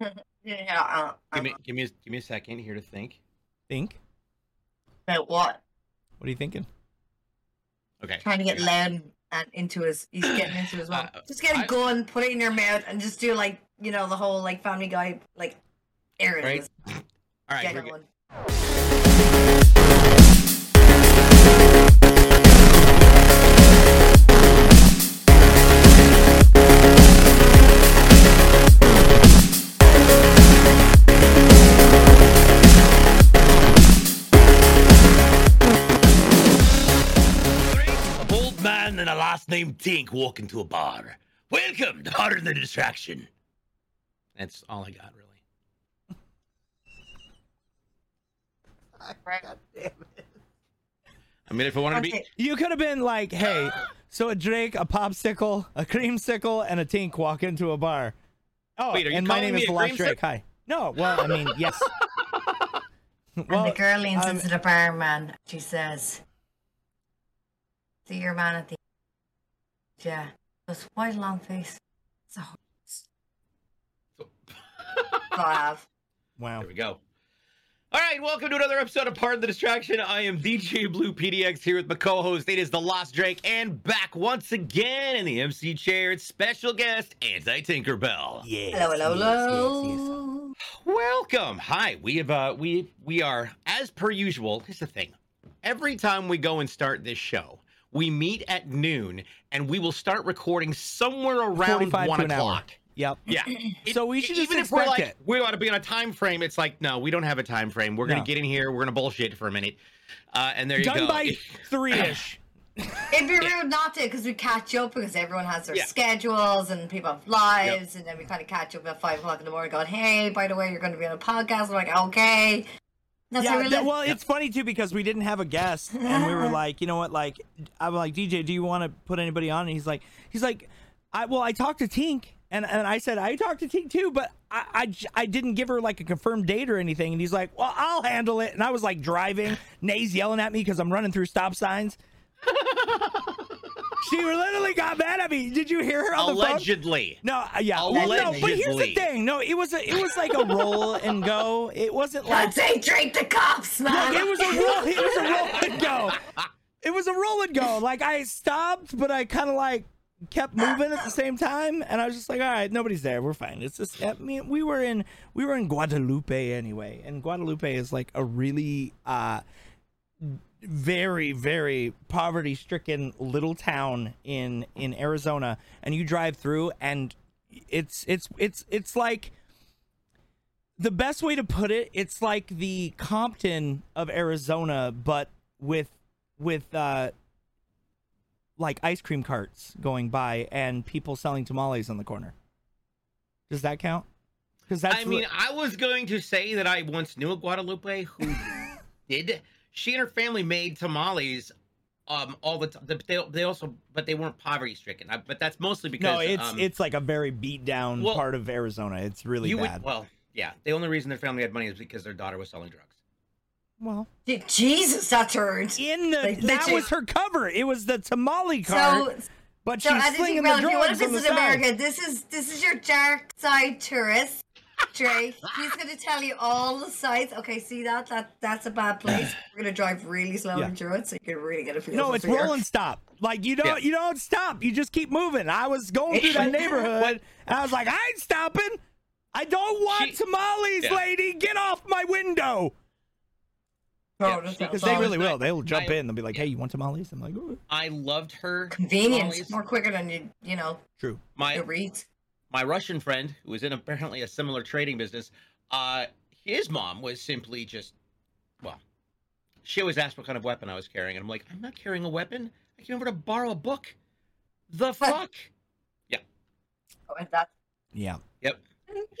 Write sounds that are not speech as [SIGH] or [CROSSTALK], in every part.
[LAUGHS] Yeah, uh, Give me, uh, give me, a, give me a second here to think. Think. about what? What are you thinking? Okay. Trying to get loud and into his. He's getting into his mouth. Uh, Just get a I- gun, put it in your mouth, and just do like you know the whole like Family Guy like area. Right. All right. Man and a last name Tink walk into a bar. Welcome to Harder Than Distraction. That's all I got, really. I mean, if I wanted to be, You could have been like, hey, [GASPS] so a Drake, a popsicle, a creamsicle, and a tink walk into a bar. Oh, Wait, are you and my name me is a Lost? Drake. Hi. No, well, I mean, yes. [LAUGHS] And the girl leans um, into the barman. She says, "See your man at the yeah." Goes, "Why long face?" So I have. wow. there we go. All right, welcome to another episode of Pardon the Distraction. I am DJ Blue PDX here with my co-host. It is the Lost Drake, and back once again in the MC chair. It's special guest Anti Tinkerbell. Yes, Hello, hello, yes, yes, hello. Welcome. Hi. We have uh we we are as per usual. Here's the thing. Every time we go and start this show, we meet at noon and we will start recording somewhere around one to an hour. o'clock. Yep. Yeah. [CLEARS THROAT] So we should just even if we're like it. we ought to be on a time frame, it's like no, we don't have a time frame. We're gonna No. get in here, we're gonna bullshit for a minute. Uh, and there you Done go. Done by [LAUGHS] three ish. It'd be rude not to because we catch up because everyone has their Yeah. schedules and people have lives, and then we kind of catch up at five o'clock in the morning, going, "Hey, by the way, you're going to be on a podcast." We're like, "Okay." That's yeah, we that- live. well, it's funny too because we didn't have a guest, [LAUGHS] and we were like, you know what? Like, I'm like, DJ, do you want to put anybody on? And he's like, he's like, I well, I talked to Tink, and and I said I talked to Tink too, but I, I I didn't give her like a confirmed date or anything. And he's like, well, I'll handle it. And I was like driving, Nays yelling at me because I'm running through stop signs. [LAUGHS] she literally got mad at me. Did you hear her on the phone? Allegedly. No, uh, yeah, well, no, but here's the thing. No, it was a, it was like a roll and go. It wasn't like Let's say drink the cops, man. like it was a roll. It was a roll and go. It was a roll and go. Like I stopped, but I kind of like kept moving at the same time, and I was just like, all right, nobody's there. We're fine. It's just. I mean, we were in we were in Guadalupe anyway, and Guadalupe is like a really uh very very poverty stricken little town in in Arizona and you drive through and it's it's it's it's like the best way to put it it's like the Compton of Arizona but with with uh like ice cream carts going by and people selling tamales on the corner does that count because that's I mean, I was going to say that I once knew a Guadalupe who [LAUGHS] did. She and her family made tamales um all the time. They, they also, but they weren't poverty stricken. But that's mostly because no it's um, it's like a very beat down well, part of Arizona it's really you bad would well, yeah. The only reason their family had money is because their daughter was selling drugs. well Jesus, that turned. in the Like, that was her cover. It was the tamale cart, So, but so she's as you slinging think the about it, what drugs if on this the is side. America? This is this is your dark side tourist, Drake. He's gonna tell you all the sites. Okay, see that that that's a bad place. [SIGHS] We're gonna drive really slow Yeah. through it, so you can really get a feel. No, for it's fear. roll and stop. Like you don't Yeah. you don't stop. You just keep moving. I was going through that [LAUGHS] neighborhood and I was like, I ain't stopping. I don't want She- tamales, Yeah. lady. Get off my window. Oh, Yeah, that's she- Because they really will. They'll jump I- in. They'll be like, Hey, you want tamales? I'm like, "Ooh." I loved her convenience tamales. more quicker than you you know true. My it reads. My Russian friend, who was in apparently a similar trading business, uh, his mom was simply just, well, she always asked what kind of weapon I was carrying, and I'm like, I'm not carrying a weapon. I came over to borrow a book. The [LAUGHS] fuck? Yeah. Oh, and that. Yeah. Yep.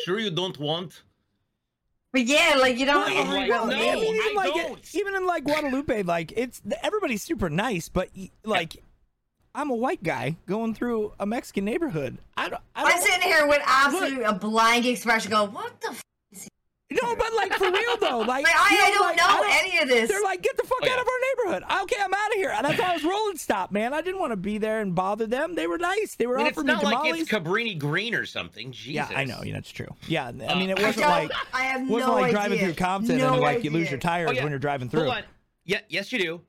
Sure, you don't want. But yeah, like you don't. I'm have to like, no. I mean, even I like don't. even in like Guadalupe, like it's everybody's super nice, but y- like I'm a white guy going through a Mexican neighborhood. I don't. I I'm sitting here with absolutely a blank expression. Go, what the? F-? No, No, but like for real though, [LAUGHS] like, Like, I, you I don't like, know any of this. They're like, get the fuck Oh, out yeah. of our neighborhood. Okay, I'm out of here. And I thought I was rolling stop, man. I didn't want to be there and bother them. They were nice. They were I mean, it's offering me not like it's Cabrini Green or something. Jesus. yeah, I know. Yeah, that's true. Yeah, I mean, it Uh, wasn't don't- like I have wasn't no like driving through Compton no and like you lose your tires Oh, yeah. when you're driving through. Hold on. Yeah, yes, you do.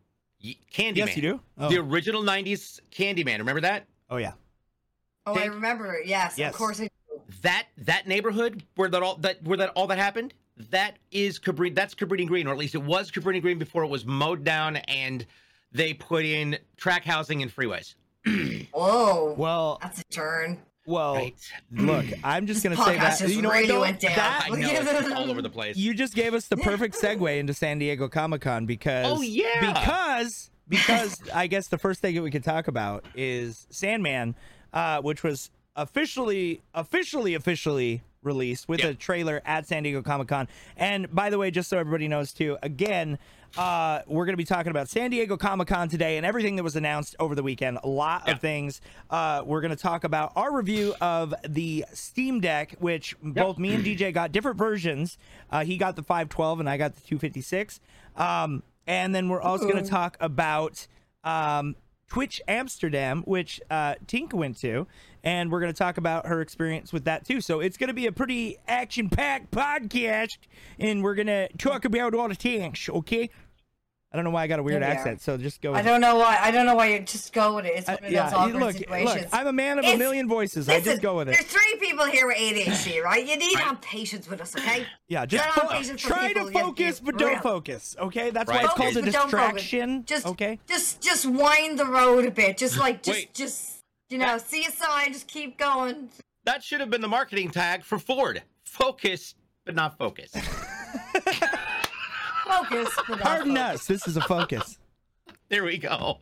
Y- Candyman. Yes, you do. Oh, The original '90s Candyman. Remember that? oh yeah. Oh, I remember. Yes, Yes. of course I do. That that neighborhood where that all that where that all that happened. That is Cabrini. That's Cabrini Green, or at least it was Cabrini Green before it was mowed down and they put in track housing and freeways. Whoa. [CLEARS THROAT] Oh, well, That's a turn. Well. Right. Look, [CLEARS THROAT] I'm just gonna say that you know what, really though? went down. That- I know it's all over the [LAUGHS] place. You just gave us the perfect [LAUGHS] segue into San Diego Comic Con because Oh, yeah. because because I guess the first thing that we could talk about is Sandman, uh, which was officially officially officially released with Yeah. a trailer at San Diego Comic Con. And by the way, just so everybody knows too, again, uh, we're going to be talking about San Diego Comic Con today and everything that was announced over the weekend. A lot Yeah. of things. Uh, we're going to talk about our review of the Steam Deck, which both me and DJ got different versions. Uh, he got the 512 and I got the 256. Um, and then we're also going to talk about um, Twitch Amsterdam, which uh, Tink went to, and we're going to talk about her experience with that too. So it's going to be a pretty action-packed podcast, and we're going to talk about all the things. Okay. I don't know why I got a weird There accent, so just go. I don't know why. I don't know why you just go with it. It's one of yeah, those awkward look, situations. look, I'm a man of a million voices. I just go with it. There's three people here with ADHD, right? You need to Right. have patience with us, okay? Yeah, just fo- up, patience for try people, to focus, but don't real. focus. Okay, that's why Right. it's called a Focus, but distraction. Just, okay. just, just wind the road a bit. Just like, just, Wait. just, you know, see a sign. Just keep going. That should have been the marketing tag for Ford. Focus, but not focus. [LAUGHS] Focus. but not Pardon focus. us. This is a focus. There we go.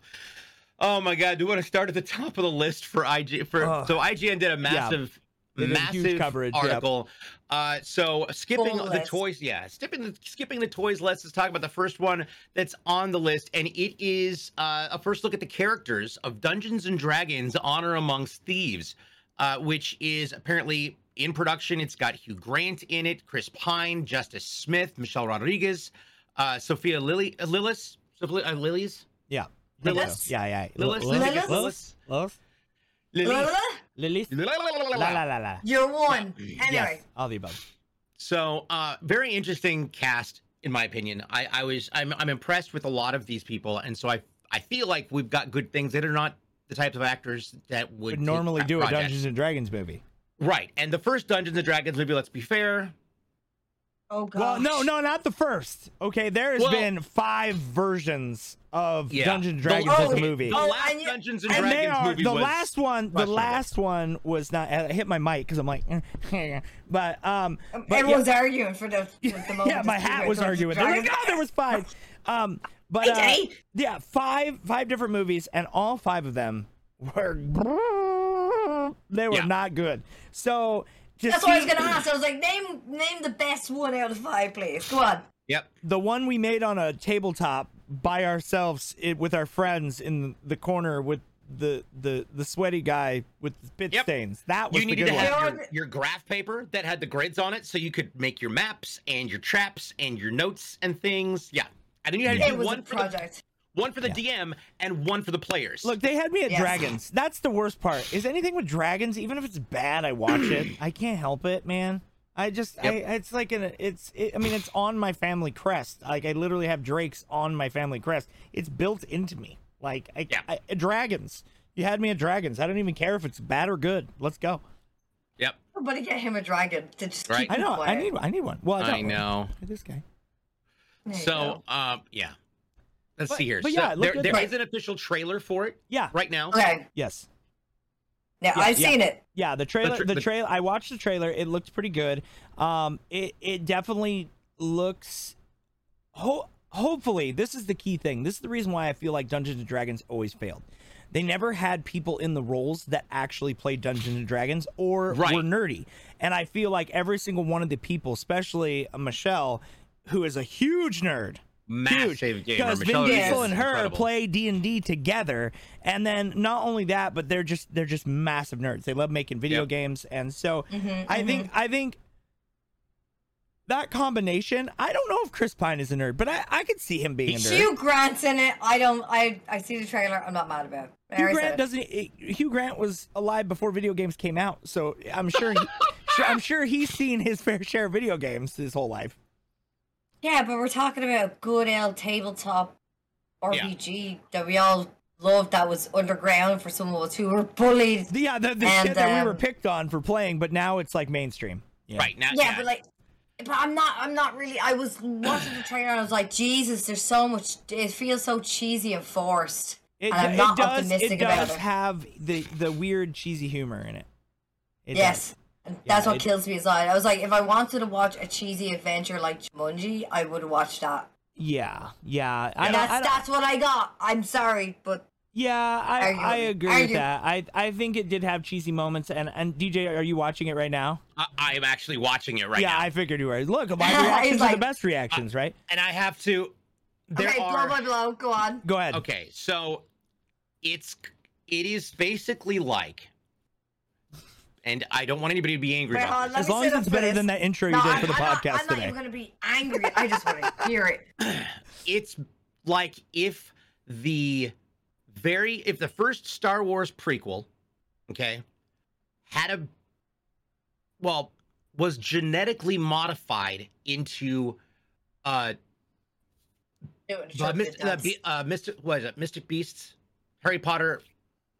Oh my God! Do you want to start at the top of the list for IG? For Ugh. so IGN did a massive, They huge massive coverage, yep. article. Uh, so skipping Full the list. toys, yeah, skipping the skipping the toys list. Let's talk about the first one that's on the list, and it is uh, a first look at the characters of Dungeons and Dragons: Honor Amongst Thieves, uh, which is apparently in production. It's got Hugh Grant in it, Chris Pine, Justice Smith, Michelle Rodriguez, uh, Sophia Lily, uh, Lillis, Sophia uh, Lilies. Yeah. Lilith? Yeah, yeah. Lilith? Lilith? I think it's Lilith? Lilith? Lilies. Lilith? La la la la. You're one. Anyway, Yes, all the above. So, uh, very interesting cast, in my opinion. I, I was, I'm, I'm impressed with a lot of these people, and so I, I feel like we've got good things that are not the types of actors that would Would normally that do a. Dungeons and Dragons movie. Right, and the first Dungeons and Dragons movie, let's be fair, oh god. Well, no, no, not the first. Okay, there has Well- been five versions of Yeah. Dungeons and The- Dragons as a movie. the Oh, last and Dungeons and and Dragons they are movie the was last one. The last one was not. I hit my mic because I'm like, [LAUGHS] but um, but yeah- Everyone's arguing for the, [LAUGHS] with the moment. yeah, my hat was arguing. and They're like, oh, there was five. Um, but uh, yeah, five five different movies, and all five of them were [LAUGHS] they were Yeah. not good. So to That's what I was gonna ask. I was like, name name the best one out of five, please. Go on. Yep. the one we made on a tabletop by ourselves it, with our friends in the corner with the the the sweaty guy with the spit Yep. stains. That was You the needed good to one. have your, your graph paper that had the grids on it, so you could make your maps and your traps and your notes and things. Yeah, and then you had to It do one for the project. One for the DM and one for the players. Look, they had me at Yes. dragons. That's the worst part. Is anything with dragons, even if it's bad, I watch it. [CLEARS THROAT] I can't help it, man. I just, I, it's like an, it's, it, I mean, it's on my family crest. Like I literally have drakes on my family crest. It's built into me. Like I, Yeah. I, dragons. You had me at dragons. I don't even care if it's bad or good. Let's go. Yep. Somebody get him a dragon to just Right. keep I know. I quiet. need, I need one. Well, I don't. know. Look at this guy. There So, go. um, yeah. Let's But- see here. but so yeah, look there, good there stuff. is an official trailer for it Yeah. right now. okay. Yes. Yeah, Yeah, I've yeah. seen it. Yeah, the trailer. tra- the the- trailer. I watched the trailer. It looked pretty good. Um, it it definitely looks. Ho- hopefully, this is the key thing. This is the reason why I feel like Dungeons and Dragons always failed. They never had people in the roles that actually played Dungeons and Dragons or Right. were nerdy. And I feel like every single one of the people, especially uh, Michelle, who is a huge nerd, Massive huge gamer. because Vin Diesel is and her incredible. play D and D together, and then not only that, but they're just they're just massive nerds. They love making video Yep. games, and so Mhm, I mhm. think I think that combination. I don't know if Chris Pine is a nerd, but I, I could see him being a nerd. Hugh Grant's in it. I don't. I I see the trailer. I'm not mad about. it. I Hugh Grant doesn't. eh, Hugh Grant was alive before video games came out, so I'm sure. He, [LAUGHS] sure I'm sure he's seen his fair share of video games his whole life. Yeah, but we're talking about good old tabletop RPG that we all loved. That was underground for some of us who were bullied. Yeah, the, the And, shit that we were um, picked on for playing, but now it's like mainstream. Yeah. Right now, Yeah, but like, but I'm not. I'm not really. I was watching the trailer and I was like, Jesus, there's so much. It feels so cheesy and forced. It, and I'm it does. optimistic It about does it. have the the weird cheesy humor in it. It yes. does. And that's what it- kills me inside. I was like, if I wanted to watch a cheesy adventure like Jumanji, I would watch that. Yeah, yeah. I And don't, that's I that's what I got. I'm sorry, but yeah, I, I with me. agree with Argue. that. I I think it did have cheesy moments. And and DJ, are you watching it right now? I, I am actually watching it right yeah, now, Yeah, I figured you were. Look, live [LAUGHS] He's reactions are the best reactions, right? Uh, and I have to. There okay, are blow by blow. Go on. Go ahead. okay, so it's it is basically like, and I don't want anybody to be angry Wait, about hold on, this. As long as it's better this. than that intro you did I'm, for the I'm not, podcast I'm not even gonna be angry. I just want to [LAUGHS] hear it. it's like if the very if the first Star Wars prequel, okay, had a well was genetically modified into uh Do it, the, shut Myst- it the down. Be- uh mystic what is it mystic beasts Harry Potter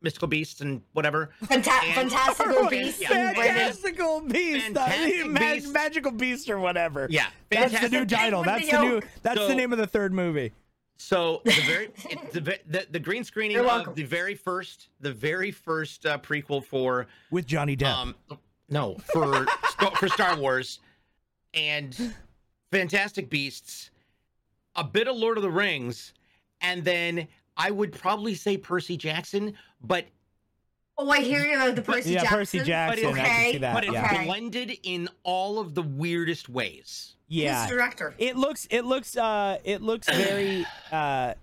mystical beasts and whatever Fanta- and- fantastical [LAUGHS] beasts Yeah. in Fantastical beast, uh, Fantastic mag- Beasts. magical beasts or whatever. yeah that's the new title. That's the the new. yoke. That's the name of the third movie. So the very it, the, the the green screening You're of welcome. the very first the very first uh, prequel for with Johnny Depp. um no for for Star Wars and Fantastic Beasts, a bit of Lord of the Rings, and then I would probably say Percy Jackson, but Oh, I hear you about the Percy yeah, Jackson. Percy Jackson. I can Okay, see that. but it's yeah. Okay. blended in all of the weirdest ways. yeah. Who's director? It looks. It looks. Uh. It looks very. [CLEARS THROAT] Uh.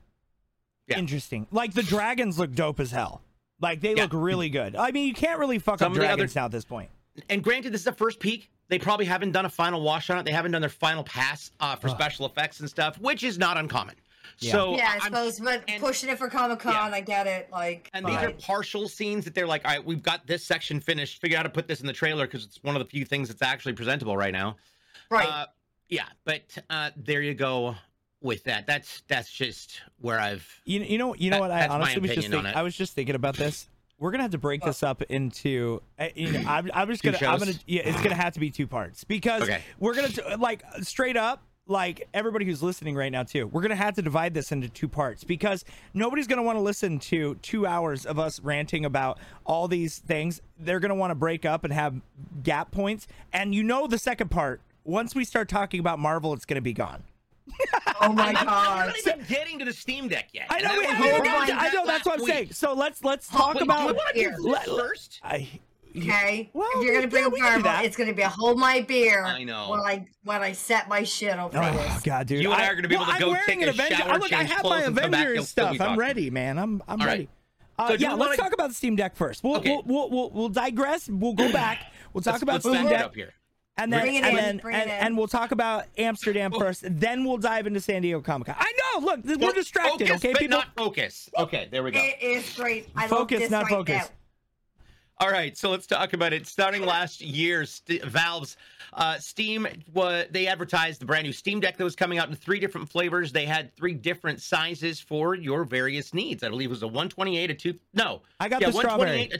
Yeah. Interesting. Like the dragons look dope as hell. Like they Yeah. look really good. I mean, you can't really fuck Some up of the other- dragons now at this point. And granted, this is a first peek. They probably haven't done a final wash on it. They haven't done their final pass uh, for Ugh. special effects and stuff, which is not uncommon. Yeah. So yeah, I I'm- suppose, but and- pushing it for Comic Con, Yeah. I get it. Like, And these are partial scenes that they're like, all right, we've got this section finished. Figure out how to put this in the trailer because it's one of the few things that's actually presentable right now. right. Uh, yeah, but uh, there you go with that. That's that's just where I've. You, you know. You know That- what? I honestly was just. Think. I was just thinking about this. We're gonna have to break this up into. uh, You know, I'm, I'm just gonna. I'm gonna. Yeah, it's gonna have to be two parts because Okay. we're gonna t- like straight up. Like everybody who's listening right now too, we're gonna have to divide this into two parts because nobody's gonna want to listen to two hours of us ranting about all these things. They're gonna want to break up and have gap points, and you know the second part. Once we start talking about Marvel, it's gonna be gone. oh my [LAUGHS] We're god. not even getting to the Steam Deck yet. I And know. that We, was we the haven't problem gotten- I know. That's what I'm last saying. So let's let's talk Wait, about. Do you want to do Let- first? I, Okay. Well, if you're gonna bring up we can do Marvel, that. it's gonna be a hold my beer. I know. When I when I set my shit up Oh this. god, dude! You and I are gonna be able to I'm go wearing take an a Avenger. shower, I, look, I have my and come back, Avengers stuff. I'm ready, man. I'm I'm All right. ready. Uh, So do yeah, you let's wanna- talk about the Steam Deck first. We'll Okay. we'll, we'll we'll we'll digress. We'll go [CLEARS THROAT] back. We'll talk Let's, about let's Steam Deck, up here. and then Bring it and in, then bring it and, in. and we'll talk about Amsterdam first. Then we'll dive into San Diego Comic Con. I know. Look, we're distracted. Focus, okay, but people. not focus. Okay, there we go. It is great. I love Focus, this not right focus. Now. All right, so let's talk about it. Starting last year, St- Valve's uh, Steam was they advertised the brand new Steam Deck that was coming out in three different flavors. They had three different sizes for your various needs. I believe it was a 128, a two no, I got yeah, the strawberry. 128,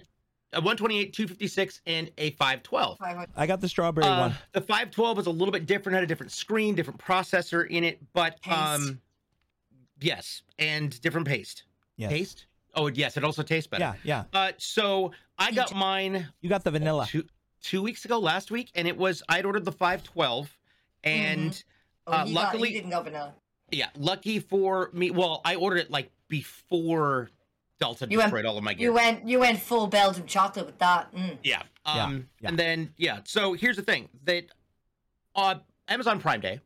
a, a 128, 256, and a 512. I got the strawberry Uh, one. the 512 was a little bit different, had a different screen, different processor in it, but Taste. um, yes, and different paste. Yes. Taste? Oh, yes, it also tastes better. Yeah, yeah. Uh, so I got mine You got the vanilla. two two weeks ago, last week, and it was I'd ordered the 512, and Oh, uh, he got- luckily, he didn't go vanilla. yeah, lucky for me. Well, I ordered it like before Delta You went- destroyed all of my gear. You went you went full Belgium chocolate with that. Mm. Yeah. Yeah, Um, yeah. and then yeah. So here's the thing that uh Amazon Prime Day,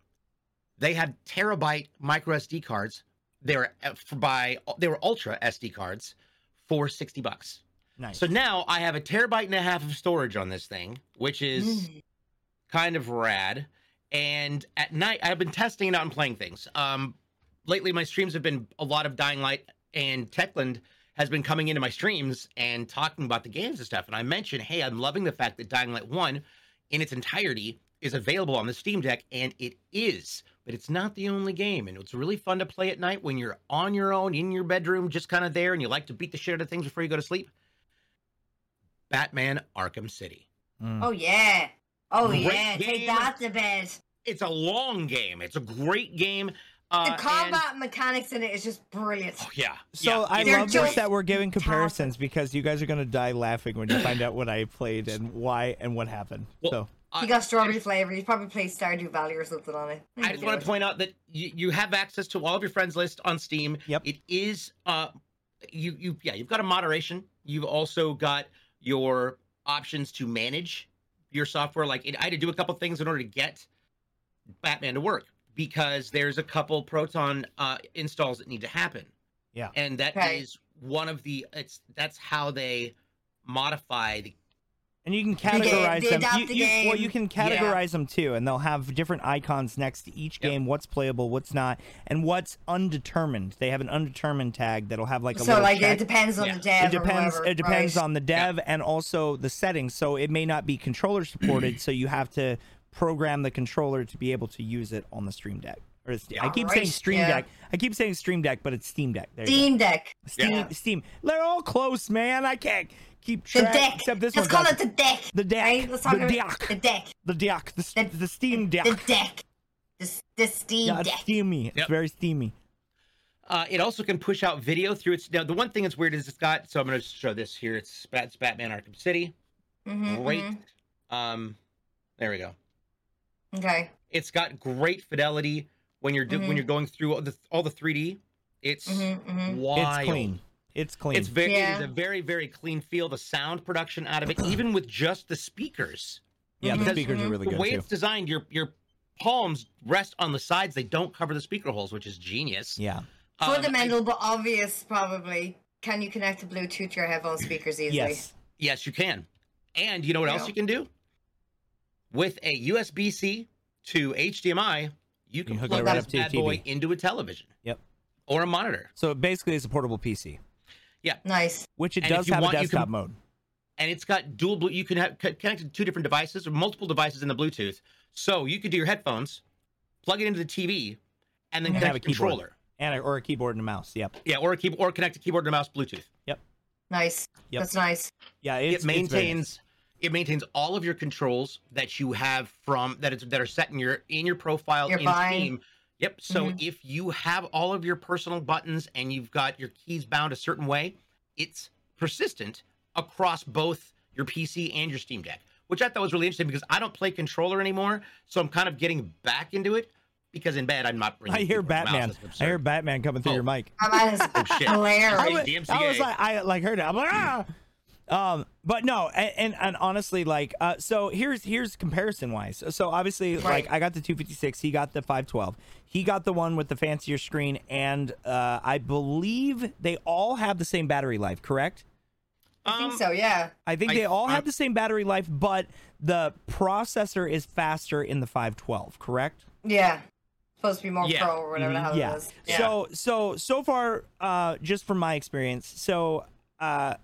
they had terabyte micro SD cards. They were uh, by they were ultra SD cards for sixty bucks. Nice. So now I have a terabyte and a half of storage on this thing, which is [LAUGHS] kind of rad. And at night, I've been testing it out and playing things. Um, lately, my streams have been a lot of Dying Light, and Techland has been coming into my streams and talking about the games and stuff. And I mentioned, hey, I'm loving the fact that Dying Light 1 in its entirety is available on the Steam Deck, and it is, but it's not the only game. And it's really fun to play at night when you're on your own in your bedroom, just kind of there, and you like to beat the shit out of things before you go to sleep. Batman Arkham City. Mm. Oh yeah. Oh Great yeah. Take game. that to bed. It's a long game. It's a great game. Uh, The and- combat mechanics in it is just brilliant. oh, yeah. So yeah, I it- They're love this just that we're giving fantastic. comparisons because you guys are gonna die laughing when you find out what I played and why and what happened. Well, so He got strawberry flavor. He probably played Stardew Valley or something on it. I just want to point out that you, you have access to all of your friends list on Steam. Yep. It is uh you you yeah, you've got a moderation. You've also got your options to manage your software. Like it, I had to do a couple things in order to get Batman to work because there's a couple Proton uh installs that need to happen. Yeah. And that is Okay. one of the it's that's how they modify the and you can They- categorize they them. adapt You, the you- well, you can Yeah. categorize them too, and they'll have different icons next to each Yep. game. What's playable, what's not, and what's undetermined. They have an undetermined tag that'll have like a So like check. it depends on Yeah. the dev. it depends. Or whoever, it depends right? on the dev and also the settings. So it may not be controller supported. so you have to program the controller to be able to use it on the Stream Deck. Or it's- I keep Right, saying Stream yeah. Deck. I keep saying Stream Deck, but it's Steam Deck. There. Steam Deck. Steam, Yeah. Steam. They're all close, man. I can't keep The deck. Except this Let's one. call it the deck. The deck. Right? Let's talk The about deck. The deck. the deck. The, The- the Steam Deck. The deck. The, s- the Steam yeah, it's Deck. steamy. It's Yep. very steamy. Uh, it also can push out video through its. Now, the one thing that's weird is it's got. So I'm going to show this here. It's, Bat- it's Batman Arkham City. Mhm, Great. mhm. Um, there we go. Okay. It's got great fidelity when you're do- when Mhm. you're going through all the all the 3D. It's hmm hmm wild. It's clean. It's clean. It's very. It Yeah. is a very very clean feel. The sound production out of it, even with just the speakers. yeah, the speakers are mhm. really good. The way too. it's designed, your your palms rest on the sides. They don't cover the speaker holes, which is genius. Yeah. Um, Fundamental but obvious, probably. Can you connect to Bluetooth to your headphone speakers easily? Yes. Yes, you can. And you know what else Yeah. you can do? With a USB C to HDMI, you can You hook it right this up to your bad boy TV. into a television. Yep. Or a monitor. So basically, it's a portable PC, Nice. which it And does you have want, a you desktop can- mode. And it's got dual blue. You can have co- connect to two different devices or multiple devices in the Bluetooth. So you could do your headphones, plug it into the TV, and then And connect have a a keyboard. controller. And a, or a keyboard and a mouse. Yep. Yeah, or a keyboard, or connect a keyboard and a mouse Bluetooth. Yep. Nice. Yep. That's nice. Yeah. It's, it it's maintains it maintains all of your controls that you have from that is that are set in your in your profile You're in. Steam. Yep. So Mhm. if you have all of your personal buttons and you've got your keys bound a certain way, it's persistent across both your PC and your Steam Deck, which I thought was really interesting because I don't play controller anymore, so I'm kind of getting back into it because in bed I'm not. bringing I hear keyboard and mouse. Batman. I hear. Batman coming through Oh. your mic. That is Oh shit! hilarious. I Hey, was, DMCA. I was like, I like heard it. I'm like, ah. Um, but no, and, and and honestly, like, uh, so here's here's comparison wise. So obviously, like, I got the 256, he got the 512, he got the one with the fancier screen, and uh, I believe they all have the same battery life. Correct? I think Um, so, yeah. I think I- they all I- have the same battery life, but the processor is faster in the 512. Correct? Yeah. Supposed to be more Yeah. pro or whatever the hell Mm-hmm. yeah. it is. Yeah. So so so far, uh, just from my experience, so uh, h-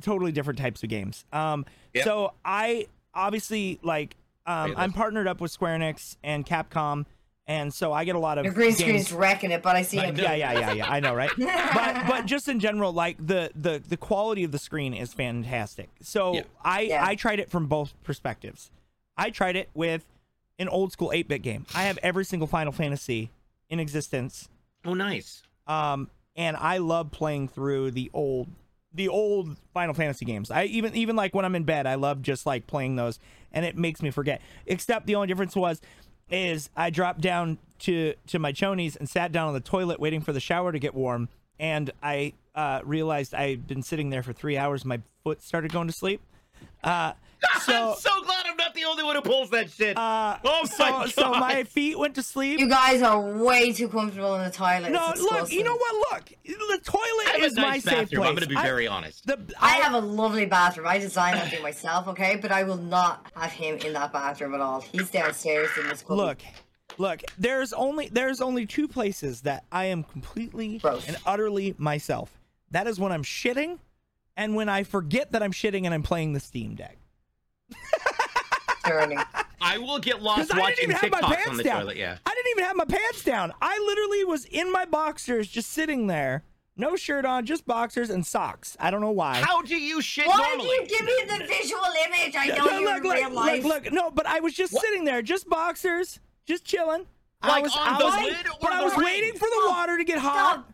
totally different types of games. Um, Yep. so I obviously like um, I'm partnered up with Square Enix and Capcom, and so I get a lot of Your green games- screen's wrecking it, but I see I it. yeah, yeah, yeah, yeah. I know, right? [LAUGHS] but but just in general, like the the the quality of the screen is fantastic. So Yeah. I Yeah. I tried it from both perspectives. I tried it with an old school 8-bit game. I have every single Final Fantasy in existence. Oh, nice. Um, and I love playing through the old the old Final Fantasy games. I even even like when I'm in bed, I love just like playing those, and it makes me forget. Except the only difference was, is I dropped down to to my chonies and sat down on the toilet waiting for the shower to get warm, and I uh, realized I'd been sitting there for three hours. My foot started going to sleep. Uh, [LAUGHS] So- I'm so glad I'm not the only one who pulls that shit. Uh, Oh so, my so my feet went to sleep. You guys are way too comfortable in the toilet. no, It's look, you know what? Look, the toilet is a my nice safe bathroom. place. I'm going to be I- very honest. The, I have a lovely bathroom. I designed that thing myself, okay? But I will not have him in that bathroom at all. He's downstairs in this cupboard. look look there's only there's only two places that i am completely Gross. and utterly myself that is when i'm shitting and when i forget that i'm shitting and i'm playing the steam deck Turning. [LAUGHS] I will get lost 'Cause I watching didn't even have my TikToks on the down. toilet. Yeah. i didn't even have my pants down i literally was in my boxers just sitting there no shirt on just boxers and socks i don't know why How do you shit Why normally? do you give me the visual image? I know No, you look, in look, real life. look, look, no, but I was just sitting there, just boxers, just chilling. I Like was, on I the was, lid or but I the was ring? waiting for the Stop. water to get hot. Stop.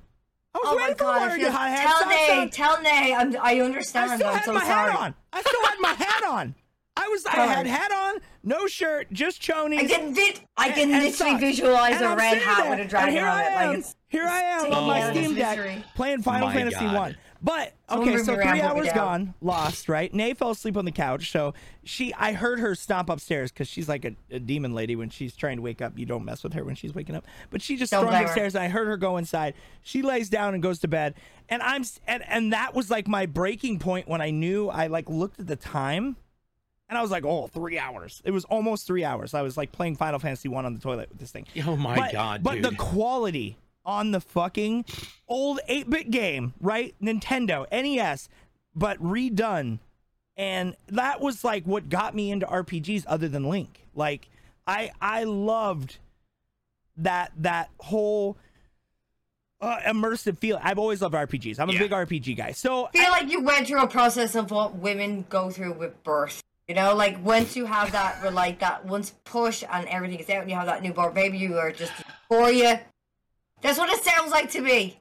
I was Oh my waiting for the water I to feel, get hot. I had tell socks Nay, tell Nay, I'm, I I still I'm had so my sorry. hat on. I still had my hat on. [LAUGHS] I was, I had hat on, no shirt, just chonies. I can, vid- I can and literally socks. visualize And a I'm rid hat with a dragon here on I it. am, Like it's here I am on my me out of Steam Deck mystery. playing Final My Fantasy God. One. But okay, so three hours gone, lost. Right? Nay fell asleep on the couch, so she. I heard her stomp upstairs because she's like a, a demon lady when she's trying to wake up. You don't mess with her when she's waking up. But she just Don't stormed upstairs, and I heard her go inside. She lays down and goes to bed, and I'm and and that was like my breaking point when I knew I like looked at the time. And I was like, oh, three hours. It was almost three hours. I was like playing Final Fantasy One on the toilet with this thing. [LAUGHS] Oh my but, god, But dude. the quality on the fucking old 8-bit game, right? Nintendo, NES, but redone. And that was like what got me into RPGs other than Link. Like I I loved that that whole uh, immersive feel. I've always loved RPGs. I'm a Yeah. big RPG guy. So I feel like you went through a process of what women go through with birth. You know, like once you have that, like that once push and everything is out, and you have that newborn baby, you are just for you. That's what it sounds like to me.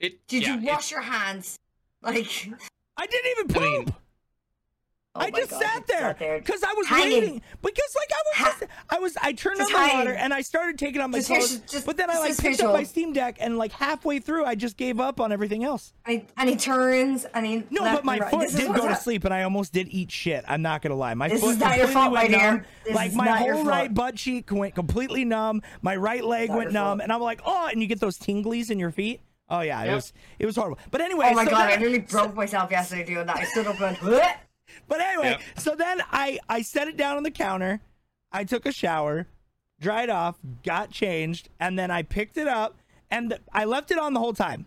It, Did yeah, you wash your hands? Like, I didn't even poop. I mean, oh I just God, sat there because I was hanging. waiting. Because like I was, Ha- just, I was, I turned on Just the water and I started taking out my Just clothes. just- but then I like picked up my Steam Deck and like halfway through, I just gave up on everything else. And he, and he turns and he No, left but my right. foot This did go to sleep, and I almost did eat shit. I'm not gonna lie. My This foot is not your completely fault, went my numb. Like my whole right butt cheek went completely numb. My right leg went numb, fault. and I'm like, oh, and you get those tinglies in your feet. Oh yeah, it was it was horrible. But anyway, Oh my so god, I nearly broke myself yesterday doing that. I stood up and? But anyway, Yep. so then I I set it down on the counter. I took a shower, dried off, got changed, and then I picked it up and th- I left it on the whole time.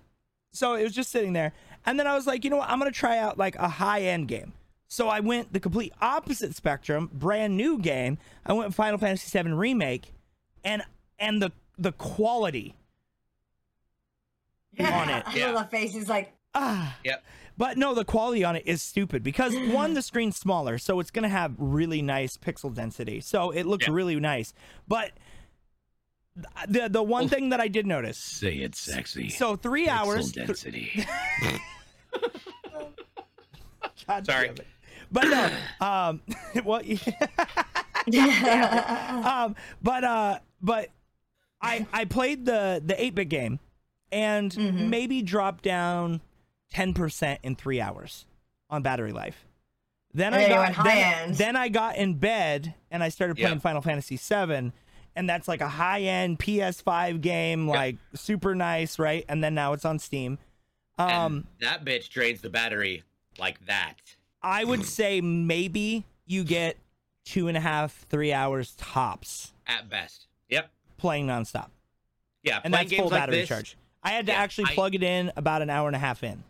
So it was just sitting there. And then I was like, you know what? I'm going to try out like a high end game. So I went the complete opposite spectrum, brand new game. I went Final Fantasy VII remake and and the the quality [LAUGHS] on it. I Yeah. love that face. He's like, Ah. Yep. But no, the quality on it is stupid because [CLEARS THROAT] one, the screen's smaller, so it's gonna have really nice pixel density. So it looks Yeah. really nice. But the the one thing that I did notice, Say it sexy. so three hours. th- density. [LAUGHS] God Sorry. damn it. But no, um, [LAUGHS] well, [LAUGHS] um, but uh, but I I played the the eight bit game, and Mhm. maybe dropped down ten percent in three hours on battery life. Then And I got then, then I got in bed and I started playing Yep. Final Fantasy VII, and that's like a high end PS5 game, Yep. like super nice, right? And then now it's on Steam. Um, and that bitch drains the battery like that. I would [CLEARS THROAT] say maybe you get two and a half, three hours tops At best. Yep. playing nonstop. Yeah. And that's full games like battery this, charge. I had to Yeah, actually I- plug it in about an hour and a half in.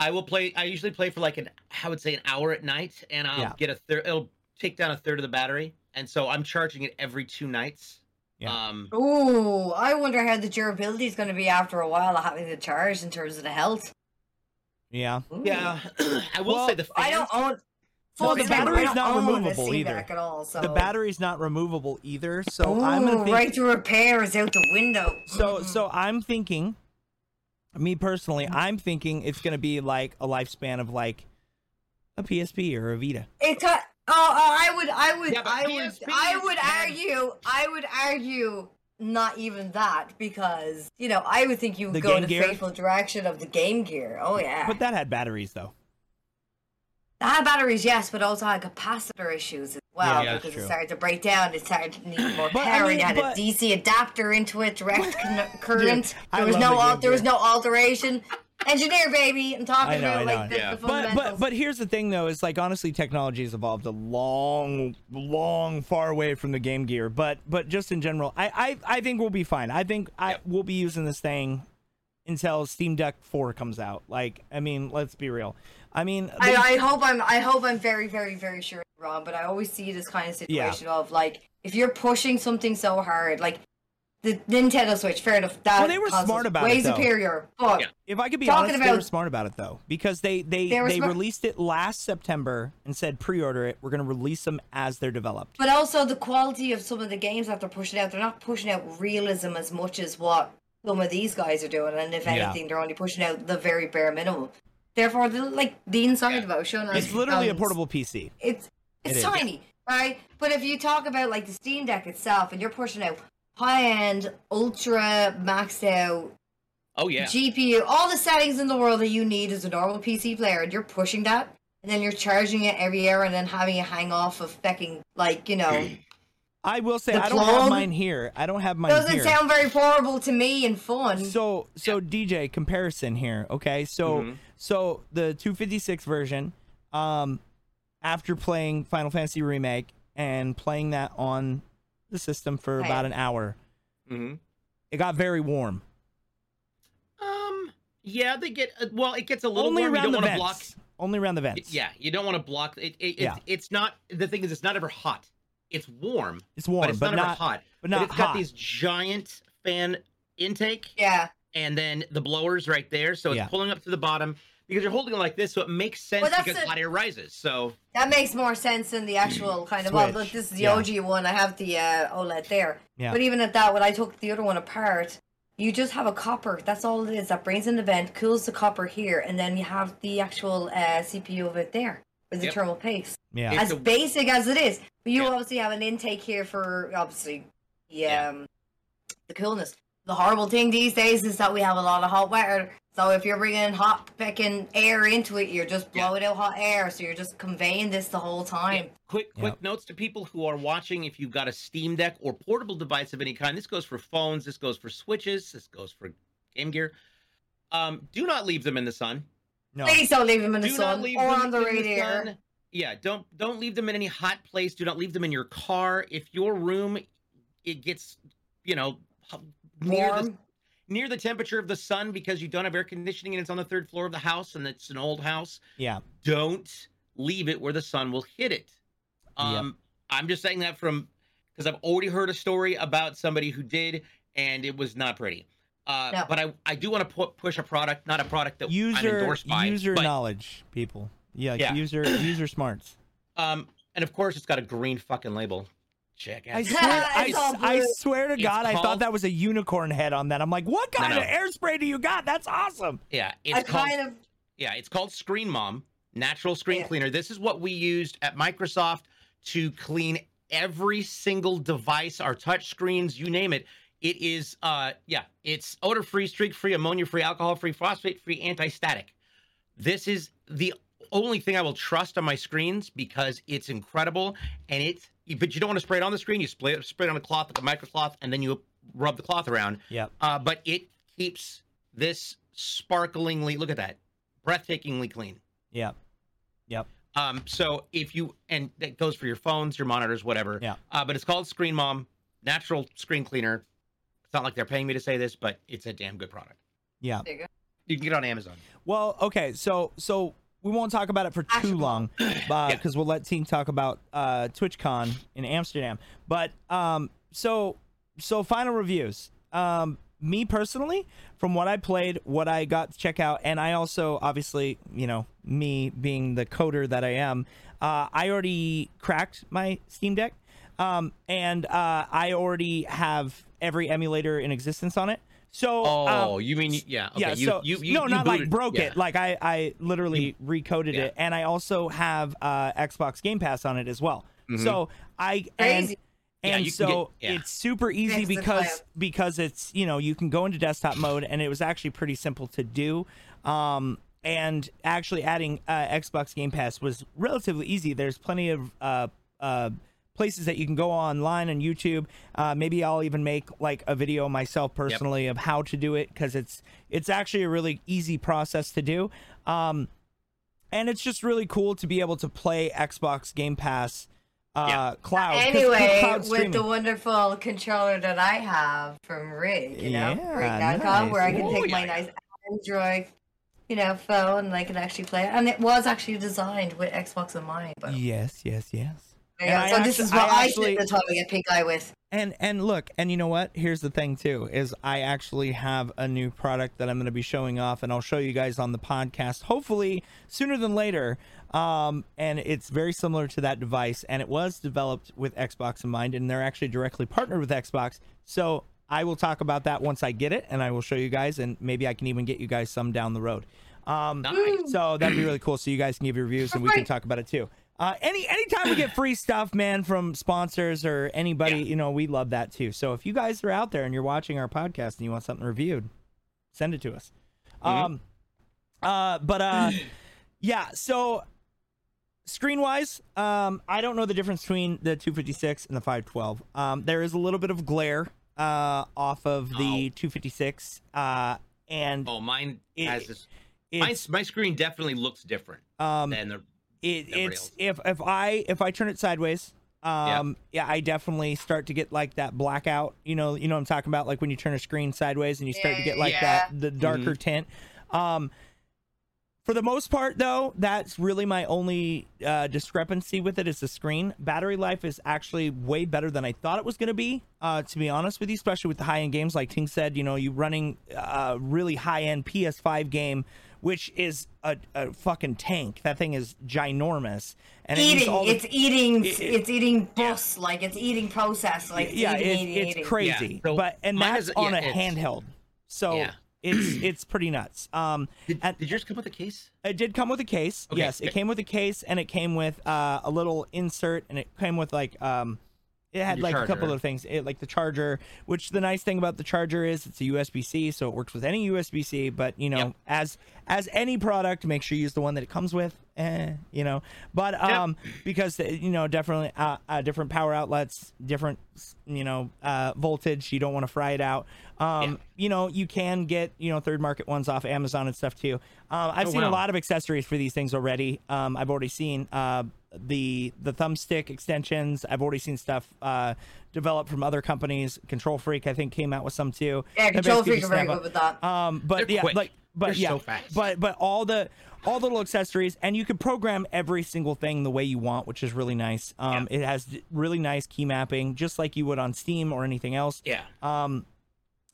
I will play. I usually play for like an, I would say an hour at night, and I'll Yeah. get a third. It'll take down a third of the battery, and so I'm charging it every two nights. Yeah. Um. Ooh, I wonder how the durability is going to be after a while of having the charge in terms of the health. Yeah. Ooh. Yeah. [CLEARS THROAT] I will Well, say the fans. I don't own. Well, full the disclaimer, battery's don't not own a removable either. Deck At all, so. The battery's not removable either, so Ooh, I'm gonna think. right to repair is out the window. So so I'm thinking, me personally, I'm thinking it's gonna be like a lifespan of like a PSP or a Vita. It cut. Oh, oh, I would, I would, Yeah, but I would, I would bad. argue, I would argue, not even that because you know I would think you would The go in Game the Gear? faithful direction of the Game Gear. Oh yeah, But that had batteries though. That had batteries, yes, but also had capacitor issues as well Yeah, that's because true. it started to break down. It started to need more But, I power. mean, it had but- a DC adapter into it, direct con- [LAUGHS] current. I there was love no the al- Game there was no alteration. Engineer, baby, I'm talking I know, about I know. like the, Yeah. the but fundamentals. but but here's the thing though is like honestly technology has evolved a long long far away from the game gear but but just in general i i, I think we'll be fine i think i Yep. we'll be using this thing until steam deck 4 comes out like i mean let's be real i mean I, I hope I'm I hope I'm very very very sure wrong, but I always see this kind of Yeah. situation of like if you're pushing something so hard, like the Nintendo Switch, fair enough. That Well, they were smart about way it, though. superior, but Yeah. if i could be talking honest they were smart about it though because they they They they, smart- released it last september and said pre-order it we're going to release them as they're developed but also the quality of some of the games that they're pushing out, they're not pushing out realism as much as what some of these guys are doing, and if Yeah. anything, they're only pushing out the very bare minimum. Therefore, the, like the inside Yeah. of it was it's literally a portable pc It's it's is. tiny, right? But if you talk about like the Steam Deck itself, and you're pushing out high end, ultra maxed out Oh yeah. GPU, all the settings in the world that you need as a normal PC player, and you're pushing that, and then you're charging it every year, and then having it hang off of fucking like you know, [CLEARS THROAT] i will say The i don't have mine here i don't have mine doesn't here sound very portable to me and fun. So so DJ comparison here, okay? So Mhm. so the 256 version, um, after playing Final Fantasy Remake and playing that on the system for Right. about an hour, hmm it got very warm. Um. Yeah, they get uh, well. It gets a little Only warm. You around don't the want to vents. block. Only around the vents. Yeah, you don't want to block it. it, it Yeah. it's, it's not. The thing is, it's not ever hot. It's warm, It's warm, but it's but not, not, hot. but not it's got hot. these giant fan intake, yeah, and then the blowers right there, so it's Yeah. pulling up to the bottom because you're holding it like this, so it makes sense Well, because the- hot air rises. So that makes more sense than the actual [CLEARS THROAT] kind of. Well, Switch, look, this is the yeah. OG one. I have the uh, OLED there. Yeah. But even at that, when I took the other one apart, you just have a copper. That's all it is. That brings in the vent, cools the copper here, and then you have the actual uh, CPU of it there with the Yep. thermal paste. yeah. As a- basic as it is, but you Yeah. obviously have an intake here for obviously the Yeah. um the coolness. The horrible thing these days is that we have a lot of hot water. So if you're bringing hot fucking air into it, you're just Yeah. blowing out hot air. So you're just conveying this the whole time. quick, quick Yep. notes to people who are watching: if you've got a Steam Deck or portable device of any kind, this goes for phones, this goes for switches, this goes for Game Gear. Um, do not leave them in the sun. No. Please don't leave them in the do sun or on the radiator. Yeah, don't don't leave them in any hot place. Do not leave them in your car. If your room it gets, you know, near the Warm. near the temperature of the sun because you don't have air conditioning and it's on the third floor of the house and it's an old house, Yeah. don't leave it where the sun will hit it. Yep. Um, I'm just saying that from because I've already heard a story about somebody who did and it was not pretty. Uh, No. But I, I do want to pu- push a product, not a product that I'm User endorsed by. user but, knowledge, people. Yeah, Yeah. user [CLEARS THROAT] user smarts. Um, and of course, it's got a green fucking label. Check it. I [LAUGHS] swear, I, I swear to It's God, I thought that was a unicorn head on that. I'm like, what kind no. of airspray do you got? That's awesome. Yeah, it's I called. kind of Yeah, it's called Screen Mom, natural screen Yeah. cleaner. This is what we used at Microsoft to clean every single device, our touch screens, you name it. It is, uh, yeah, it's odor free, streak free, ammonia free, alcohol free, phosphate free, anti static. This is the only thing I will trust on my screens because it's incredible and it. But you don't want to spray it on the screen. You spray it, spray it on a cloth, like a microcloth, and then you rub the cloth around. Yeah. Uh, but it keeps this sparklingly. Look at that, breathtakingly clean. Yep. Yep. Um, so if you and that goes for your phones, your monitors, whatever. Yeah. Uh, but it's called Screen Mom, natural screen cleaner. It's not like they're paying me to say this, but it's a damn good product. Yeah. there you go. You can get it on Amazon. Well, okay, so so we won't talk about it for too long, [CLEARS THROAT] because we'll let Tink talk about uh, TwitchCon in Amsterdam. But um, so so final reviews. Um, me personally, from what I played, what I got to check out, and I also obviously, you know, me being the coder that I am, uh, I already cracked my Steam Deck, um, and uh, I already have every emulator in existence on it. So Oh, um, you mean yeah? Okay, yeah, you, so you, you no, you not like broke yeah. it. Like I, I literally recoded Yeah. it, and I also have uh, Xbox Game Pass on it as well. So I and Crazy. Yeah, and you so get- yeah. it's super easy Fix because because it's you know you can go into desktop mode, and it was actually pretty simple to do. Um, and actually adding uh, Xbox Game Pass was relatively easy. There's plenty of uh, uh, places that you can go online on YouTube. Uh, maybe I'll even make like a video myself personally of how to do it because it's it's actually a really easy process to do. Um, and it's just really cool to be able to play Xbox Game Pass uh, Yeah. cloud. 'cause Anyway, cloud with the wonderful controller that I have from Rig, you know, Yeah, Rig.com, where I can Oh, take my yeah. nice Android, you know, phone and I can actually play it. And it was actually designed with Xbox in mind. But yes, yes, yes. There And you. I so this actu- is what I I, actually- should have get pink eye with. And and look, and you know what? Here's the thing too: is I actually have a new product that I'm going to be showing off, and I'll show you guys on the podcast, hopefully sooner than later. Um, and it's very similar to that device, and it was developed with Xbox in mind, and they're actually directly partnered with Xbox. So I will talk about that once I get it, and I will show you guys, and maybe I can even get you guys some down the road. Um, Nice. so that'd be really cool. So you guys can give your reviews, and we can talk about it too. Uh, any anytime we get free stuff, man, from sponsors or anybody, Yeah. you know, we love that too. So if you guys are out there and you're watching our podcast and you want something reviewed, send it to us. Um, uh, but uh, [CLEARS THROAT] yeah. So screen wise, um, I don't know the difference between the 256 and the 512. Um, there is a little bit of glare uh off of the Oh. 256. Uh, and Oh, mine It- has this. It's my screen definitely looks different um than the. It, it's else. if if I if I turn it sideways, um, yeah, I definitely start to get like that blackout. You know, you know what I'm talking about, like when you turn a screen sideways and you start to get like Yeah. that the darker tint. Um, for the most part, though, that's really my only uh, discrepancy with it is the screen. Battery life is actually way better than I thought it was going to be. Uh, to be honest with you, especially with the high end games, like Tink said, you know, you running a really high end PS5 game, which is a, a fucking tank. That thing is ginormous, and it needs eating, all the- it's eating, it- it's eating bus, like it's eating process, like yeah, eating, it's, eating, it's eating. crazy. Yeah, so but and that's is- on yeah, a handheld, so Yeah. it's it's pretty nuts. Um, [CLEARS THROAT] Did, and- did yours come with a case? it did come with a case. Okay, yes, it came with a case, and it came with uh, a little insert, and it came with like um, it had Your like a couple of things, it, like the charger. Which the nice thing about the charger is it's a USB C, so it works with any USB C. But you know, Yep. as as any product, make sure you use the one that it comes with. Eh, you know, but um, because uh, you know, definitely uh, uh, different power outlets, different you know uh, voltage. You don't want to fry it out. Um, Yeah. you know, you can get you know third market ones off Amazon and stuff too. Um, I've Oh, seen a lot of accessories for these things already. Um, I've already seen uh, the the thumbstick extensions. I've already seen stuff uh, developed from other companies. Control Freak, I think, came out with some too. Yeah, Control Freak are very good with that. Um, but They're yeah, quick. like but They're yeah, so fast. but but all the all the little accessories, and you can program every single thing the way you want, which is really nice. Um, it has really nice key mapping, just like you would on Steam or anything else. Yeah. Um,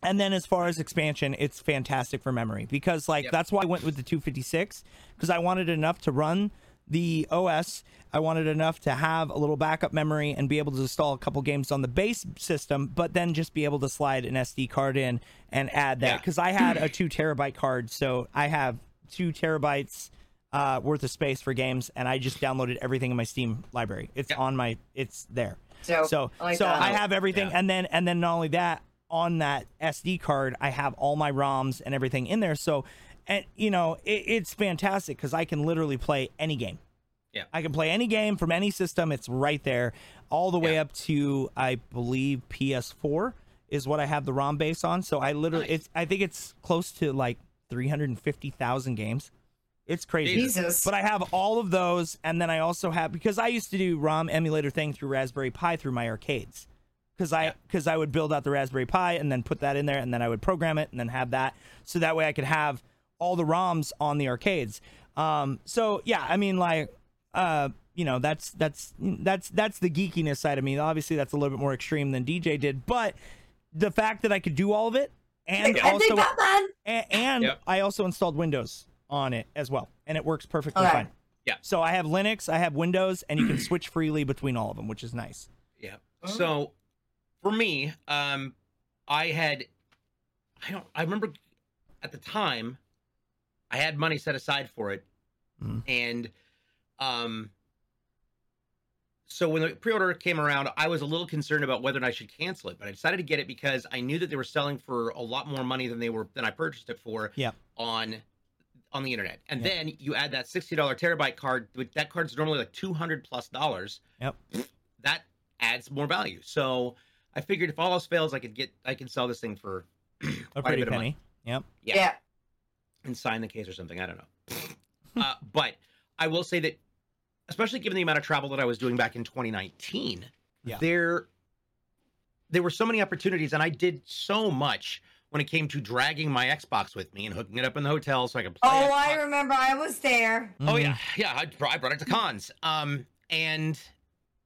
and then as far as expansion, it's fantastic for memory because like Yep. that's why I went with the 256 because I wanted enough to run the OS. I wanted enough to have a little backup memory and be able to install a couple games on the base system, but then just be able to slide an SD card in and add that Yeah. because I had a two terabyte card, so I have two terabytes uh, worth of space for games, and I just downloaded everything in my Steam library. It's Yeah. on my, it's there. So, So I like so. I have everything, Yeah. and then and then not only that, on that SD card, I have all my ROMs and everything in there. So, and you know, it, it's fantastic because I can literally play any game. Yeah. I can play any game from any system. It's right there, all the way Yeah. up to I believe PS4 is what I have the ROM base on. So I literally, Nice. it's I think it's close to like three hundred and fifty thousand games. It's crazy. Jesus. But I have all of those, and then I also have because I used to do ROM emulator thing through Raspberry Pi through my arcades. Because I Yeah. because I would build out the Raspberry Pi and then put that in there, and then I would program it and then have that, so that way I could have all the ROMs on the arcades. Um, so yeah, I mean like, uh, you know, that's that's that's that's the geekiness side of me. Obviously, that's a little bit more extreme than DJ did, but the fact that I could do all of it and also think that man. and, and Yep. I also installed Windows on it as well, and it works perfectly Okay. fine. Yeah. So I have Linux, I have Windows, and you can [CLEARS THROAT] switch freely between all of them, which is nice. Yeah. Oh. So for me, um, I had, I don't, I remember at the time, I had money set aside for it, Mhm. and, um, so when the pre-order came around, I was a little concerned about whether or not I should cancel it, but I decided to get it because I knew that they were selling for a lot more money than they were than I purchased it for. Yeah. On on the internet, and Yeah. then you add that sixty dollar terabyte card. which- That card's normally like two hundred plus dollars. Yep. That adds more value. So I figured if all else fails, I could get I can sell this thing for [CLEARS THROAT] A quite pretty bit of money. penny. Yep. Yeah. Yeah. And sign the case or something. I don't know. [LAUGHS] uh, but I will say that, especially given the amount of travel that I was doing back in 2019, Yeah. there there were so many opportunities, and I did so much when it came to dragging my Xbox with me and hooking it up in the hotel so I could play. Oh, I remember. I was there. Oh yeah, yeah. I, I brought it to cons. Um, and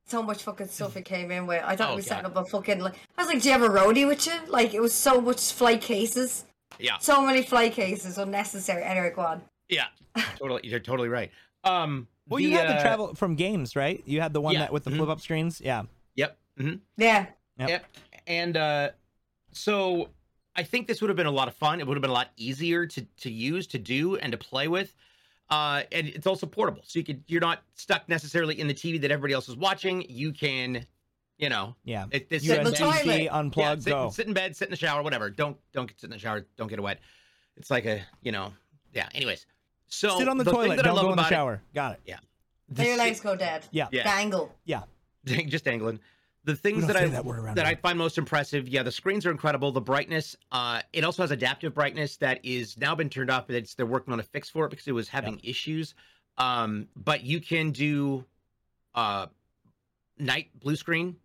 So much fucking stuff it came in with. I thought Oh, we set up a fucking. Like, I was like, do you have a roadie with you? Like, it was so much flight cases. Yeah, So many flight cases, unnecessary. Anyway, go on. yeah, [LAUGHS] totally. You're totally right. Um, Well, you had the uh, travel from games, right? You had the one yeah, that with the mhm. flip up screens. Yeah. Yep. hmm Yeah. Yep. Yep. And uh, so I think this would have been a lot of fun. It would have been a lot easier to to use, to do, and to play with. Uh, and it's also portable, so you could you're not stuck necessarily in the TV that everybody else is watching. You can, you know, Yeah. it, it's Sit in the USB toilet. C, yeah, unplug, sit, go. sit in bed, sit in the shower, whatever. Don't don't get sit in the shower. Don't get it wet. It's like a you know, yeah. Anyways, so Sit on the, thing toilet. Don't go in the about it- shower. Got it. the Let your legs go dead. Yeah. Yeah. Dangle. Yeah, [LAUGHS] just angling. The things that I that word that I find most impressive, yeah, the screens are incredible. The brightness, uh, it also has adaptive brightness that is now been turned off, but it's they're working on a fix for it because it was having issues. Um, but you can do uh night blue screen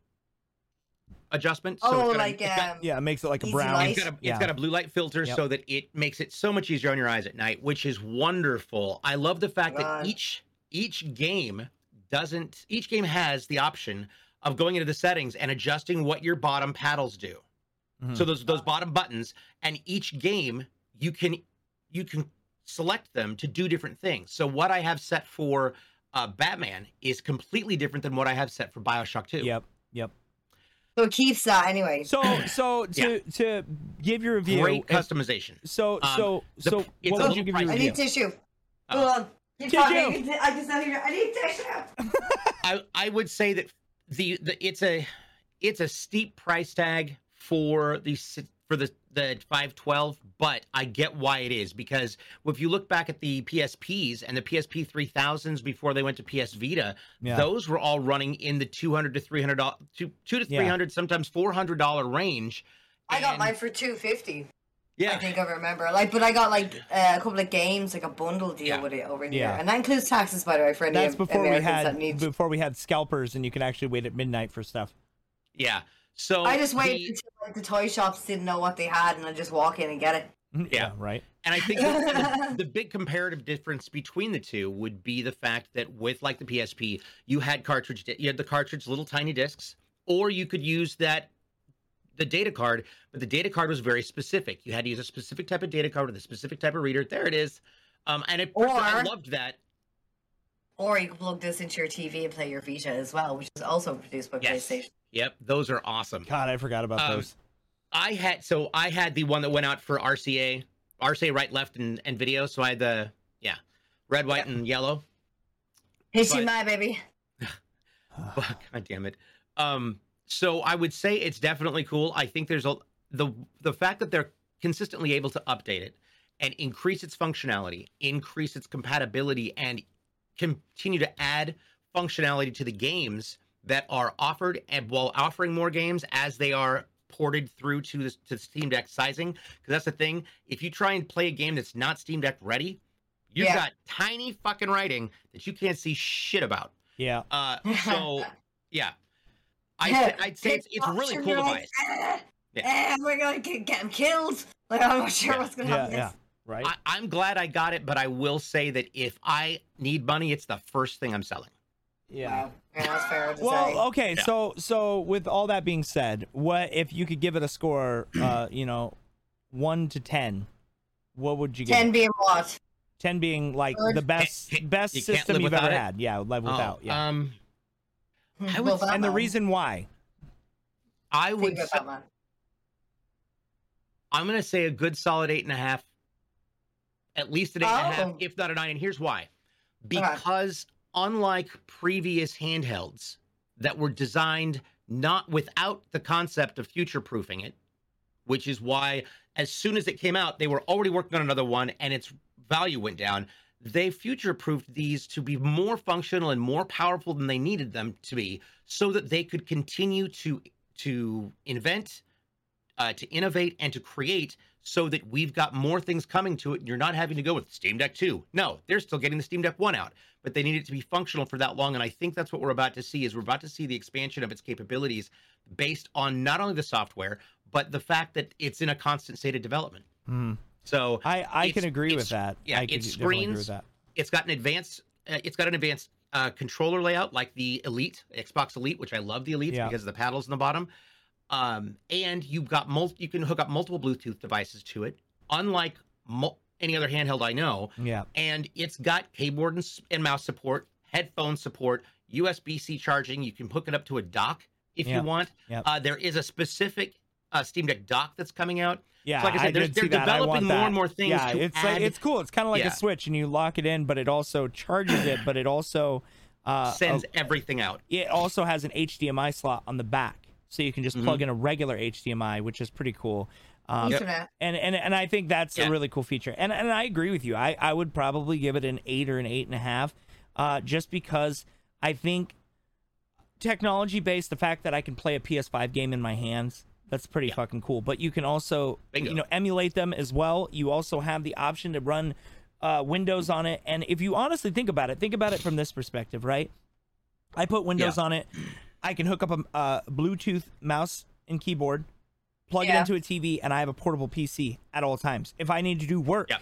adjustment. Oh, it's got a- like it's got- um, Yeah, it makes it like a brown. light. it's got a, yeah. it's got a blue light filter Yep. so that it makes it so much easier on your eyes at night, which is wonderful. I love the fact God. that each each game doesn't each game has the option of going into the settings and adjusting what your bottom paddles do. Mhm. So those those bottom buttons and each game you can you can select them to do different things. So what I have set for uh, Batman is completely different than what I have set for BioShock 2. Yep. Yep. So it keeps that anyway. So, so to to give your review. Great customization. so, Um, so, the- so, it's what a would you give your pricey. I need tissue. Oh. Hold on. Tissue. talking. I just know you. I need tissue. I I would say that the the it's a it's a steep price tag for the for the the 512 but I get why it is because if you look back at the PSPs and the PSP 3000s before they went to PS Vita Yeah. those were all running in the 200 to 300 dollars two, two to Yeah. 300 sometimes 400 dollar range I got mine for two fifty. Yeah I think I remember. Like, but I got like uh, a couple of games, like a bundle deal Yeah. with it over Yeah. here, and that includes taxes, by the way, for any That's before we had that need. before we had scalpers and you could actually wait at midnight for stuff. yeah so I just waited the- until like the toy shops didn't know what they had, and I just walk in and get it. Yeah. Right. And I think the, [LAUGHS] the, the big comparative difference between the two would be the fact that with like the PSP, you had cartridge, di- you had the cartridge little tiny discs, or you could use that the data card, but the data card was very specific. You had to use a specific type of data card with a specific type of reader. There it is. Um, and it, personally, I loved that. Or you can plug this into your TV and play your Vita as well, which is also produced by Yes. PlayStation. Yep, those are awesome. God, I forgot about Um, those. I had so I had the one that went out for RCA, RCA right, left, and, and video. So I had the yeah, red, white, and yellow. HDMI, But- my baby. [LAUGHS] God damn it. Um, so I would say it's definitely cool. I think there's a the the fact that they're consistently able to update it and increase its functionality, increase its compatibility, and continue to add functionality to the games that are offered, and while offering more games as they are ported through to the to Steam Deck sizing. Because that's the thing. If you try and play a game that's not Steam Deck ready, you've Yeah. got tiny fucking writing that you can't see shit about. Yeah. Uh, so [LAUGHS] yeah, I th- I'd say it's, it's a really cool device. Eh, Yeah. eh, we're gonna get, get him killed. Like I'm not sure Yeah. what's gonna Yeah. happen. Yeah. Right. I, I'm glad I got it, but I will say that if I need money, it's the first thing I'm selling. yeah. Wow. That's fair to Well, say. okay, Yeah. so so with all that being said, what if you could give it a score? Uh, you know, one to ten, what would you give? Ten it? being what? Ten being like Good. the best Can't- best you system you've ever it? had. Yeah, live without. Oh, yeah, Um, I would- and and the reason why? I would. Say, I'm going to say a good solid eight and a half, at least an eight and a half, Oh. if not a nine. And here's why: because unlike previous handhelds that were designed not without the concept of future proofing it, which is why as soon as it came out, they were already working on another one, and it's value went down, they future proofed these to be more functional and more powerful than they needed them to be so that they could continue to to invent uh, to innovate and to create so that we've got more things coming to it. And you're not having to go with Steam Deck 2. No, they're still getting the Steam Deck 1 out, but they need it to be functional for that long. And I think that's what we're about to see is we're about to see the expansion of its capabilities based on not only the software, but the fact that it's in a constant state of development. Mhm. So I I can agree with that. yeah, I can it definitely agree with screens- that. it's got an advanced uh, it's got an advanced uh, controller layout like the elite xbox elite which i love the elite Yeah. because of the paddles in the bottom um, and you've got mul- you can hook up multiple bluetooth devices to it unlike mul- any other handheld i know Yeah. and it's got keyboard and, and mouse support headphone support usb-c charging you can hook it up to a dock if Yeah. you want Yep. uh, there is a specific uh, steam deck dock that's coming out Yeah, like I said, they're- they're. I developing more and more things Yeah, it's add- like it's cool. It's kind of like Yeah. a switch, and you lock it in, but it also charges it. But it also uh, sends uh, everything out it also has an HDMI slot on the back, so you can just Mhm. plug in a regular HDMI, which is pretty cool. Um, Ethernet. and and and I think that's Yeah. a really cool feature. And and I agree with you. I I would probably give it an eight or an eight and a half, uh, just because I think technology based, the fact that I can play a PS5 game in my hands, that's pretty Yeah. fucking cool. But you can also Bingo. you know emulate them as well. You also have the option to run uh, Windows on it. And if you honestly think about it, think about it from this perspective, right? I put Windows on it. I can hook up a, a Bluetooth mouse and keyboard, plug it into a TV, and I have a portable PC at all times. If I need to do work, Yeah.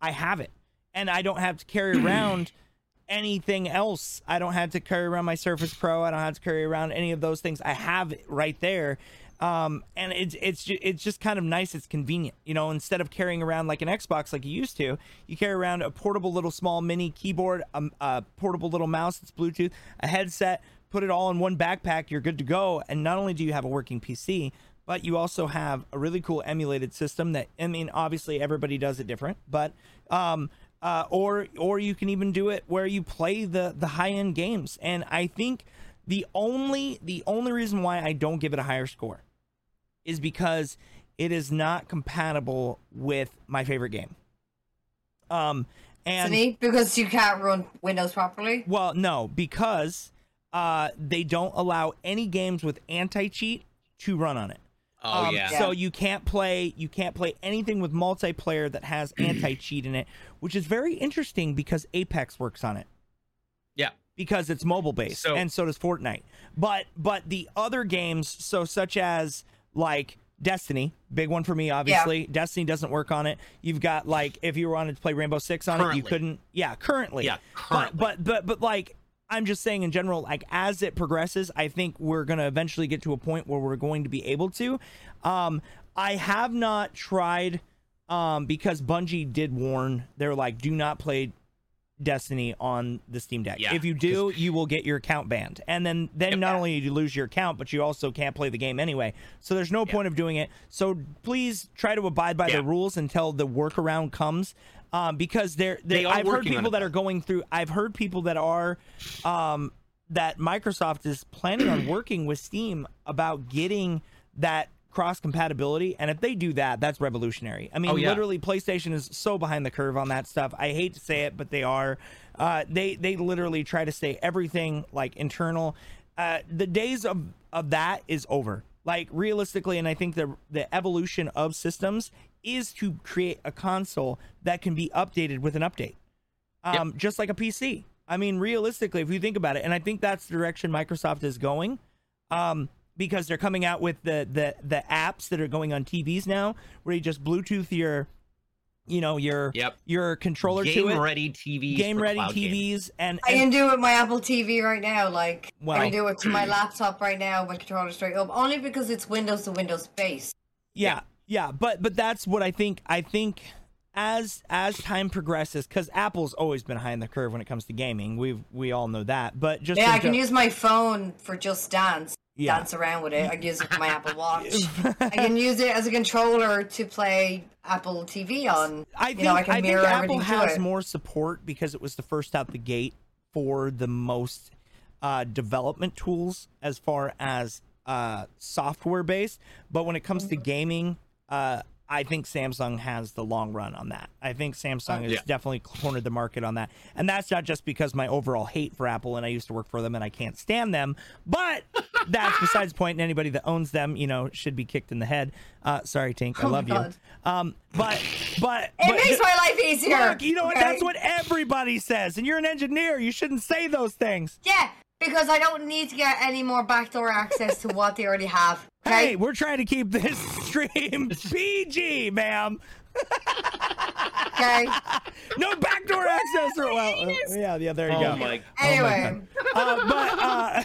I have it, and I don't have to carry around [CLEARS THROAT] anything else. I don't have to carry around my Surface Pro. I don't have to carry around any of those things. I have it right there. Um, and it's it's ju- it's just kind of nice. It's convenient, you know. Instead of carrying around like an Xbox like you used to, you carry around a portable little small mini keyboard, a, a portable little mouse that's Bluetooth, a headset. Put it all in one backpack. You're good to go. And not only do you have a working PC, but you also have a really cool emulated system that I mean, obviously everybody does it different, but um, uh, or or you can even do it where you play the the high end games. And I think the only the only reason why I don't give it a higher score is because it is not compatible with my favorite game. Um, and because you can't run Windows properly. well, no, because uh, they don't allow any games with anti cheat to run on it. oh Um, yeah So you can't play you can't play anything with multiplayer that has [CLEARS THROAT] anti cheat in it, which is very interesting because Apex works on it yeah because it's mobile based, So- and so does Fortnite. But but the other games, so such as like Destiny, big one for me, obviously. Yeah. Destiny doesn't work on it. You've got like if you wanted to play Rainbow Six on it, you couldn't. Yeah, currently. Yeah, But currently. but but but like I'm just saying in general, like as it progresses, I think we're gonna eventually get to a point where we're going to be able to. Um, I have not tried um because Bungie did warn they're like, do not play Destiny on the Steam Deck. Yeah, if you do, you will get your account banned. And then then Yep. not only do you lose your account, but you also can't play the game anyway. So there's no point of doing it. So please try to abide by the rules until the workaround comes. Um, because there, They are I've heard people that are going through. I've heard people that are, um, that Microsoft is planning on [CLEARS THROAT] working with Steam about getting that cross compatibility. And if they do that, that's revolutionary. I mean, Oh, yeah. literally, PlayStation is so behind the curve on that stuff. I hate to say it, but they are. Uh, they they literally try to stay everything like internal. Uh, the days of of that is over. Like realistically, and I think the the evolution of systems is to create a console that can be updated with an update um, just like a PC. I mean, realistically, if you think about it, and I think that's the direction Microsoft is going, um, because they're coming out with the the the apps that are going on TVs now, where you just Bluetooth your, you know, your Yep. your controller game to it, ready TVs game ready cloud gaming. TVs, and, I can do it with my Apple TV right now. Like I can do it to my [CLEARS THROAT] laptop right now. My controller straight up, only because it's Windows to Windows based. yeah, yeah, but but that's what I think. I think as as time progresses, because Apple's always been high in the curve when it comes to gaming. We we all know that, but just Yeah, I can gen- use my phone for just dance. Yeah. Dance around with it. I can use it for my Apple Watch. [LAUGHS] I can use it as a controller to play Apple TV on. I you think, know, I can I think Apple has more support because it was the first out the gate for the most uh, development tools as far as uh, software based. But when it comes to Mm-hmm. gaming, uh, I think Samsung has the long run on that. I think Samsung has Yeah. definitely cornered the market on that. And that's not just because my overall hate for Apple and I used to work for them and I can't stand them, but [LAUGHS] that's besides the point. And anybody that owns them, you know, should be kicked in the head. Uh, sorry, Tink, I Oh love you. Um, but but It but makes my life easier. Look, you know what? okay? That's what everybody says. And you're an engineer. You shouldn't say those things. Yeah, because I don't need to get any more backdoor access to what they already have. Okay. Hey, we're trying to keep this [LAUGHS] stream PG, ma'am. Okay. No backdoor access. Or, well, uh, yeah, yeah. There you Oh go. my! Anyway, Uh, but uh,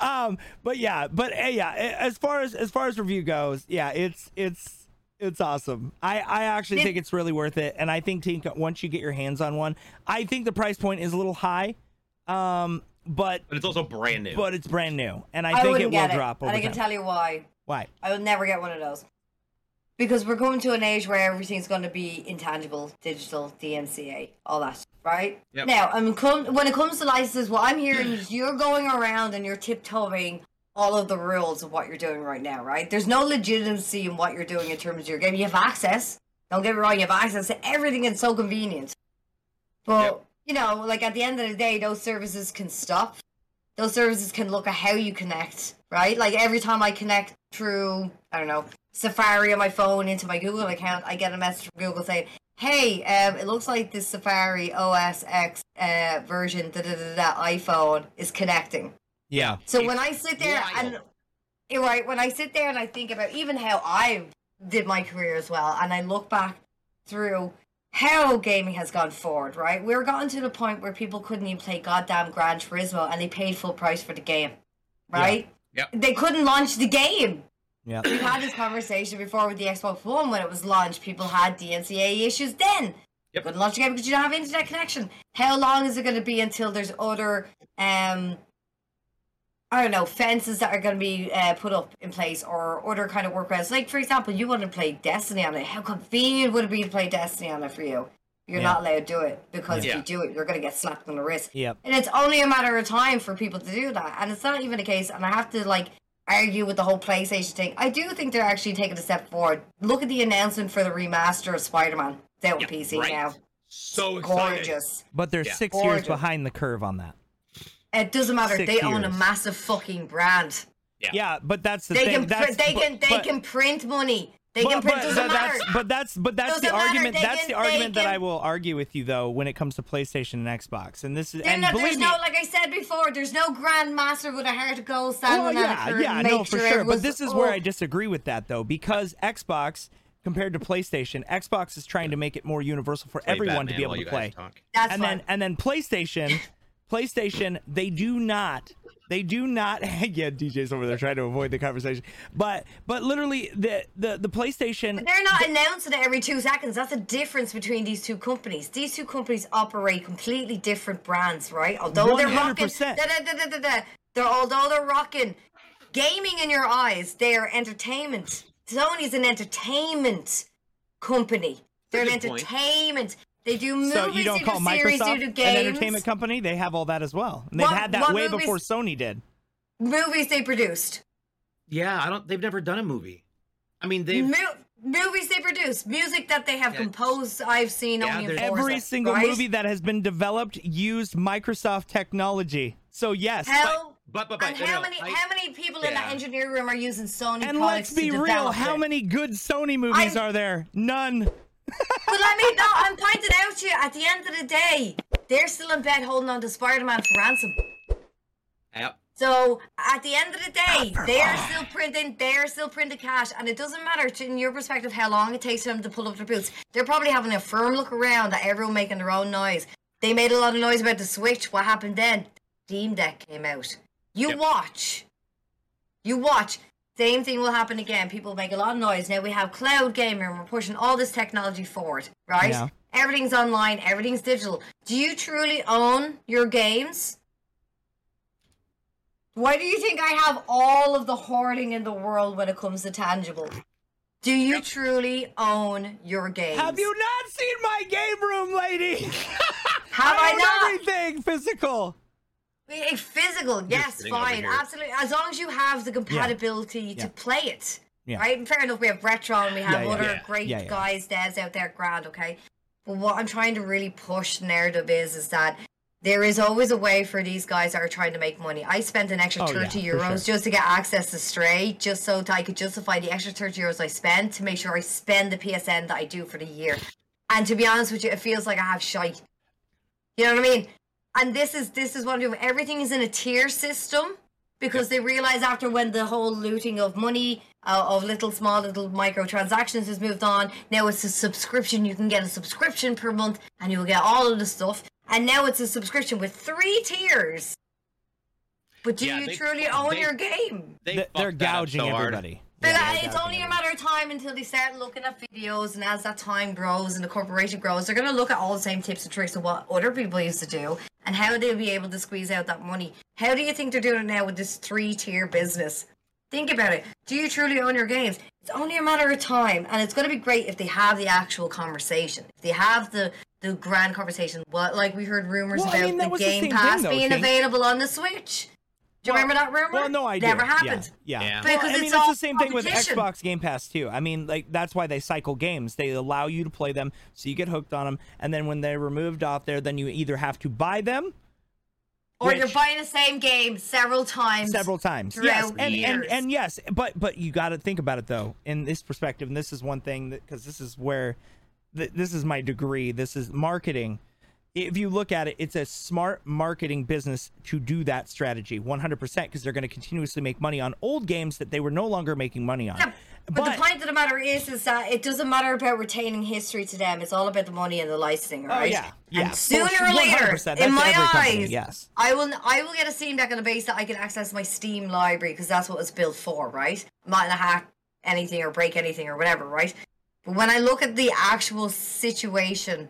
[LAUGHS] um, but yeah, but uh, yeah. As far as as far as review goes, yeah, it's it's it's awesome. I I actually Did- think it's really worth it, and I think Tinka, once you get your hands on one, I think the price point is a little high. Um, but But it's also brand new. but it's brand new, and I I, think it will it, drop over and I can time. tell you why. Why? I will never get one of those. Because we're coming to an age where everything's going to be intangible, digital, DMCA, all that, right? Yep. Now, I mean, come, when it comes to licenses, what I'm hearing [CLEARS THROAT] is you're going around and you're tiptoeing all of the rules of what you're doing right now, right? There's no legitimacy in what you're doing in terms of your game. You have access. Don't get me wrong, you have access to everything. It's so convenient. But, Yep. You know, like at the end of the day, those services can stop those services can look at how you connect, right? Like every time I connect through, I don't know, Safari on my phone into my Google account, I get a message from Google saying, "Hey, um, it looks like this Safari OS X uh, version, da da da da iPhone is connecting." Yeah. So when I sit there and wild. you're right, when I sit there and I think about even how I did my career as well, and I look back through how gaming has gone forward, right? We're gotten to the point where people couldn't even play goddamn Gran Turismo and they paid full price for the game, right? Yep. They couldn't launch the game. Yeah. We've had this conversation before with the Xbox One when it was launched. People had DMCA issues then. Yep. Couldn't launch the game because you don't have internet connection. How long is it going to be until there's other, um, I don't know, fences that are going to be uh, put up in place or other kind of workarounds? Like, for example, you want to play Destiny on it. How convenient would it be to play Destiny on it for you? You're Yeah. not allowed to do it because if you do it, you're going to get slapped on the wrist. Yep. And it's only a matter of time for people to do that. And it's not even a case, and I have to like argue with the whole PlayStation thing. I do think they're actually taking a step forward. Look at the announcement for the remaster of Spider Man. It's out on Yeah, PC right. now. So. Gorgeous. But they're Yeah. six years behind the curve on that. It doesn't matter. Six they own a massive fucking brand. Yeah. Yeah, but that's the They thing. can that's, print, they but- can they but- can print money. They but, can print but doesn't that- matter. that's, but that's but that's the Doesn't matter, argument. they That's can- the they argument that I will argue with you though when it comes to PlayStation and Xbox. And this is They're and not- there's believe me, no, like I said before, there's no grandmaster with a heart of gold oh, standing well, on a yeah, curtain yeah, no, for sure sure. But this is where oh. I disagree with that though, because Xbox compared to PlayStation, Xbox is trying to make it more universal for Play everyone Batman to be able to play. talk. That's and fine. then and then PlayStation, [LAUGHS] PlayStation, they do not. They do not. [LAUGHS] yeah, DJ's over there trying to avoid the conversation. But but literally the the the PlayStation. But they're not announcing it every two seconds. That's the difference between these two companies. These two companies operate completely different brands, right? Although they're rocking, 100%. da, da, da, da, da, da. they're although they're rocking gaming in your eyes. They are entertainment. Sony's an entertainment company. They're an That's a good point. Entertainment. They do movies, So you don't they call do series, they Microsoft do an entertainment company? They have all that as well. And they've What- had that way movies- before Sony did. Movies they produced. Yeah, I don't. They've never done a movie. I mean, they've. Mo- movies they produce. Music that they have Yeah. composed. I've seen Yeah, only in there's- Forza, Every single right? movie that has been developed used Microsoft technology. So yes. How but but but and no, how no, many I- how many people in the engineering room are using Sony and products let's be to real, develop how it? many good Sony movies I'm- are there? None. But let me know. I'm pointing out to you. At the end of the day, they're still in bed holding on to Spider-Man for ransom. Yep. So at the end of the day, they are still printing. They are still printing cash, and it doesn't matter to, in your perspective how long it takes them to pull up their boots. They're probably having a firm look around at everyone making their own noise. They made a lot of noise about the Switch. What happened then? Steam Deck came out. You Yep. watch. You watch. Same thing will happen again. People make a lot of noise. Now we have cloud gaming we're pushing all this technology forward, right? Yeah. Everything's online, everything's digital. Do you truly own your games? Why do you think I have all of the hoarding in the world when it comes to tangible? Do you truly own your games? Have you not seen my game room, lady? [LAUGHS] Have I, own not? everything physical. Eh, Physical, yes, fine, absolutely. As long as you have the compatibility Yeah. to play it, Yeah. Right? And fair enough, we have Retron, we have Yeah, yeah. other Yeah. great Yeah, yeah. guys, devs out there, grand, okay? But what I'm trying to really push narrative is is that there is always a way for these guys that are trying to make money. I spent an extra Oh, yeah, 30 for euros sure. just to get access to Stray, just so that I could justify the extra 30 euros I spent to make sure I spend the PSN that I do for the year. And to be honest with you, it feels like I have shite. You know what I mean? And this is this is what I'm doing. Everything is in a tier system because they realize after when the whole looting of money uh, of little small little microtransactions has moved on, now it's a subscription. You can get a subscription per month, and you'll get all of the stuff. And now it's a subscription with three tiers. But do Yeah, you they- truly own they- your game? They Th- they're fucked that up gouging so hard. everybody. But Yeah, uh, it's only a matter of time until they start looking at videos, and as that time grows and the corporation grows, they're going to look at all the same tips and tricks of what other people used to do and how they'll be able to squeeze out that money. How do you think they're doing it now with this three tier business? Think about it. Do you truly own your games? It's only a matter of time, and it's going to be great if they have the actual conversation. If they have the the grand conversation, what like we heard rumors Well, I about mean, the was the Game Pass thing, though, being available on the Switch. Do you Well- remember that rumor? Well, no, I do. Never Yeah, happened. Yeah. Yeah. Well, Because I mean, it's that's all the same thing with. Xbox Game Pass too. I mean, like that's why they cycle games. They allow you to play them, so you get hooked on them, and then when they're removed off there, then you either have to buy them Or you're buying the same game several times. several times. Yes, and, and years. and yes, but but you got to think about it though in this perspective, and this is one thing that because this is where th- this is my degree. This is marketing. If you look at it, it's a smart marketing business to do that strategy 100% because they're going to continuously make money on old games that they were no longer making money on. Yeah, but, the point of the matter is, is that it doesn't matter about retaining history to them. It's all about the money and the licensing, oh, right? Oh yeah, yeah. And sooner or later, in my every company, eyes, yes. I will. I will get a Steam Deck on the base that I can access my Steam library because that's what it's built for, right? I'm not gonna hack anything or break anything or whatever, right? But when I look at the actual situation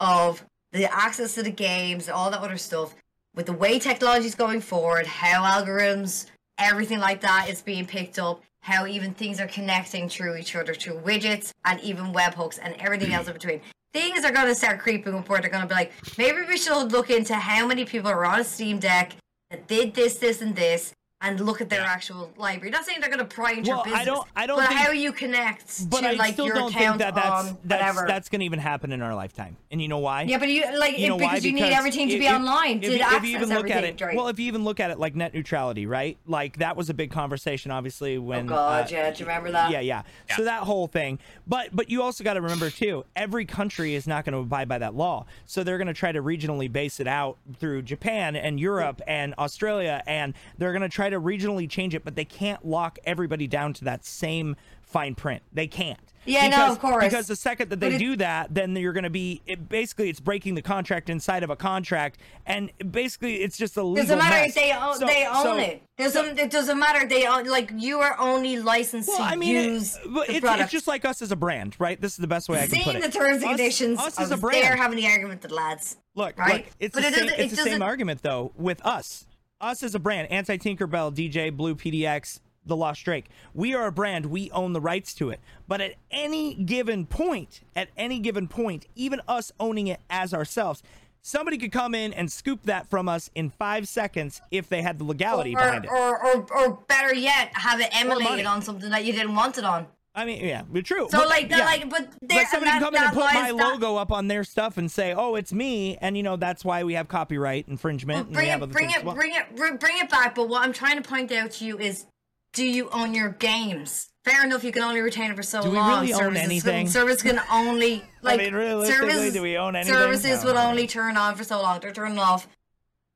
of the access to the games, all that other stuff, with the way technology is going forward, how algorithms, everything like that is being picked up, how even things are connecting through each other through widgets and even webhooks and everything else in between. Things are going to start creeping up where they're going to be like, maybe we should look into how many people are on a Steam Deck that did this, this, and this, and look at their actual library. Not saying they're going to pry into Well, your I business, don't- I don't but think- how you connect But to I like still your don't think account that that's on that's whatever. that's going to even happen in our lifetime. And you know why? Yeah, but you like You know because why? you need everything to be if- online if to you- access if you even look everything. at it, right? well, if you even look at it like net neutrality, right? Like that was a big conversation, obviously. oh When god, uh, yeah, do you remember that? yeah, yeah, So that whole thing, but but you also got to remember too, every country is not going to abide by that law. So they're going to try to regionally base it out through Japan and Europe and Australia, and they're going to try to regionally change it, but they can't lock everybody down to that same fine print. They can't. Yeah, no, because, of course. Because the second that they it- do that, then you're going to be it, basically it's breaking the contract inside of a contract, and basically it's just a legal Doesn't matter mess. if they own, So- they own so- it. Doesn't it doesn't matter they own like you are only licensed Well, to I mean, use but the it's, product. it's just like us as a brand, right? This is the best way I can Seeing put it. Seeing the terms and conditions, Us, I as a brand. there having the argument with the lads. Look, right? look, it's But the it same. It's it the same argument though with us. Us as a brand, anti Tinkerbell, DJ, Blue, PDX, The Lost Drake. We are a brand. We own the rights to it. But at any given point, at any given point, even us owning it as ourselves, somebody could come in and scoop that from us in five seconds if they had the legality or, behind it. or, or, or better yet, have it emulated on something that you didn't want it on. I mean, yeah, true. So But- like, that, yeah. like, but But somebody can come in and put my that- logo up on their stuff and say, "Oh, it's me," and you know that's why we have copyright infringement. and we bring it, bring it, well. bring it, bring bring it back. But what I'm trying to point out to you is, do you own your games? Fair enough, you can only retain it for so long. Do we really own Services- anything? Service can [LAUGHS] only like. I mean, services, do we own anything? Services No. will only turn on for so long. They're turning off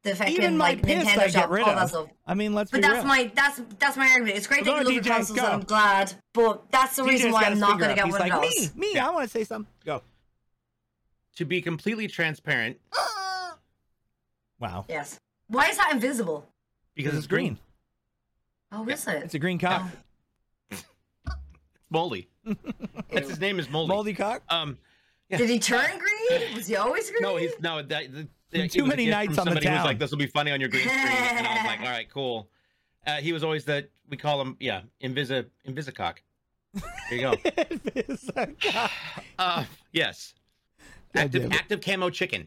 the fucking Even my like piss, Nintendo I get shop, rid all that of. stuff. I mean, let's But be that's real. my that's that's my argument. It's great Go that you on, look DJ, at consoles, go. and I'm glad. But that's the reason why I'm not going to up. get He's one like, of those. Me, me, I want to say something. Go. To be completely transparent, [GASPS] Wow. Yes. Why is that invisible? because it's green. Oh, is it? It's a green cock. [LAUGHS] Moldy. That's [LAUGHS] his name is Moldy. Moldy cock. Um, yeah. Did he turn green? Was he always green? No, he's no. That, the, the, Too it was a many nights on the town. was like, "This will be funny on your green screen," and I was like, [LAUGHS] "All right, cool." Uh, he was always the we call him, yeah, Invisa Invisicock. There you go. It's a cock. Uh, yes. Active active camo chicken.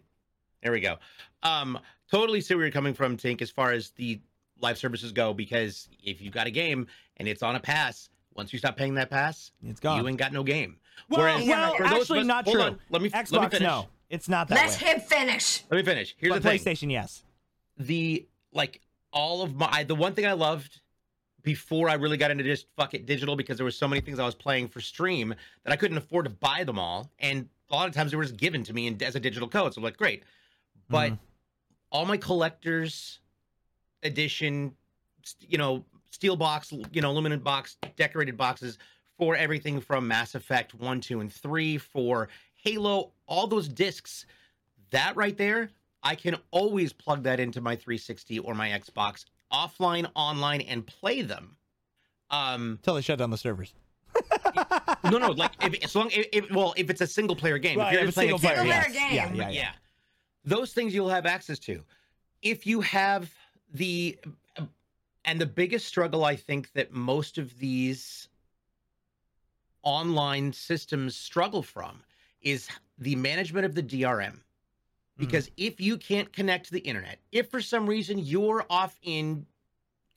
There we go. Um, totally see where you're coming from, Tink, as far as the live services go, because if you've got a game and it's on a pass, Once you stop paying that pass, It's gone. you ain't got no game. well, Whereas well for those of actually, us- not hold true. on, let me Xbox, let me finish. no, it's not that Let way. him finish. Let me finish. Here's but the thing. PlayStation, yes. the like all of my the one thing I loved before I really got into just fuck it digital because there were so many things I was playing for stream that I couldn't afford to buy them all, and a lot of times they were just given to me in, as a digital code. So I'm like, great, but Mhm. all my collectors edition, you know, steel box, you know, aluminum box, decorated boxes for everything from Mass Effect one, two, and three, for Halo, all those discs. That right there, I can always plug that into my 360 or my Xbox offline, online, and play them. Um, Until they shut down the servers. [LAUGHS] no, no, like if as long if, if well, if it's a single player game, Right, if you're if playing a single player, Single player yes. game. Yeah, yeah, yeah. yeah. Those things you'll have access to. If you have the and the biggest struggle I think that most of these online systems struggle from is the management of the DRM. Because mm-hmm. if you can't connect to the internet, if for some reason you're off in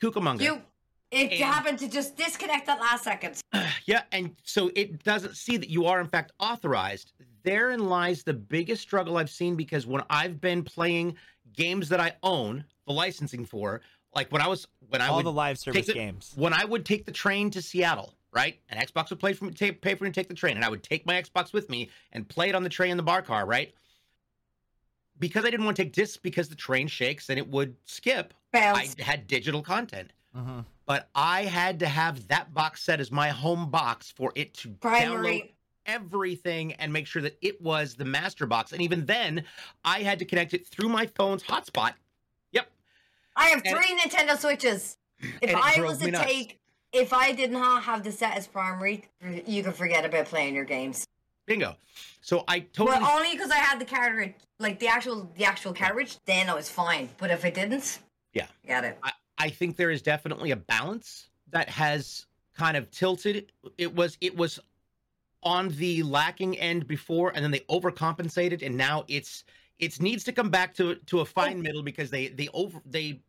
Cucamonga, You, it And- happened to just disconnect at last second. [SIGHS] yeah, and so it doesn't see that you are in fact authorized. Therein lies the biggest struggle I've seen because when I've been playing games that I own the licensing for, like when I was when I All would the live service the- games. when I would take the train to Seattle, right? An Xbox would play for me, take, pay for me to take the train, and I would take my Xbox with me and play it on the train in the bar car, right? Because I didn't want to take discs because the train shakes and it would skip. I had digital content Mhm. but I had to have that box set as my home box for it to download everything and make sure that it was the master box. And even then, I had to connect it through my phone's hotspot. Yep. I have and- three Nintendo Switches. If I was to nuts. take, if I did not have the set as primary, you could forget about playing your games. Bingo. So I totally. Well, only because I had the cartridge, like the actual, the actual cartridge. Then I was fine. But if I didn't, Yeah. got it. I think there is definitely a balance that has kind of tilted. It was it was on the lacking end before, and then they overcompensated, and now it's it needs to come back to to a fine oh. middle because they they over they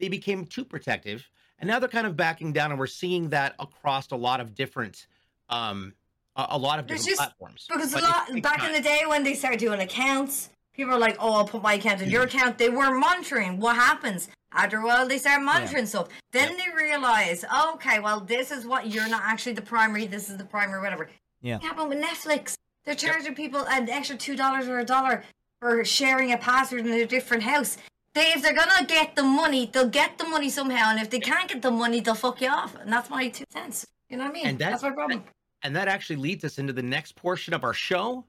they became too protective, and now they're kind of backing down, and we're seeing that across a lot of different um a, a lot of different just- platforms. Because a But lot back in the day when they started doing accounts, people are like, "Oh, I'll put my account in your Mm-hmm. account." They were monitoring what happens. After a while, they start monitoring stuff. Then they realize, okay, well, this is what you're not actually the primary. This is the primary, whatever. Yeah. It happened with Netflix. They're charging people an extra two dollars or a dollar for sharing a password in a different house. They, if they're gonna get the money, they'll get the money somehow, and if they can't get the money, they'll fuck you off. And that's my two cents. You know what I mean? And that's- my problem. And that actually leads us into the next portion of our show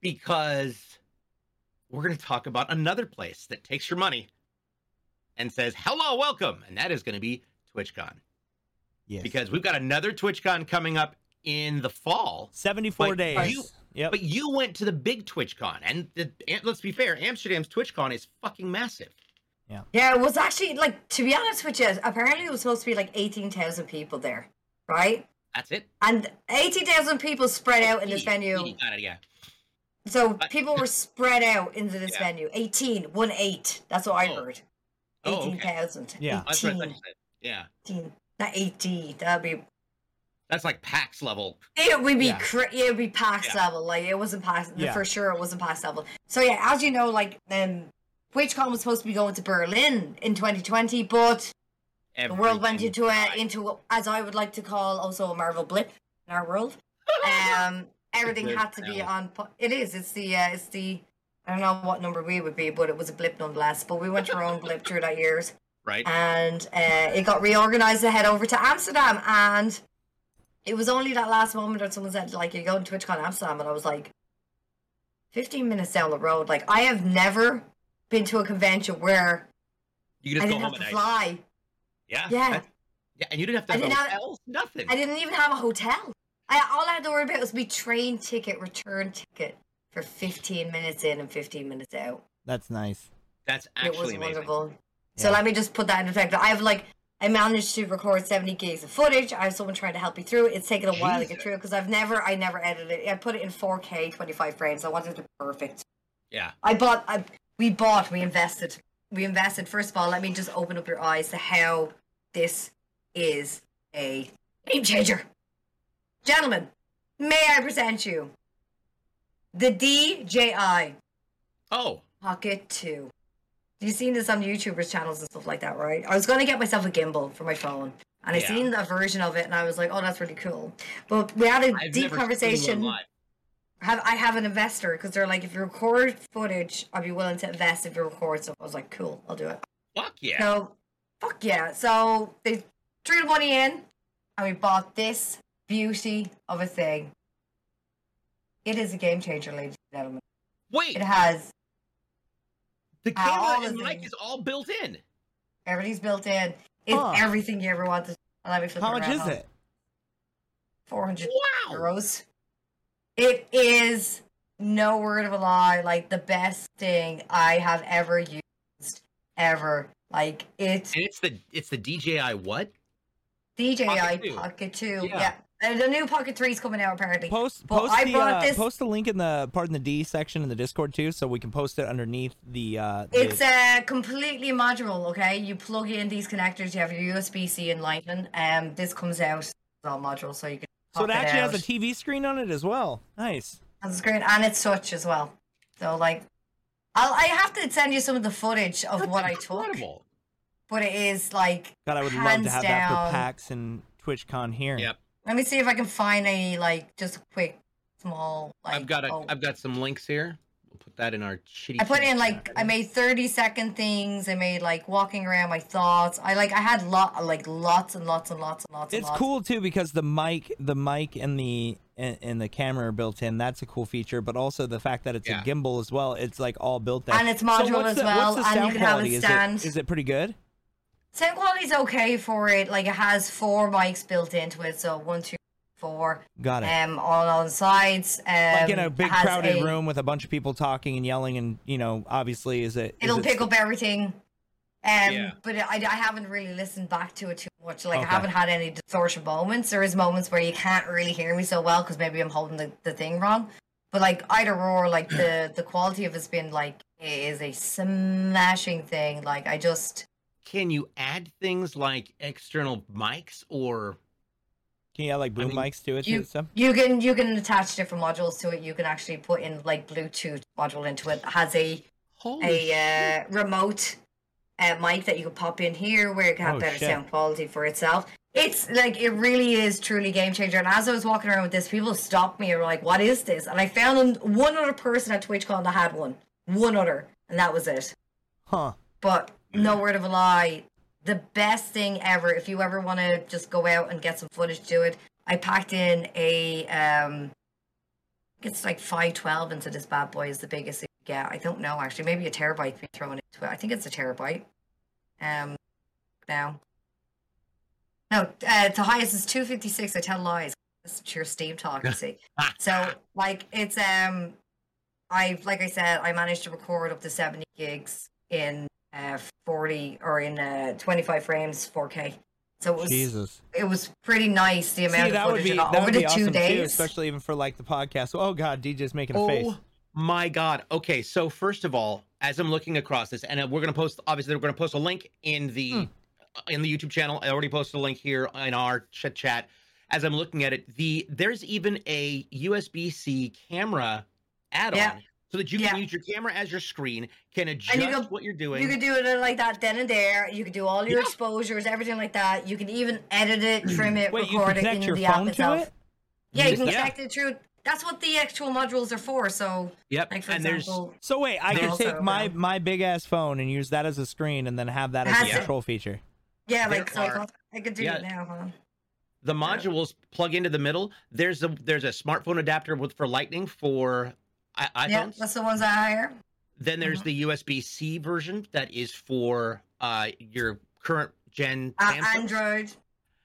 because we're going to talk about another place that takes your money and says, hello, welcome. And that is going to be TwitchCon Yes. because we've got another TwitchCon coming up in the fall. 74 but days. you- yep. But you went to the big TwitchCon. And, the, and let's be fair, Amsterdam's TwitchCon is fucking massive. Yeah, Yeah, it was actually like to be honest with you, apparently it was supposed to be like eighteen thousand people there, right? That's it. And eighteen thousand people spread out in this venue. eighty, got it, yeah. So But- people were spread out into this Yeah. venue. 18, one eight. That's what I Oh. heard. Oh, okay. Eighteen thousand. Yeah. That's what I 18, you. Yeah. 18. Not eighty. That'd be That's like PAX level. it would be Yeah. cra- it would be PAX Yeah. level. Like it wasn't PAX Yeah. for sure it wasn't PAX level. So yeah, as you know, like um TwitchCon was supposed to be going to Berlin in 2020, but the world went into a died. into as I would like to call also a Marvel blip in our world. [LAUGHS] Um, everything had to be on. It is. It's the. Uh, it's the. I don't know what number we would be, but it was a blip nonetheless. But we went through our own blip through that years, [LAUGHS] right? and uh, it got reorganized to head over to Amsterdam. And it was only that last moment when someone said, like, you're going to TwitchCon Amsterdam, and I was like, 15 minutes down the road. Like, I have never been to a convention where You just I didn't home have at to night. fly. Yeah. Yeah. that's- Yeah, and you didn't have to I have didn't have- nothing. I didn't even have a hotel. I all I had to worry about was my train ticket, return ticket for 15 minutes in and 15 minutes out. That's nice. That's it was actually amazing. wonderful. So let me just put that into effect. I have like I managed to record 70 gigs of footage. I have someone trying to help me through it. It's taken a while to get through because I've never I never edited it. I put it in 4K 25 frames. I wanted it to be perfect. Yeah. I bought I we bought, we invested. We invested. First of all, let me just open up your eyes to how this is a Game changer. Gentlemen, may I present you the DJI Oh, Pocket 2. You've seen this on YouTubers' channels and stuff like that, right? I was going to get myself a gimbal for my phone. And I seen a version of it and I was like, oh, that's really cool. But we had a I've deep conversation. have I have an investor because they're like, if you record footage, I'd be willing to invest if you record stuff. I was like, cool, I'll do it. Fuck yeah. So, fuck yeah. So they threw the money in, and we bought this beauty of a thing. It is a game changer, ladies and gentlemen. Wait, It has the all camera the and mic is all built in. everything's built in. It's Huh. everything you ever wanted. Let me flip How it much around, is it? Four hundred Wow. euros. It is no word of a lie, like the best thing I have ever used ever. Like it's And it's the it's the DJI what? DJI Pocket Pocket two. 2. Yeah. Yeah. And the new Pocket 3 is coming out apparently. Post Well, post I the brought uh, this- post the link in the pardon the D section in the Discord too, so we can post it underneath the. Uh, the- It's uh, completely modular, okay? You plug in these connectors, you have your USB C and Lightning, and this comes out it's all modular, so you can. so it pop actually out. has a TV screen on it as well. Nice. Has a screen and it's touch as well. So, like, I'll, I have to send you some of the footage of That's what I took, incredible. but it is like. God, I would love to have that for PAX and TwitchCon here. Yep. Let me see if I can find a like, just a quick, small. Like, I've got a oh. have got some links here. We'll put that in our shitty. I put in like. I made thirty second things. I made like walking around my thoughts. I like I had lot like lots and lots and lots and lots. and It's lots. cool too because the mic, the mic and the and, and the camera are built in. That's a cool feature, but also the fact that it's Yeah. a gimbal as well. It's like all built there. And it's modular what's as the- well, and you can have a quality? Is it- stand. Is it pretty good? Sound quality's okay for it. Like it has four mics built into it, so one, two, four. Got it. Um, all on the sides. Um, like in a big crowded a- room with a bunch of people talking and yelling, and you know, obviously, is it? is It'll it pick up everything. Um, Yeah. but I, I haven't really listened back to it too much. Like Okay. I haven't had any distortion moments. There is moments where you can't really hear me so well because maybe I'm holding the, the thing wrong. But like either or, like the the quality of it's been like it is a smashing thing. Like I just Can you add things like external mics or Can you add like boom mean, mics to it you and stuff? you can you can attach different modules to it. You can actually put in like Bluetooth module into it. It has a holy a uh, remote uh, mic that you can pop in here where it can have Oh, better shit. sound quality for itself. It's like it really is truly game changer. And as I was walking around with this, people stopped me and were like, "What is this?" And I found one other person at TwitchCon that had one, one other, and that was it. Huh? But no word of a lie, the best thing ever. If you ever want to just go out and get some footage, do it. I packed in a um, it's like five twelve into this bad boy is the biggest you get. I don't know actually. Maybe a terabyte can be thrown into it. I think it's a terabyte. Um, now. No, uh, the highest is two fifty six. I tell lies. That's pure Steam talk. You see. [LAUGHS] So like it's um I like I said, I managed to record up to seventy gigs in uh forty or in uh twenty five frames, four K. So it was Jesus. it was pretty nice the amount See, of that would footage be that over would the be two awesome too, days. especially even for like the podcast. Oh God, DJ's making a face. Oh my god. Okay, so first of all, as I'm looking across this, and uh, we're gonna post obviously we're gonna post a link in the Hmm. uh, in the YouTube channel. I already posted a link here in our chat chat. As I'm looking at it, the there's even a USB-C camera add-on. Yeah. So that you Yeah. can use your camera as your screen, can adjust you can- what you're doing. You could do it like that then and there. You could do all your Yeah. exposures, everything like that. You can even edit it, trim it, Wait, record can it connect in your the app to itself. it? Yeah, you can Yeah. connect it through. That's what the actual modules are for. So, yep. like for and there's So wait, I can take my Also, my big ass phone and use that as a screen, and then have that as Has a control feature. yeah, there like so are- I could do yeah. it now. Huh? the modules plug into the middle. There's a there's a smartphone adapter with for Lightning for I- Yeah, iPhones. that's the ones I hire. Then there's Mhm. the USB C version that is for uh your current gen Uh, Android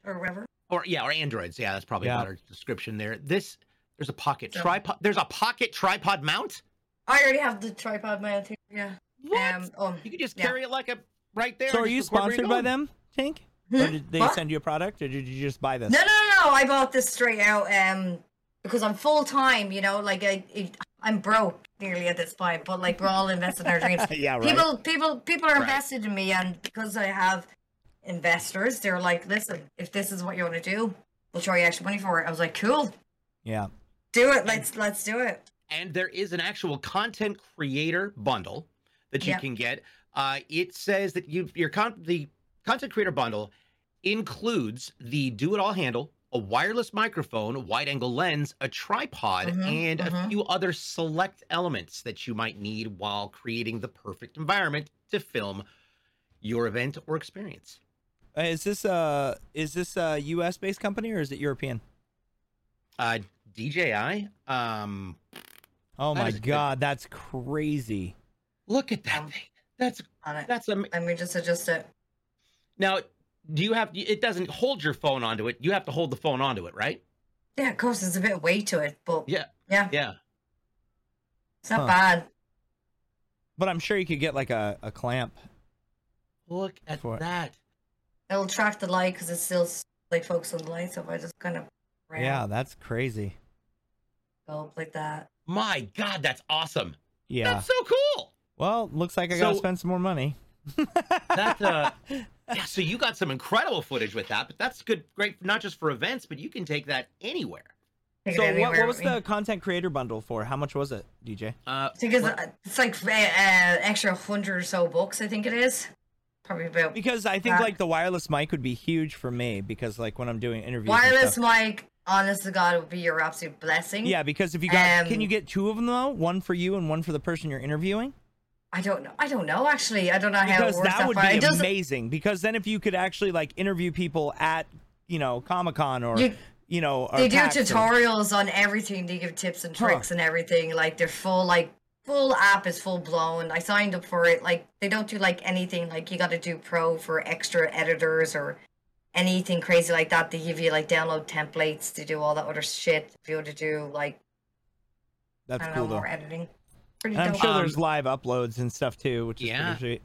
or whatever. or yeah or Androids. Yeah, that's probably Yeah. a better description there. This there's a pocket So- tripod. There's a pocket tripod mount. I already have the tripod mount here. Yeah. What? Um. um you can just yeah. carry it like a right there. So are you just record where sponsored by them, Tink? Hmm? Or did they What? send you a product, or did you just buy this? No, no, no, no. I bought this straight out um because I'm full time. You know, like I, it, I'm broke nearly at this point, but like we're all invested in our dreams. [LAUGHS] yeah, right. People, people, people are Right. invested in me, and because I have investors, they're like, listen, if this is what you want to do, we'll charge you extra money for it. I was like, cool, Yeah. do it. Let's let's do it. and there is an actual content creator bundle that you Yep. can get. Uh, it says that you your con- the content creator bundle includes the do it all handle, a wireless microphone, wide angle lens, a tripod, Mhm, and a mhm. few other select elements that you might need while creating the perfect environment to film your event or experience. Uh, Is this a is this a U.S. based company or is it European? Uh, DJI, um, Oh my is a good- god, that's crazy. look at that Um, thing. That's On it. that's am- Let me just adjust it. Now, do you have? It doesn't hold your phone onto it. You have to hold the phone onto it, right? Yeah, of course, there's a bit of weight to it, but Yeah. yeah, Yeah. it's not Huh. bad. But I'm sure you could get like a, a clamp. Look at For that. It'll track the light because it's still like focused on the light. So if I just kind of Yeah, that's crazy. go up like that. My God, that's awesome. Yeah. That's so cool. Well, looks like I gotta So- spend some more money. That uh, [LAUGHS] yeah. So you got some incredible footage with that, but that's good, great, not just for events, but you can take that anywhere. Take so what, anywhere what was the content creator bundle for? How much was it, DJ? Uh, I think it's, what- uh, it's like uh, uh, extra hundred or so bucks. I think it is. Probably about Because I think Uh, like the wireless mic would be huge for me because like when I'm doing interviews. and wireless stuff- mic. Honest to God, would be your absolute blessing. Yeah, because if you got, can Um, you get two of them though? One for you and one for the person you're interviewing? I don't know. I don't know actually. I don't know how Because it works. that would be amazing. Because then if you could actually like interview people at, you know, Comic Con or you, You- know, they do PAX or- tutorials on everything. They give tips and Huh. tricks and everything. Like their full like full app is full blown. I signed up for it. Like they don't do like anything. Like you got to do pro for extra editors or anything crazy like that. They give you like download templates to do all that other shit. If you want to do like That's I don't cool know though. more editing. Pretty And I'm dope. sure Um, there's live uploads and stuff too, which is Yeah. pretty sweet.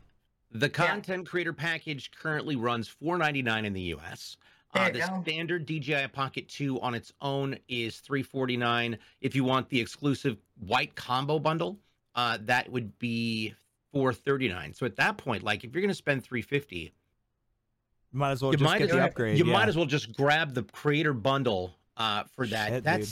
the content creator package currently runs $4.99 in the U.S. There Uh, the go. standard DJI Pocket 2 on its own is 349. If you want the exclusive white combo bundle, uh, that would be 439. So at that point, like if you're going to spend 350, Might as well you just might get as the well, upgrade. you yeah. might as well just grab the creator bundle uh, for that. Shit, dude.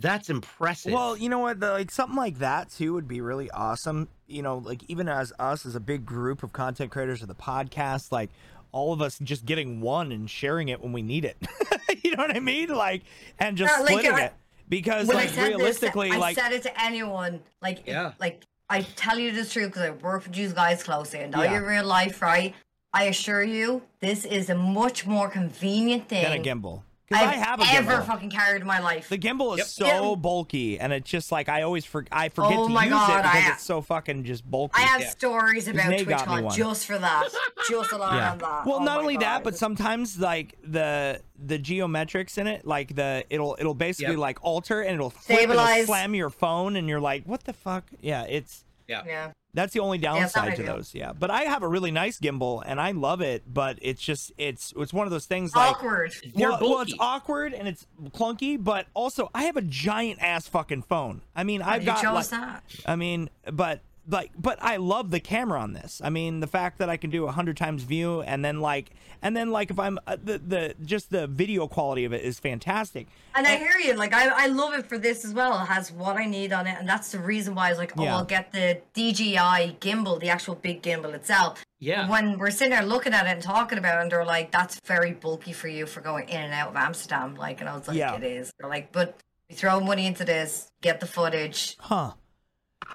That's that's impressive. Well, you know what? The, like something like that too would be really awesome. You know, like even as us as a big group of content creators of the podcast, like all of us just getting one and sharing it when we need it. [LAUGHS] you know what I mean? Like and just Yeah, like, splitting I- it because when like said realistically, this, I like said it to anyone. Like, Yeah. like I tell you the truth because I work with you guys closely and know Yeah. your real life, right? I assure you, this is a much more convenient thing get a gimbal because I I've have a ever gimbal. fucking carried in my life. The gimbal is Yep. so Yeah. bulky, and it's just like I always for I forget Oh to my use God, it because I- it's so fucking just bulky. I have Yeah. stories about Nate got TwitchCon just for that, [LAUGHS] just alone yeah. on that. Well, Oh not my only that, but sometimes like the the geometrics in it, like the it'll it'll basically Yep. like alter and it'll flip and it'll Stabilize. slam your phone, and you're like, what the fuck? Yeah, it's yeah. yeah, that's the only it's not downside to those. Yeah, but I have a really nice gimbal and I love it, but it's just it's it's one of those things like. awkward. They're Well, well, it's awkward and it's clunky, but also I have a giant ass fucking phone. I mean, I've you got chose like, that. I mean, but like, but I love the camera on this. I mean, the fact that I can do a hundred times view, and then like, and then like, if I'm uh, the the just the video quality of it is fantastic. And I hear you. Like I, I love it for this as well. It has what I need on it, and that's the reason why I was like, oh, Yeah. I'll get the DJI gimbal, the actual big gimbal itself. Yeah. When we're sitting there looking at it and talking about it, and they're like, that's very bulky for you for going in and out of Amsterdam. Like, and I was like, Yeah. it is. They're like, but we throw money into this, get the footage. Huh?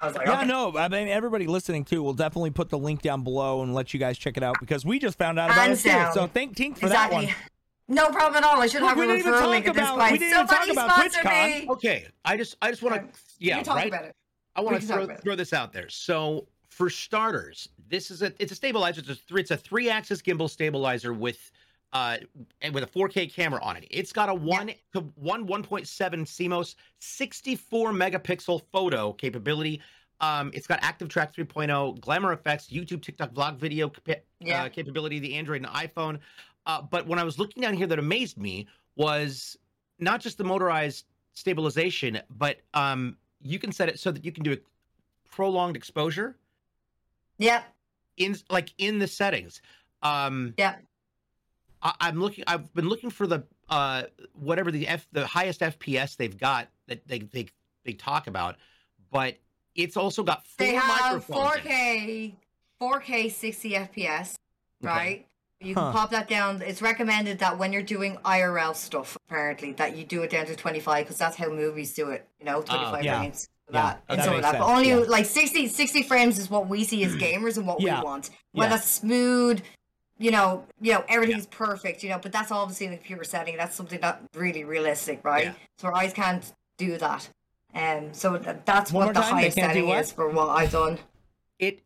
I was like, Yeah, okay. no. I mean, everybody listening too will definitely put the link down below and let you guys check it out because we just found out about Hands it too. So thank Tink for exactly. that one. No problem at all. I should Look, have we a referral talk link at this point. we didn't even talk Somebody about sponsor TwitchCon. me. Okay, I just I just want to yeah talk right. about it. I want to throw, throw this out there. So for starters, this is a it's a stabilizer. It's a three it's a three axis gimbal stabilizer with uh and with a 4K camera on it. It's got a one to one 1.7 CMOS 64 megapixel photo capability. Um, it's got Active Track 3.0, Glamour Effects, YouTube, TikTok, vlog video capa- Yeah. uh, capability, the Android and iPhone. Uh, but when I was looking down here, that amazed me was not just the motorized stabilization, but um, you can set it so that you can do a prolonged exposure Yep. in like in the settings. Um, Yep. I, I'm looking. I've been looking for the uh whatever the f the highest FPS they've got that they they they talk about, but it's also got four They have microphones. in it. 4K, 4K 60 FPS, Okay. right? You can Huh. pop that down. It's recommended that when you're doing IRL stuff, apparently, that you do it down to 25 because that's how movies do it. You know, 25 yeah. frames. for Yeah, that. and that some of that. But only yeah. like 60, 60 frames is what we see as [CLEARS THROAT] gamers and what Yeah. we want. When Yeah. that's smooth, you know, you know, everything's perfect, you know, but that's obviously in the computer setting. That's something that really realistic, right? Yeah. So our eyes can't do that. Um, so th- that's One what the time, highest setting is for what I've done. It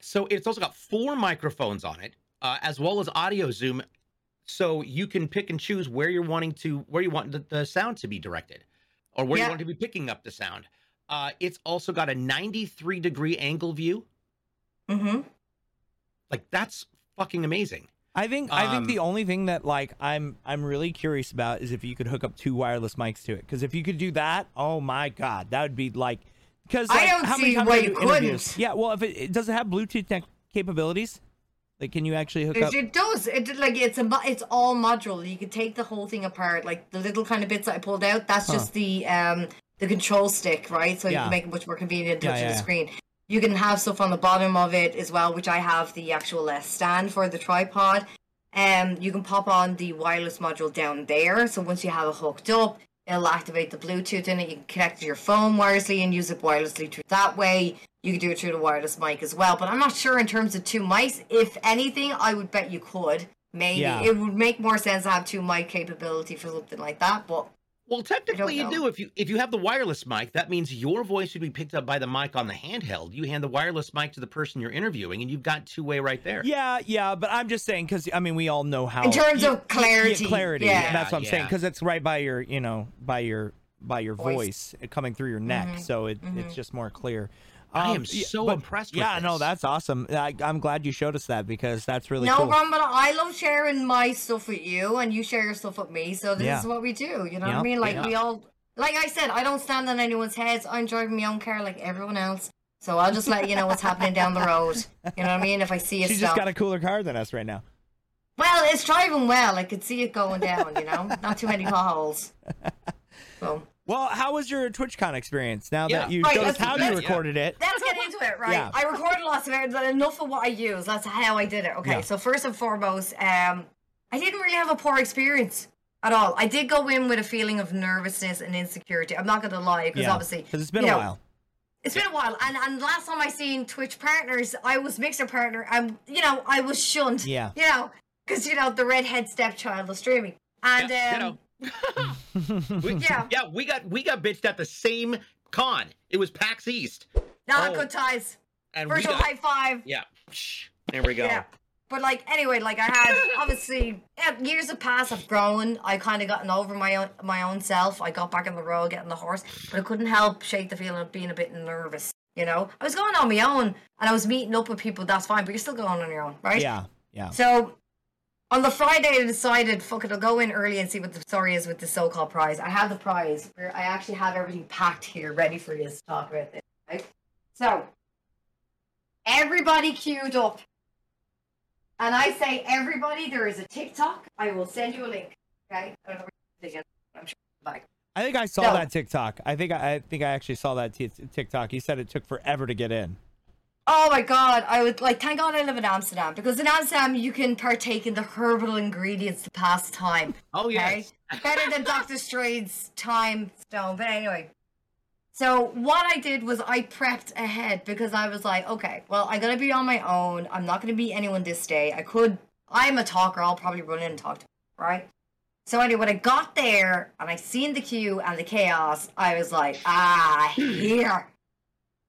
so it's also got four microphones on it, uh, as well as audio zoom, so you can pick and choose where you're wanting to where you want the, the sound to be directed, or where Yeah. you want to be picking up the sound. Uh, it's also got a 93 degree angle view. Mm-hmm. Like that's fucking amazing. I think I think Um, the only thing that like I'm I'm really curious about is if you could hook up two wireless mics to it. Because if you could do that, oh my god, that would be like. Because I don't how many see times why you couldn't. Yeah, well, if it, it does it have Bluetooth tech capabilities, like can you actually hook up? It, it does. It like it's a mo- it's all modular. You can take the whole thing apart. Like the little kind of bits that I pulled out. That's Huh. just the um the control stick, right? So you can make it much more convenient Yeah, touching yeah, the yeah. screen. You can have stuff on the bottom of it as well, which I have the actual uh, stand for the tripod. Um, you can pop on the wireless module down there. So once you have it hooked up, it'll activate the Bluetooth in it. You can connect to your phone wirelessly and use it wirelessly through that way. You can do it through the wireless mic as well. But I'm not sure in terms of two mics. If anything, I would bet you could. Maybe Yeah. it would make more sense to have two mic capability for something like that. But Well, technically you know. do. If you if you have the wireless mic, that means your voice would be picked up by the mic on the handheld. You hand the wireless mic to the person you're interviewing, and you've got two way right there. Yeah, yeah, but I'm just saying because I mean we all know how In terms Yeah, of clarity, yeah, clarity. yeah. that's what I'm saying because it's right by your, you know, by your by your voice, Voice. coming through your neck, Mhm, so it, mhm. it's just more clear. I Um, am so but- impressed with Yeah, no, that's awesome. I, I'm glad you showed us that because that's really no cool. problem. But I love sharing my stuff with you, and you share your stuff with me. So this Yeah. is what we do. You know what I mean? Like yeah. we all, like I said, I don't stand on anyone's heads. I'm driving my own car like everyone else. So I'll just let you know what's happening down the road. You know what I mean? If I see [LAUGHS] a She's stop. just got a cooler car than us right now. Well, it's driving well. I could see it going down. You know, not too many [LAUGHS] potholes. [LAUGHS] So Well, how was your TwitchCon experience? Now Yeah. that you Right, showed us how you let's- recorded it. let's get into it, right? Yeah. I recorded lots of it, but enough of what I use. That's how I did it. Okay, Yeah. so first and foremost, um, I didn't really have a poor experience at all. I did go in with a feeling of nervousness and insecurity. I'm not going to lie, because Yeah, obviously, because it's been a know, while. It's been a while, and and last time I seen Twitch partners, I was mixer partner. I'm, you know, I was shunned. Yeah. You know, because you know the redhead stepchild of streaming, and Yeah, um, ditto. [LAUGHS] We- Yeah. yeah, we got we got bitched at the same con. It was PAX East, not Oh. good ties. and Virtual got high five. yeah. There we go. Yeah. But like anyway, like I had [LAUGHS] obviously yeah, years have passed. I've grown. I kind of gotten over my own my own self. I got back on the road, getting the horse, but I couldn't help shake the feeling of being a bit nervous. You know, I was going on my own, and I was meeting up with people. That's fine, but you're still going on your own, right? Yeah, yeah. So on the Friday, I decided, fuck it, I'll go in early and see what the story is with the so-called prize. I have the prize. Where I actually have everything packed here, ready for you to talk about this. Right? So everybody queued up, and I say everybody. There is a TikTok. I will send you a link. Okay? I don't know where you're I'm sure. Like, I think I saw No. that TikTok. I think I, I think I actually saw that t- TikTok. You said it took forever to get in. Oh my god, I would like thank God I live in Amsterdam because in Amsterdam you can partake in the herbal ingredients to pass time. Oh Okay? yes. Better than [LAUGHS] Doctor Strange's time stone. But anyway. So what I did was I prepped ahead because I was like, okay, well, I'm gonna be on my own. I'm not gonna be anyone this day. I could I'm a talker, I'll probably run in and talk to people, right? So anyway, when I got there and I seen the queue and the chaos, I was like, ah, here.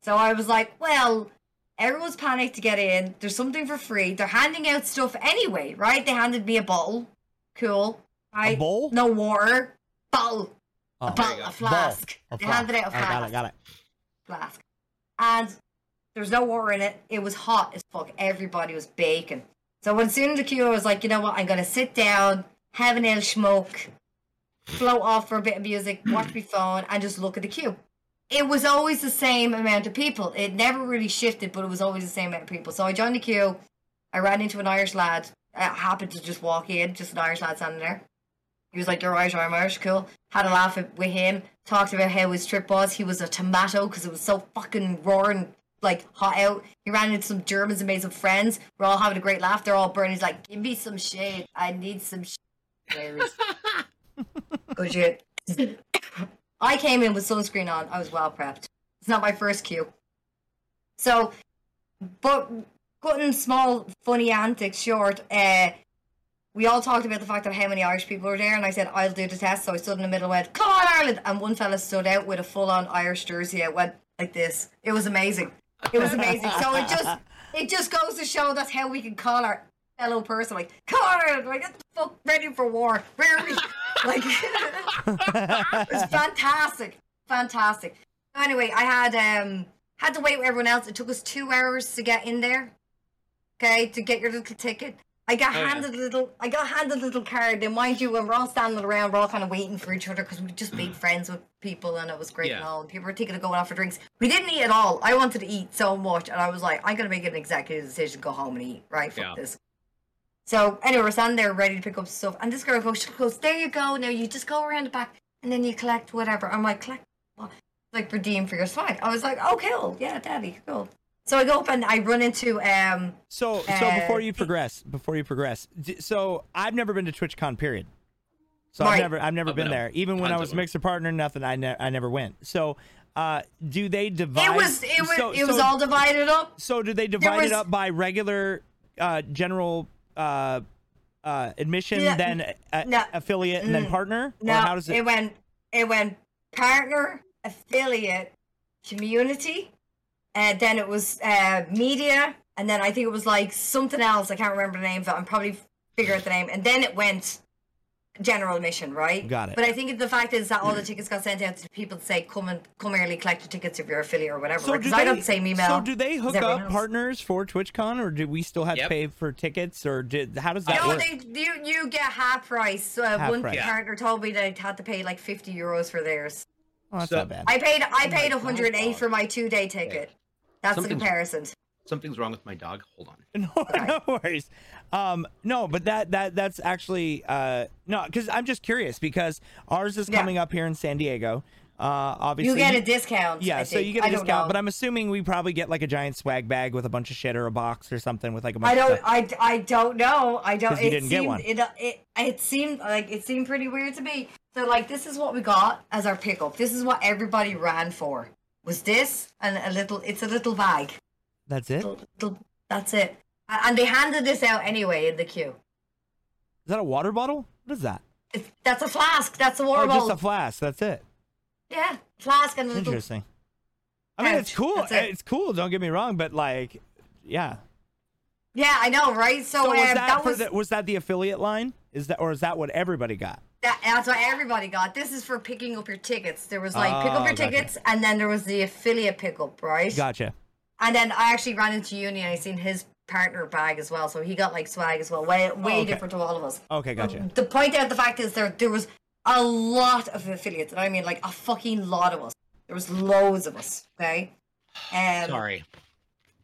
So I was like, well, everyone's panicked to get in. There's something for free. They're handing out stuff anyway, right? They handed me a bottle. Cool. Right? bowl? No water. Bottle. Oh, a bottle. A flask. A They flask. handed out a Oh, got flask. it, got it. Flask. And there's no water in it. It was hot as fuck. Everybody was baking. So when soon in the queue, I was like, you know what? I'm gonna sit down, have an ale smoke, float off for a bit of music, watch my phone, and just look at the queue. It was always the same amount of people. It never really shifted, but it was always the same amount of people. So I joined the queue. I ran into an Irish lad. I happened to just walk in, just an Irish lad standing there. He was like, "You're Irish, I'm Irish, cool." Had a laugh with him. Talked about how his trip was. He was a tomato because it was so fucking roaring, like hot out. He ran into some Germans and made some friends. We're all having a great laugh. They're all burning. He's like, "Give me some shade. I need some shade." Good shit. [LAUGHS] I came in with sunscreen on. I was well prepped. It's not my first cue. So, but cutting small funny antics short, uh, we all talked about the fact that how many Irish people were there, and I said I'll do the test. So I stood in the middle, and went, "Come on, Ireland!" And one fella stood out with a full-on Irish jersey. It went like this. It was amazing. It was amazing. so it just it just goes to show that's how we can call our fellow person like, "Come on, Ireland! Like, get the fuck ready for war. Where are we?" [LAUGHS] like, [LAUGHS] it's fantastic, fantastic. Anyway, I had um had to wait with everyone else. It took us two hours to get in there. Okay, to get your little ticket. I got Oh, yeah. handed a little. I got handed a little card. And mind you, when we're all standing around, we're all kind of waiting for each other because we just made friends with people, and it was great and all. And people were thinking of going out for drinks. We didn't eat at all. I wanted to eat so much, and I was like, I'm gonna make an executive decision, go home and eat. Right, fuck Yeah. this. So anyway, we're standing there ready to pick up stuff, and this girl goes, she goes, "There you go. Now you just go around the back, and then you collect whatever." I'm like, "Collect what?" Like redeem for your swag. I was like, "Oh, cool. Yeah, daddy, cool." So I go up and I run into um. So, so Uh, before you progress, before you progress, so I've never been to TwitchCon, period. So I've never, I've never I've been been there. Even when I was of them. mixer partner, nothing. I, ne- I never went. So, uh, do they divide? It was it was so, it was so- all divided up. So, do they divide was- it up by regular, uh, general, uh, uh, admission, Yeah, then uh, no, affiliate, and then mm, partner? No, or how does it? it went it went partner, affiliate, community, and then it was uh, media, and then I think it was like something else. I can't remember the name it. I'm probably figure out the name, and then it went general admission, right? Got it. But I think the fact is that all the tickets got sent out to people to say, "Come and come early, collect your tickets if you're affiliate or whatever." so Because do I they, got the same email. So do they hook up else. partners for TwitchCon, or do we still have to pay for tickets, or did how does that No, work? they you you get half price. Uh, Half one price. Yeah. partner told me they had to pay like fifty euros for theirs. oh, that's So- not bad. I paid I paid God, 108 for my two day ticket. That's the Something's- comparison. Something's wrong with my dog. Hold on. [LAUGHS] No, no worries. Um, no, but that that that's actually uh no, because I'm just curious because ours is Yeah. coming up here in San Diego. Uh, obviously You get a discount. yeah, so you get a I discount, but I'm assuming we probably get like a giant swag bag with a bunch of shit or a box or something with like a bunch I don't. of. I, I don't know. I don't. it didn't get seemed, one. It, it it seemed like it seemed pretty weird to me. So like this is what we got as our pickup. This is what everybody ran for. Was this and a little? It's a little bag. That's it. Little- that's it. A- And they handed this out anyway in the queue. Is that a water bottle? What is that? It's, that's a flask. That's a water Oh, bottle. just a flask. That's it. yeah, flask and. Interesting. I mean, it's cool. It. It's cool. Don't get me wrong, but like, yeah. Yeah, I know, right? So, So was um, that, that was the, was that the affiliate line? Is that or is that what everybody got? That, that's what everybody got. This is for picking up your tickets. There was like pick Oh, up your gotcha. tickets, and then there was the affiliate pickup, right? Gotcha. And then I actually ran into Uni and I seen his partner bag as well, so he got like swag as well. Way way Oh, okay. different to all of us. Okay, gotcha. To point out the fact is there there was a lot of affiliates, and I mean like a fucking lot of us. There was loads of us. Okay. Um, Sorry.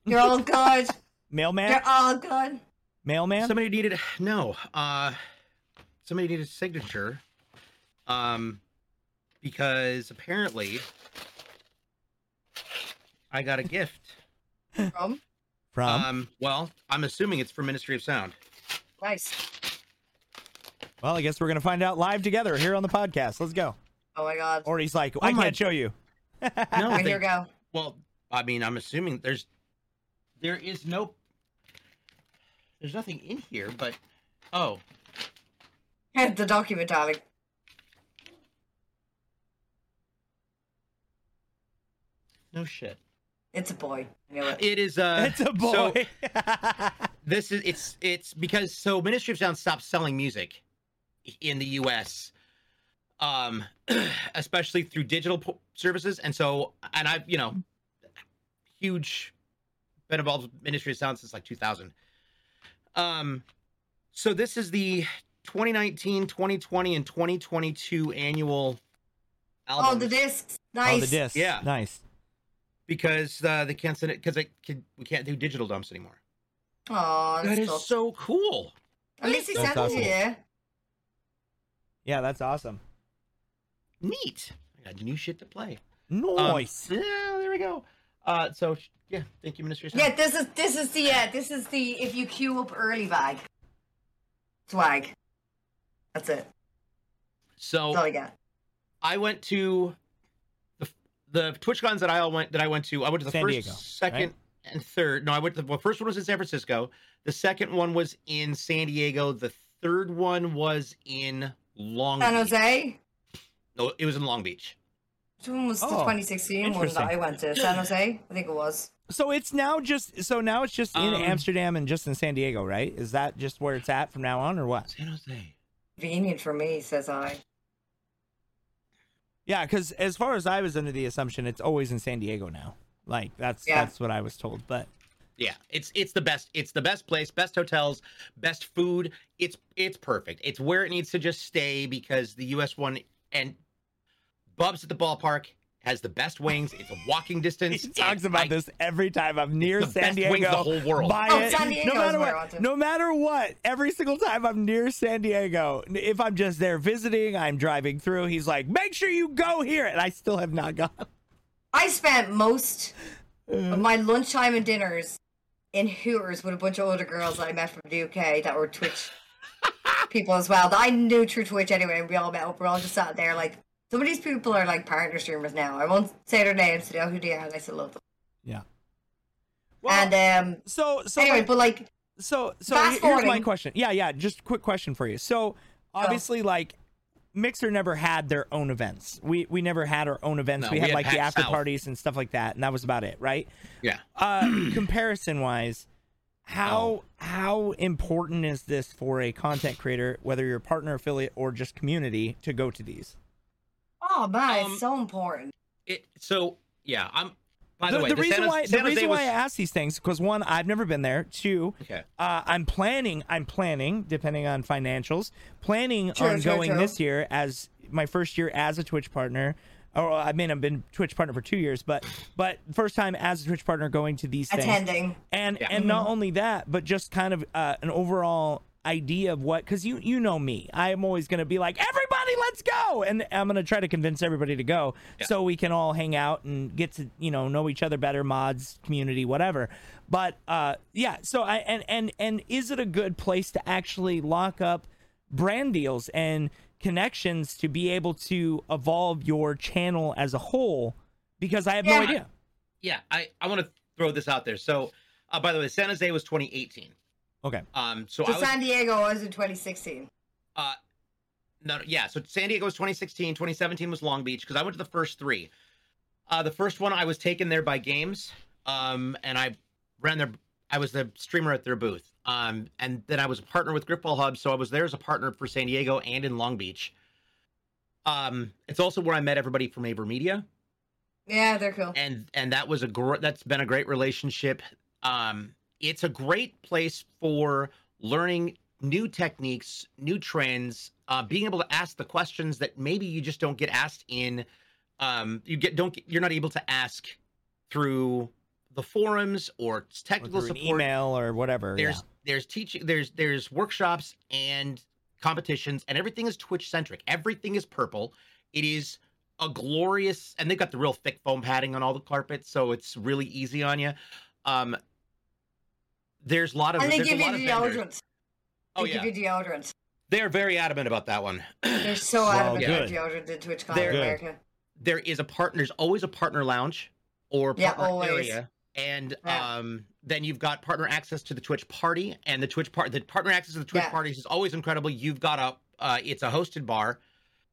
You're all good. [LAUGHS] Mailman. You're all good. Mailman. Somebody needed no. Uh, somebody needed a signature. Um, because apparently I got a gift. From From. Um, well, I'm assuming it's from Ministry of Sound. nice. Well, I guess we're gonna find out live together here on the podcast. Let's go. Oh my god. Or he's like, I my- can't show you. [LAUGHS] No, Right, they- here we go. well, I mean, I'm assuming there's there is no there's nothing in here, but oh, [LAUGHS] the document, darling. no shit. It's a boy. It. It is uh it's a so- boy. [LAUGHS] this is it's it's because so Ministry of Sound stopped selling music in the U.S. Um, [CLEARS THROAT] especially through digital po- services, and so and I've you know huge been involved with Ministry of Sound since like 2000. Um, so this is the 2019, 2020, and 2022 annual album. Oh, the discs. Nice. Oh, the disc. Yeah. Nice. Because uh, they can't send it because can, we can't do digital dumps anymore. Oh, that's is cool. so cool. At least he That's sent it awesome. to you. Yeah, that's awesome. Neat. I got new shit to play. Um, Nice. yeah, there we go. Uh, so yeah, thank you, Minister. Sam. Yeah, this is this is the uh, this is the if you queue up early bag swag. That's it. So That's all I got. I went to the the TwitchCons that I all went that I went to. I went to the San first, Diego, second, right? and third. No, I went to the well, first one was in San Francisco. The second one was in San Diego. The third one was in Long San Beach. Jose. No, it was in Long Beach. Which one was the Oh, 2016 one that. I went to? San Jose, I think it was. So it's now just so now it's just in Um, Amsterdam and just in San Diego, right? Is that just where it's at from now on, or what? San Jose. Convenient for me, says I. Yeah, because as far as I was under the assumption, it's always in San Diego now. Like that's Yeah. that's what I was told. But Yeah, it's it's the best. It's the best place, best hotels, best food. It's it's perfect. It's where it needs to just stay because the US one and Bubs at the ballpark has the best wings. It's a walking distance. he talks and about I- this every time I'm near The San best Diego. wings in the whole world. Buy Oh, it. San Diego no matter what, no matter what, every single time I'm near San Diego, if I'm just there visiting, I'm driving through. He's like, "Make sure you go here," and I still have not gone. I spent most of my [SIGHS] lunchtime and dinners in Hooters with a bunch of older girls that I met from the UK that were Twitch [LAUGHS] people as well. I knew through Twitch anyway, and we all met up. We're all just sat there like some of these people are like partner streamers now. I won't say their names to know who they are, I still love them. Yeah. and um, so so anyway, like- but like So, so Fast he- here's my question. Yeah, yeah. Just a quick question for you. So, obviously, like Mixer never had their own events. We we never had our own events. No, we we had had like the after South. parties and stuff like that, and that was about it, right? Yeah. Uh, [CLEARS THROAT] comparison wise, how Oh. how important is this for a content creator, whether you're a partner, affiliate, or just community, to go to these? Oh man, Um, it's so important. It, so yeah, I'm. By the, The, way, the the reason San, why San the reason Jose why was, I ask these things because one, I've never been there. Two, Okay. uh, I'm planning. I'm planning, depending on financials, planning True, on true, going true. this year as my first year as a Twitch partner. Or I mean, I've been Twitch partner for two years, but but first time as a Twitch partner going to these things, Attending. and Yeah. and not only that, but just kind of uh, an overall idea of what because you you know me, I'm always gonna be like everybody, let's go, and I'm gonna try to convince everybody to go Yeah. so we can all hang out and get to you know know each other better, mods, community, whatever. But uh, yeah, so I and and and is it a good place to actually lock up brand deals and connections to be able to evolve your channel as a whole? Because I have no idea. Yeah, I I want to throw this out there. So, uh, by the way, San Jose was 2018. Okay. Um, so So I was San Diego was in 2016. Uh, no, no, yeah. So San Diego was 2016. 2017 was Long Beach because I went to the first three. Uh, the first one I was taken there by Games, um, and I ran their. I was the streamer at their booth, um, and then I was a partner with Gripball Hub, so I was there as a partner for San Diego and in Long Beach. Um, it's also where I met everybody from AVerMedia, Yeah, they're cool. and and that was a gr- that's been a great relationship. Um, it's a great place for learning new techniques, new trends, uh, being able to ask the questions that maybe you just don't get asked in. Um, you get don't get, you're not able to ask through the forums or Or technical an support. email or whatever. There's yeah. there's teaching there's there's workshops and competitions and everything is Twitch centric. Everything is purple. It is a glorious and they've got the real thick foam padding on all the carpets, so it's really easy on you. Um, there's a lot of And they give you deodorants. of vendors. Oh they yeah, give you deodorant. they're very adamant about that one. [CLEARS THROAT] They're so Well, adamant about deodorant in TwitchCon They're in good. America. there is a partner. There's always a partner lounge or Yeah, partner always. area, and Yeah. um, then you've got partner access to the Twitch party, and the Twitch part. The partner access to the Twitch Yeah. parties is always incredible. You've got a. Uh, it's a hosted bar.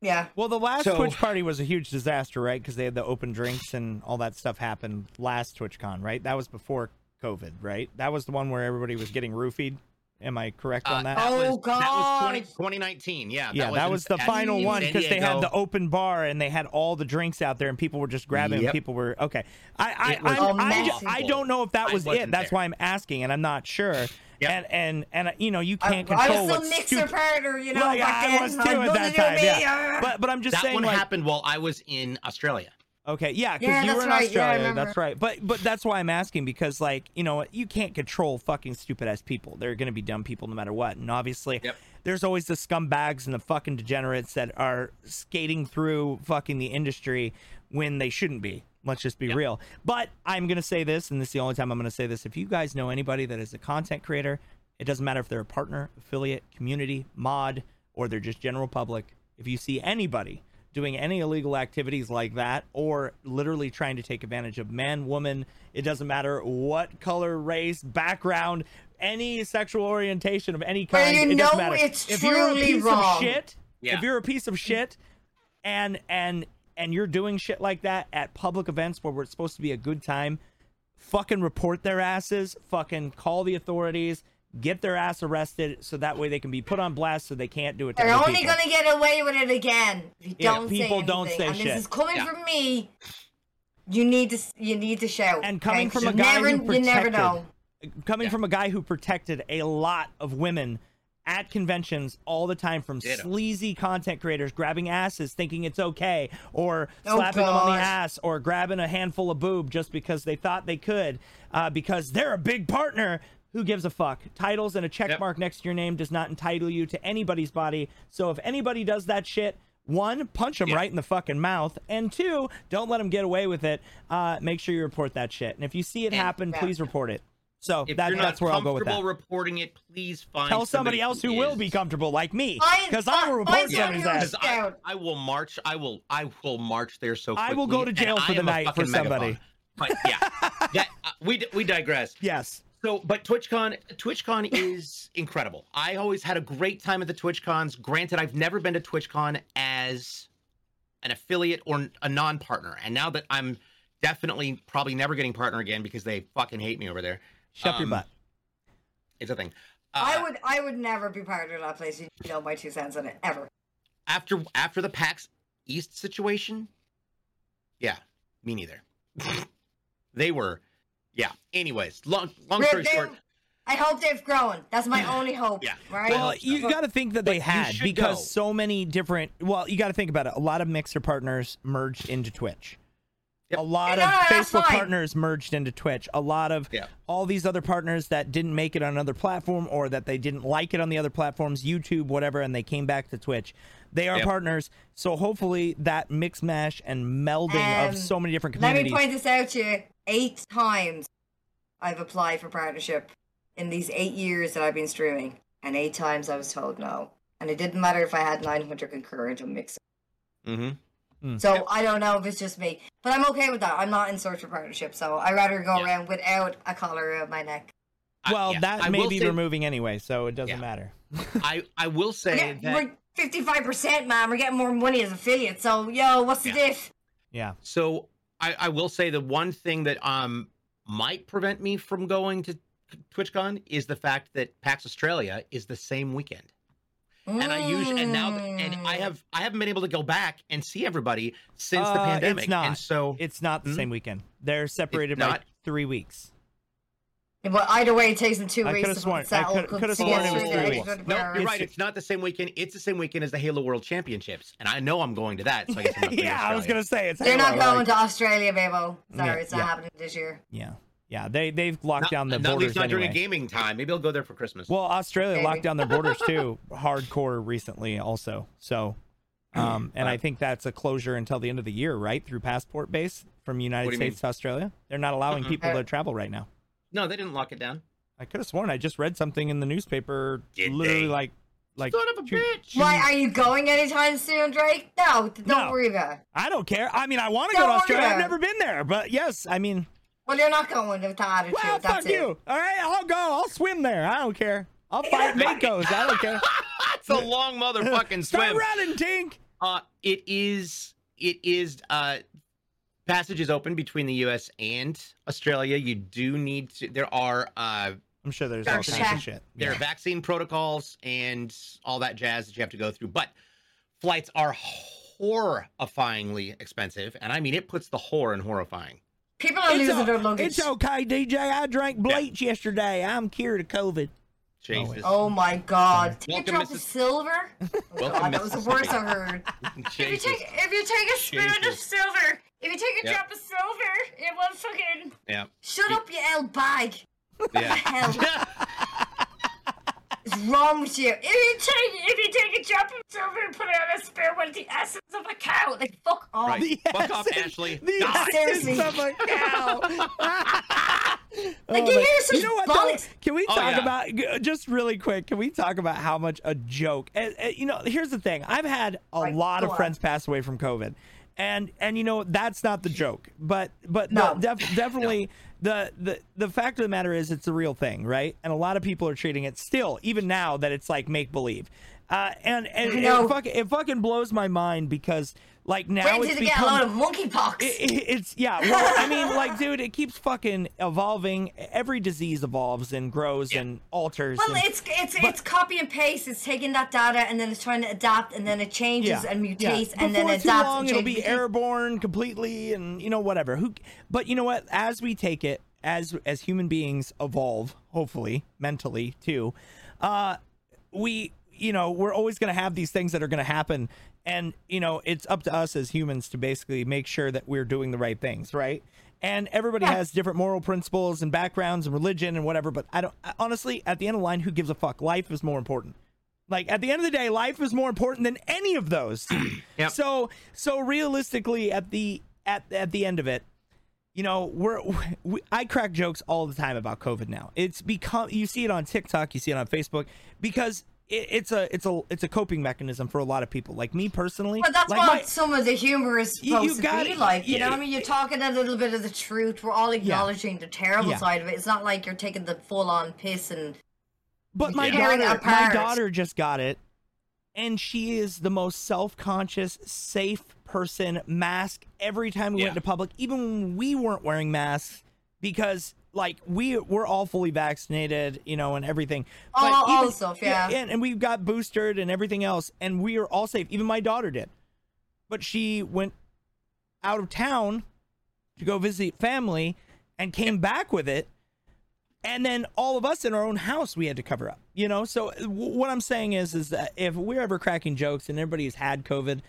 Yeah. Well, the last So- Twitch party was a huge disaster, right? Because they had the open drinks and all that stuff happened last TwitchCon, right? That was before COVID, right? That was the one where everybody was getting roofied. Am I correct Uh, on that? Oh, was, That was 20, 2019. Yeah. yeah, that in- was the final San one because they had the open bar and they had all the drinks out there and people were just grabbing. and Yep. People were okay. I I I'm, I. I don't know if that was it. wasn't That's there. why I'm asking, and I'm not sure. Yep. And and and uh, you know you can't I control was what still mixer stupid. partner, you know, Well, yeah, back I was Had too at that to do with time, yeah. But but I'm just that saying one like happened while I was in Australia. Okay, yeah, because Yeah, you were that's in right, Australia. remember. that's right. But but that's why I'm asking because like you know you can't control fucking stupid ass people. They're gonna be dumb people no matter what. And obviously, Yep. there's always the scumbags and the fucking degenerates that are skating through fucking the industry when they shouldn't be. Let's just be Yep. real. But I'm gonna say this, and this is the only time I'm gonna say this. If you guys know anybody that is a content creator, it doesn't matter if they're a partner, affiliate, community, mod, or they're just general public. If you see anybody doing any illegal activities like that or literally trying to take advantage of man, woman, it doesn't matter what color, race, background, any sexual orientation of any Where kind. you it doesn't matter. it's if you're a piece wrong. of shit, Yeah. if you're a piece of shit and and and you're doing shit like that at public events where it's supposed to be a good time, fucking report their asses, fucking call the authorities, get their ass arrested so that way they can be put on blast so they can't do it to They're other only people. gonna get away with it again if you Yeah, don't people say don't say and shit. this is coming Yeah. from me. You need to you need to shout. And coming okay? from a You guy never, who you never protected- know. coming Yeah. from a guy who protected a lot of women at conventions all the time from Ditto. sleazy content creators grabbing asses thinking it's okay or Oh, slapping them on the ass or grabbing a handful of boob just because they thought they could uh, because they're a big partner who gives a fuck titles and a check Yep. mark next to your name does not entitle you to anybody's body so if anybody does that shit one, punch them Yeah. right in the fucking mouth, and two, don't let them get away with it. Uh, make sure you report that shit, and if you see it And- happen, Yeah. please report it. So If that, that's where I'll go with comfortable that. reporting it, please find Tell somebody else who will be comfortable, like me, because I will report somebody's somebody ass. I, I will march. I will. I will march there so. I will go to jail for the night for somebody. megaphone. But yeah, [LAUGHS] that, uh, we we digress. Yes. So, but TwitchCon, TwitchCon is incredible. I always had a great time at the TwitchCons. Granted, I've never been to TwitchCon as an affiliate or a non-partner, and now that I'm definitely probably never getting partner again because they fucking hate me over there. Shut your Um, butt. It's a thing. I Uh, would I would never be part of that place. You know my two cents on it ever. after after the PAX East situation. Yeah, me neither. [LAUGHS] they were, yeah. Anyways, long long story short, I hope they've grown. That's my only hope. Yeah. Right. Well, you got to think that they But had because go. so many different. Well, you got to think about it. A lot of Mixer partners merged into Twitch. Yep. A lot Yeah, of no, no, Facebook fine. partners merged into Twitch. A lot of Yeah. all these other partners that didn't make it on another platform or that they didn't like it on the other platforms, YouTube, whatever, and they came back to Twitch. They are Yep. partners. So hopefully that mix mash and melding Um, of so many different communities. Let me point this out to you. Eight times I've applied for partnership in these eight years that I've been streaming, and eight times I was told no. And it didn't matter if I had 900 concurrent or mix. mm-hmm. So I don't know if it's just me, but I'm okay with that. I'm not in search of partnership, so I'd rather go Yeah. around without a collar around my neck. well, that I may be say, removing anyway, so it doesn't Yeah. matter. [LAUGHS] I I will say get- that. we're 55%, man. We're getting more money as affiliates. So, yo, what's the Yeah. diff? Yeah. So I, I will say the one thing that um might prevent me from going to TwitchCon is the fact that PAX Australia is the same weekend. And I usually and now and I Mm. have I haven't been able to go back and see everybody since the Uh, it's pandemic. not. And so It's not the Hmm? same weekend. They're separated by three weeks. But either way, it takes them two I weeks to sworn- I coulda- coulda sworn it was three the weeks. no, you're It's right. ju- It's not the same weekend. It's the same weekend as the Halo World Championships, and I know I'm going to that. So I guess I'm not [LAUGHS] yeah, I was gonna say it's. They're not going like- to Australia, Babo. Sorry, Yeah, it's not yeah. happening this year. Yeah, yeah. They they've locked Not, down the not, at borders least not during a gaming time. Maybe I'll go there for Christmas. Well, Australia Maybe. locked down their borders [LAUGHS] too, hardcore recently also. So, um, and I think that's a closure until the end of the year, right? Through passport base from United What do you States to Australia. They're not allowing Mm-mm. people to travel right now. no, they didn't lock it down. I could have sworn I just read something in the newspaper, Did literally they? like, like. Son of a bitch. Why are you going anytime soon, Drake? No, don't No. worry about it. I don't care. I mean, I want to go to Australia. I've never been there, but yes, I mean, Well, you're not going with the attitude. well, That's fuck it. you. All right, I'll go. I'll swim there. I don't care. I'll fight [LAUGHS] Makos. I don't care. [LAUGHS] That's a long motherfucking [LAUGHS] swim. Start swim. running, Tink. Uh, it is. It is. Uh, passage is open between the U.S. and Australia. You do need to. There are. Uh, I'm sure there's all kinds of shit. there are vaccine protocols and all that jazz that you have to go through, but flights are horrifyingly expensive, and I mean it puts the horror in horrifying. People are It's, losing o- their luggage. it's okay, DJ. I drank bleach yesterday. I'm cured of COVID. Jesus. Oh my god. Take Welcome, a drop Mrs. of silver? [LAUGHS] Oh Welcome, god, that was the worst I heard. [LAUGHS] If you Jesus. take if you take a spoon of Jesus. silver, if you take Yeah. drop of silver. It was fucking. Yeah. Shut You- up, you L bag. Yeah. hell [LAUGHS] is wrong with you? If you take if you take a drop of silver and put it on a spear with the essence of a cow, like fuck off. Right. The Fuck off, Ashley. The Die. Seriously. essence of a cow. [LAUGHS] [LAUGHS] Like, Oh, you hear such you know what? though? Can we Oh, talk yeah. about just really quick? Can we talk about how much a joke? And, and, you know, here's the thing. I've had a Right, lot of on. friends pass away from COVID, and and you know that's not the [LAUGHS] joke. But but No. the- def- definitely the the the fact of the matter is it's a real thing, right? And a lot of people are treating it still, even now that it's like make believe. Uh, and and it, fucking, it fucking blows my mind because like now Wait it's until they get a become load of monkeypox. it- it- it's yeah. Well, I mean, like, dude, it keeps fucking evolving. Every disease evolves and grows Yeah. and alters. well, and- it's it's it's copy and paste. It's taking that data and then it's trying to adapt and then it changes and mutates and then Before adapts. too long, and it'll be airborne completely, and you know whatever. Who? But you know what? As we take it, as as human beings evolve, hopefully mentally too, uh, we you know we're always going to have these things that are going to happen, and you know it's up to us as humans to basically make sure that we're doing the right things, right? And everybody Yeah. has different moral principles and backgrounds and religion and whatever. But I don't honestly, at the end of the line, who gives a fuck? Life is more important. Like at the end of the day, life is more important than any of those. [CLEARS THROAT] Yep. So so realistically, at the at at the end of it, you know, we're [LAUGHS] we, I crack jokes all the time about COVID now. It's become you see it on TikTok, you see it on Facebook because it, it's a it's a it's a coping mechanism for a lot of people. Like me personally, But that's like what my- some of the humor is supposed you to be it. like. You Yeah. know what I mean? You're talking a little bit of the truth. We're all acknowledging the terrible Yeah. side of it. It's not like you're taking the full on piss and But my tearing daughter, my apart. daughter just got it, and she is the most self-conscious, safe person. Mask every time we Yeah. went to public, even when we weren't wearing masks, because like we we're all fully vaccinated, you know, and everything. All- But all even- stuff, yeah. and, and we've got boosted and everything else, and we are all safe. Even my daughter did, but she went out of town to go visit family and came back with it and then all of us in our own house we had to cover up you know so w- what i'm saying is is that if we're ever cracking jokes and everybody's had covid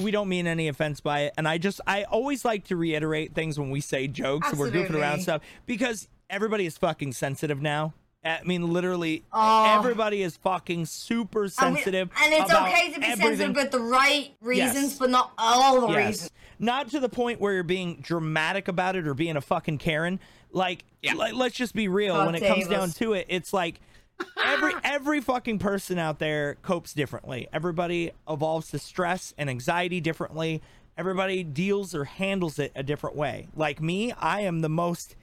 we don't mean any offense by it and i just i always like to reiterate things when we say jokes and we're goofing around stuff because everybody is fucking sensitive now i mean literally Oh. everybody is fucking super and we- sensitive And it's about okay to be everything. sensitive but the right reasons, Yes. but not all the Yes. reasons. Not to the point where you're being dramatic about it or being a fucking Karen. Like, Yeah. like, let's just be real. God when it oh, comes save down to it, it's like every [LAUGHS] every fucking person out there copes differently. Everybody evolves to stress and anxiety differently. Everybody deals or handles it a different way. Like me, I am the most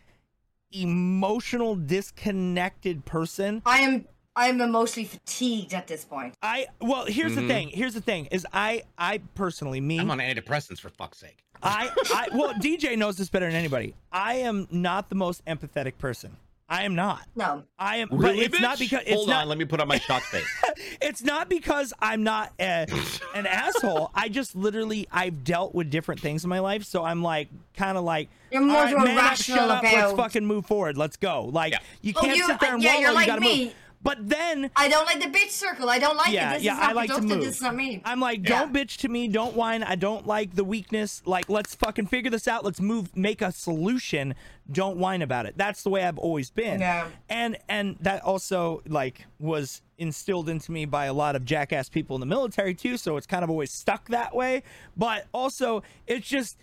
emotional, disconnected person. I am I am emotionally fatigued at this point. I well, here's the Mhm. thing. Here's the thing: is I I personally me I'm on antidepressants for fuck's sake. I, I well, DJ knows this better than anybody. I am not the most empathetic person. I am not. No. I am, but Really, it's not because it's Hold not. on, let me put on my shock face. [LAUGHS] It's not because I'm not uh, a, [LAUGHS] an asshole. I just literally I've dealt with different things in my life, so I'm like kind of like You're more "All right, man rational shut up, Let's fucking move forward. Let's go. Like Yeah. you Oh, can't you- sit there and yeah, wallow. you're you gotta me. move. But then I don't like the bitch circle. I don't like Yeah, it. This yeah, is not I like to move. This is not me. I'm like, Yeah. don't bitch to me, don't whine. I don't like the weakness. Like, let's fucking figure this out. Let's move, make a solution. Don't whine about it. That's the way I've always been. Yeah. And and that also like was instilled into me by a lot of jackass people in the military too. So it's kind of always stuck that way. But also, it's just,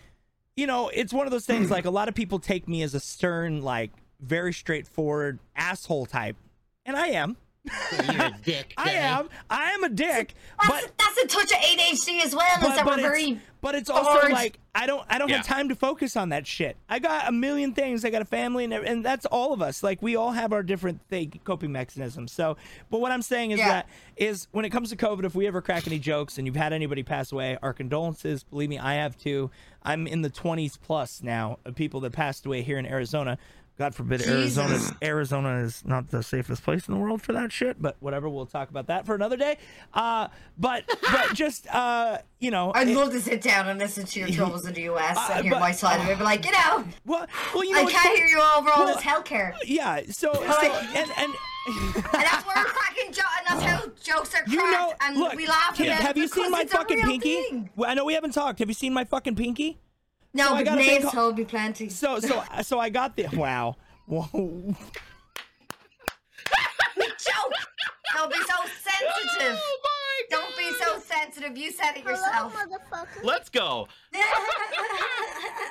you know, it's one of those things. like a lot of people take me as a stern, like very straightforward asshole type, and I am. You're a dick. [LAUGHS] I am. I am a dick. That's, But that's a touch of ADHD as well. but, is that but we're it's, very but it's also bored. like I don't I don't Yeah. have time to focus on that shit. I got a million things. I got a family and and that's all of us. Like we all have our different thing, coping mechanisms. So, but what I'm saying is Yeah. that is when it comes to COVID, if we ever crack any jokes and you've had anybody pass away, our condolences. Believe me, I have too. I'm in the 20s plus now of people that passed away here in Arizona. God forbid Jesus. Arizona [CLEARS THROAT] Arizona is not the safest place in the world for that shit, but whatever, we'll talk about that for another day. Uh but but just uh you know I'd it- love to sit down and listen to your [LAUGHS] troubles in the US Uh, and hear but- my side of it. But like, you know, well, well you know I can't fun- hear you all over all well, this healthcare. Yeah, so, so and and And that's where we're cracking jokes, and that's how [SIGHS] jokes are cracked. you know, and look, we laugh at it have you seen my fucking pinky? thing. I know we haven't talked. Have you seen my fucking pinky? No, So I but got a thing names called- told me plenty. So so so I got the wow. Whoa. Joke! Don't be so sensitive. Oh my Don't be so sensitive. You said it Hello, yourself. motherfucker. Let's go. [LAUGHS]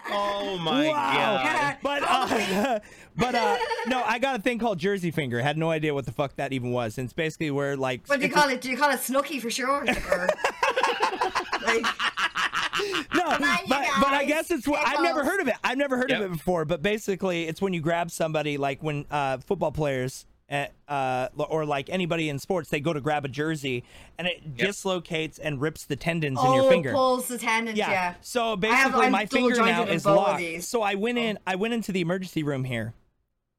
Oh my wow. god. [LAUGHS] But uh, [LAUGHS] but uh, no, I got a thing called Jersey Finger. Had no idea what the fuck that even was. And it's basically where like what do you it's a- call it? Do you call it Snooki for sure? Or, like, [LAUGHS] No, but, but I guess it's what I've never heard of it. I've never heard Yep. of it before. But basically, it's when you grab somebody, like when uh, football players. At, uh, or like anybody in sports, they go to grab a jersey and it Yep. dislocates and rips the tendons in oh, your finger. pulls the tendons. Yeah. Yeah. So basically, I'm my double finger now is locked. So I went Oh. in. I went into the emergency room here.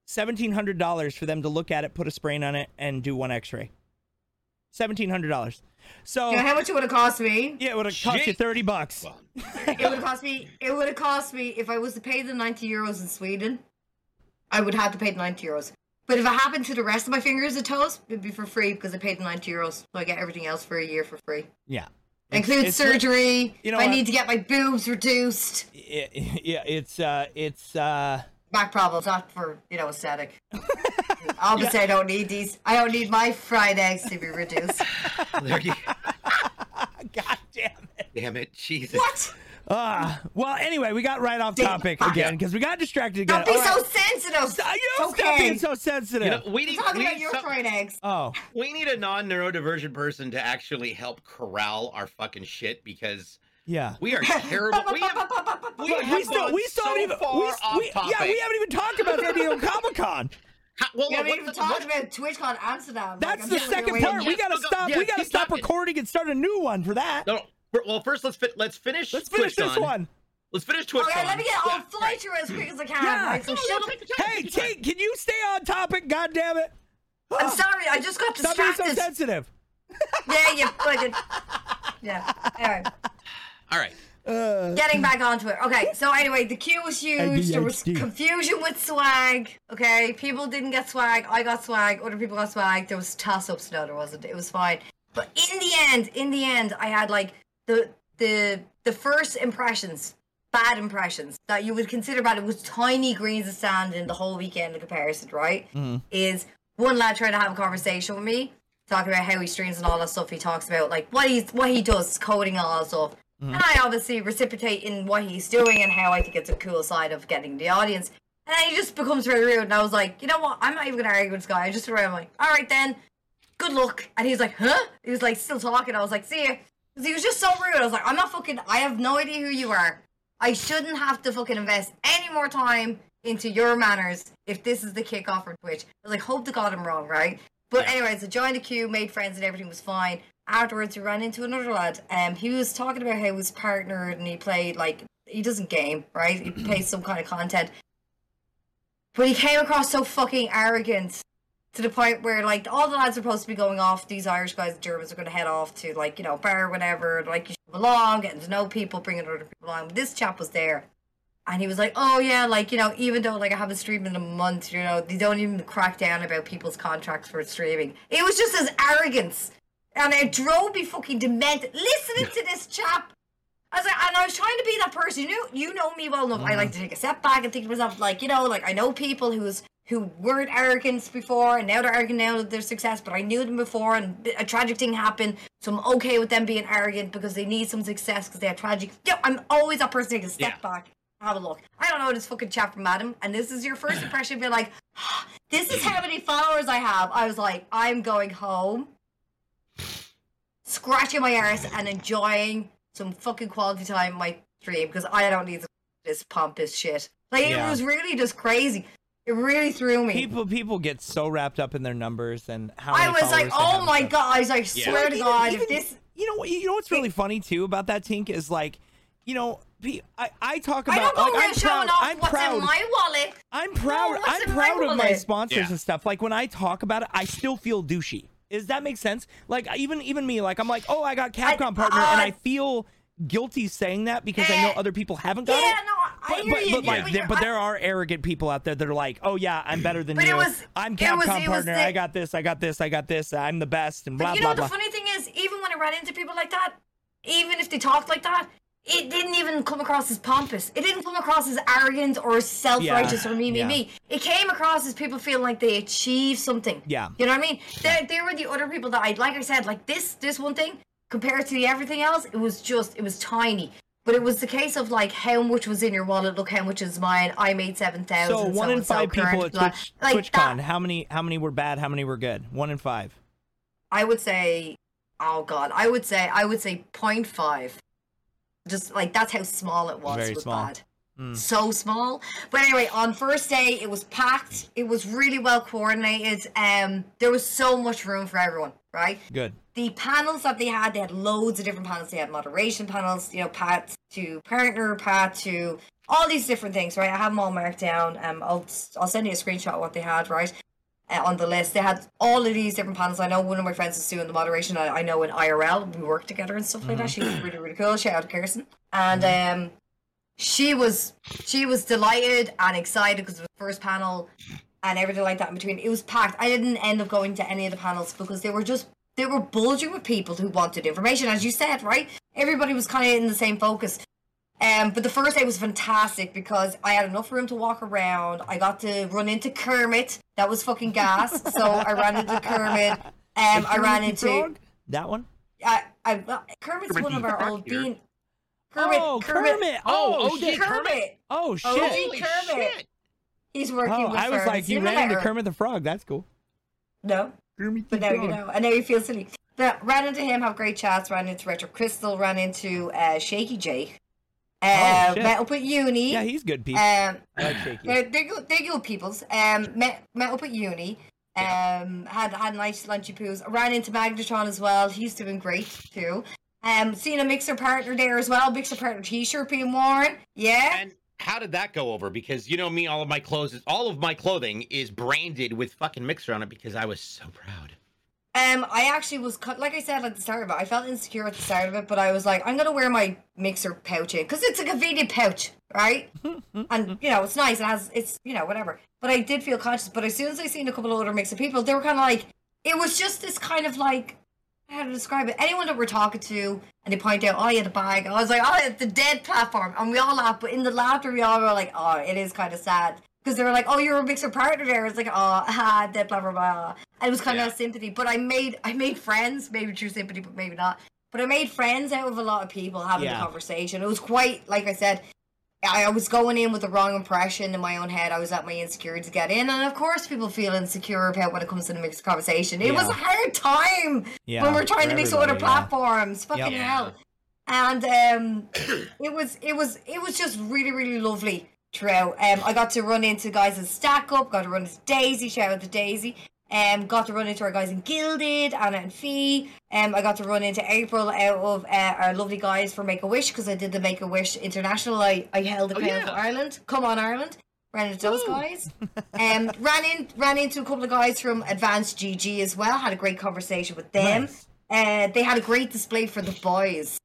Seventeen hundred dollars for them to look at it, put a sprain on it, and do one X-ray. Seventeen hundred dollars. So You know how much it would have cost me? yeah, it would have cost you thirty bucks. Well, [LAUGHS] It would have cost me. It would have cost me if I was to pay the ninety euros in Sweden. I would have to pay the ninety euros. But if it happened to the rest of my fingers and toes, it'd be for free because I paid the ninety euros. So I get everything else for a year for free. Yeah. Includes it's- surgery. you know if I what? need to get my boobs reduced. Yeah, [LAUGHS] yeah, it's uh, it's uh, Back problems, not for you know aesthetic. [LAUGHS] Obviously, I don't need these. I don't need my fried eggs to be reduced. [LAUGHS] there you God damn it. Damn it, Jesus. what? Ah, well, anyway, we got right off topic Yeah. again because we got distracted again. Don't be All so sensitive. Stop- You It's stop being so sensitive. You know, we need, Talking we about need your some- fried eggs. oh, we need a non-neurodivergent person to actually help corral our fucking shit because yeah. we are terrible. we have, [LAUGHS] we Look, have we still, we still so haven't even, far we, off we, topic. yeah, we haven't even talked about San Diego Comic Con. [LAUGHS] Ha- well, We haven't even talked what- about TwitchCon Amsterdam. That's Like, the I'm second part. waiting. We gotta go- stop. yes, we gotta stop talking. recording and start a new one for that. No, no. Well, first let's fi- let's finish. Let's finish this TwitchCon. one. Let's finish Twitch. Okay, let me get yeah, on fly right. through as quick as I can. Yeah. Right, so No, shut up. take your time, Hey, take your time. Tate, can you stay on topic? God damn it! I'm sorry, I just got distracted. Stop being so sensitive. yeah, you fucking. Yeah. Anyway, [LAUGHS] All right. Uh, getting back onto it. Okay, so anyway, the queue was huge. There was confusion with swag. Okay, people didn't get swag. I got swag. Other people got swag. There was toss ups. No, there wasn't. It was fine. But in the end, in the end, I had like the the the first impressions, bad impressions that you would consider bad. It was tiny greens of sand in the whole weekend in comparison, right? Mhm. Is one lad trying to have a conversation with me, talking about how he streams and all that stuff. He talks about like what he's what he does, coding and all that stuff. Mm-hmm. And I obviously reciprocate in what he's doing and how I think it's a cool side of getting the audience. And then he just becomes very rude. And I was like, you know what? I'm not even gonna argue with this guy. I just around like, all right then, good luck. And he's like, huh? He was like still talking. I was like, see ya. 'Cause he was just so rude. I was like, I'm not fucking. I have no idea who you are. I shouldn't have to fucking invest any more time into your manners if this is the kickoff for Twitch. I was like, hope to God I'm wrong, right? But Yeah. anyways, I joined the queue, made friends, and everything was fine. Afterwards, we ran into another lad. Um, he was talking about how he was partnered and he played like he doesn't game, right? He plays some kind of content. But he came across so fucking arrogant to the point where like all the lads are supposed to be going off. These Irish guys, and Germans are going to head off to like you know bar, whatever. Like you belong, getting to know people, bringing other people along. But this chap was there, and he was like, "Oh yeah, like you know, even though like I haven't streamed in a month, you know, they don't even crack down about people's contracts for streaming." It was just his arrogance, and it drove me fucking demented. Listening to this chap. I was like, and I was trying to be that person. You know, you know me well enough. I mm-hmm. like to take a step back and think to myself, like, you know, like I know people who's who weren't arrogant before, and now they're arrogant now that they're success. But I knew them before, and a tragic thing happened, so I'm okay with them being arrogant because they need some success because they had tragic. Yeah, I'm always that person taking a step Yeah. back, have a look. I don't know this fucking chap from Adam, and this is your first [LAUGHS] impression. Be like, [GASPS] this is how many followers I have. I was like, I'm going home, scratching my arse and enjoying some fucking quality time in my stream because I don't need this pompous shit. Like Yeah. it was really just crazy. It really threw me. people people get so wrapped up in their numbers and how I many was like, oh my and stuff. god! I was like, Yeah. swear Like, to even- God, even- if this you know what you know what's really funny too about that Tink is like you know I, I talk I about don't go like, I'm showing proud off I'm what's proud in my wallet. I'm proud what's I'm in my proud of my sponsors Yeah. and stuff like when I talk about it I still feel douchey does that make sense? Like even even me like I'm like oh I got Capcom partner and uh, I feel guilty saying that because I know Eh, other people haven't got Yeah, it. no, I but, but, you. but like but there, but there are arrogant people out there that are like oh yeah I'm better than But it you. was- I'm it Capcom was- it was partner. The- I got this I got this I got this. I'm the best and blah you blah know blah. the funny thing is, even when I ran into people like that, even if they talked like that, it didn't even come across as pompous. It didn't come across as arrogant or self-righteous Yeah, or me, me, yeah. me. It came across as people feeling like they achieved something. Yeah. You know what I mean? There, there were the other people that I, like I said, like this, this one thing compared to the everything else, it was just, it was tiny. But it was the case of like how much was in your wallet. Look how much is mine. I made seven thousand. So one in five people at. Twitch, like that, how many how many were bad? How many were good? One in five. I would say, oh god, I would say, I would say 0.5. Just like that's how small it was. Very was small. bad. Mm. So small. But anyway, on first day it was packed. It was really well coordinated. Um, there was so much room for everyone. Right. Good. The panels that they had, they had loads of different panels. They had moderation panels, you know, pat to partner, path to all these different things, right? I have them all marked down. Um, I'll I'll send you a screenshot of what they had, right? Uh, on the list, they had all of these different panels. I know one of my friends is doing the moderation. I, I know in IRL we work together and stuff like that. She was really really cool. Shout out to Kirsten. And um, she was she was delighted and excited because it was the first panel and everything like that in between. It was packed. I didn't end up going to any of the panels because they were just they were bulging with people who wanted information, as you said, right? Everybody was kind of in the same focus. Um, but the first day was fantastic because I had enough room to walk around. I got to run into Kermit. That was fucking gas. so I ran into [LAUGHS] Kermit. Um, I ran into Frog? that one. I, I, well, Kermit's Kermit one of our old here. bean. Kermit, oh, Kermit, Kermit. Oh, Oh, OG shit. Kermit. Oh shit. OG Holy Kermit. shit. He's working Oh, with I was her. like, you ran into. Kermit the Frog. That's cool. No, Kermit but now you know, and now you feel silly. But ran into him, have great chats. Ran into Retro Crystal. Ran into uh, Shaky Jake. Oh, Uh, shit. met up with Uni. Yeah, he's good people. um, like they're, they're good. They're good peoples. Um, met met up at uni. Um, had had nice lunchy poos. Ran into Magnetron as well. He's doing great too. Um, seen a mixer partner there as well. Mixer partner T-shirt being worn. Yeah. And how did that go over? Because you know me, all of my clothes, is, all of my clothing is branded with fucking Mixer on it because I was so proud. Um, I actually was cut. Like I said at the start of it, I felt insecure at the start of it, but I was like, I'm gonna wear my mixer pouch in because it's a convenient pouch, right? [LAUGHS] and you know, it's nice. It has, it's you know, whatever. But I did feel conscious. But as soon as I seen a couple of other mixer people, they were kind of like, it was just this kind of like, how to describe it? Anyone that we're talking to, and they point out, oh, you had a bag. I was like, oh, it's the dead platform, and we all laugh. But in the laughter, we all were like, oh, it is kind of sad. Because they were like, "Oh, you're a mixer partner there." It's like, "Oh, ah, that blah blah blah." And it was kind Yeah. of sympathy, but I made I made friends, maybe true sympathy, but maybe not. But I made friends out of a lot of people having Yeah. the conversation. It was quite, like I said, I, was going in with the wrong impression in my own head. I was at my insecurity to get in, and of course, people feel insecure about when it comes to the mixed conversation. It was a hard time Yeah, when we're trying to mix with other yeah. platforms. Fucking Yep. hell. And um, it was it was it was just really really lovely throughout. Um, I got to run into guys in Stack Up, got to run into Daisy, shout out to Daisy. Um, got to run into our guys in Guilded, Anna and Fee. Um, I got to run into April out of uh, our lovely guys for Make a Wish because I did the Make a Wish International. I, I held the Oh, crown yeah. for Ireland. Come on, Ireland. Ran into those Woo. guys. [LAUGHS] um, ran in ran into a couple of guys from Advanced GG as well. Had a great conversation with them. Nice. Uh, they had a great display for the boys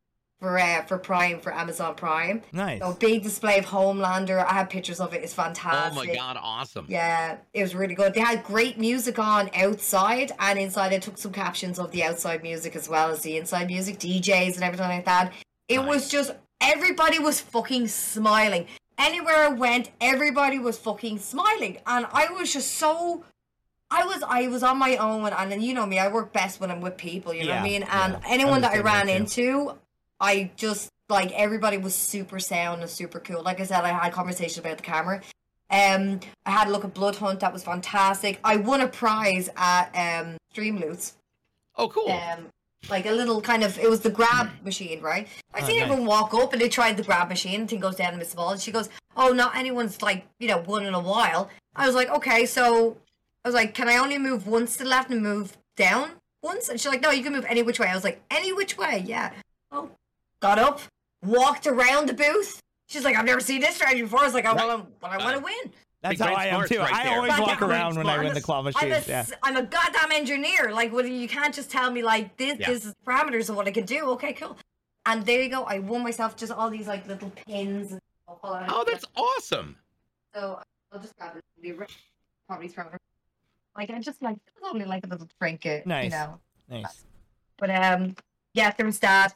for uh, for Prime for Amazon Prime. Nice. So big display of Homelander. I have pictures of it. It's fantastic. Oh my god, awesome. Yeah, it was really good. They had great music on outside and inside. I took some captions of the outside music as well as the inside music, DJs and everything like that. It was just everybody was fucking smiling. Anywhere I went, everybody was fucking smiling, and I was just so. I was I was on my own, and, then you know me, I work best when I'm with people. You know what I mean? And yeah. anyone that I ran into, I just like everybody was super sound and super cool. Like I said, I had conversations about the camera. Um, I had a look at Bloodhunt. That was fantastic. I won a prize at um Streamloots. Oh, cool. Um, like a little kind of it was the grab machine, right? I Oh, seen nice. everyone walk up and they tried the grab machine. and thing goes down and misses the ball. And she goes, "Oh, not anyone's like you know won in a while." I was like, "Okay, so." I was like, "Can I only move once to the left and move down once?" And she's like, "No, you can move any which way." I was like, "Any which way, yeah." Oh, got up, walked around the booth. She's like, "I've never seen this strategy before." I was like, "I want to, I want to Uh, win." That's how I am too. right I always Goddamn walk brain around when I win the claw I'm a, Yeah. s- I'm a goddamn engineer. Like, what you can't just tell me like this. Yeah. This is parameters of what I can do. Okay, cool. And there you go. I won myself just all these like little pins. And hold. Oh, that's awesome. so. I'll just grab it. The ri- Probably throw it. Like I just like it was only like a little trinket. You Nice. know. Nice. But um, yeah, there was that.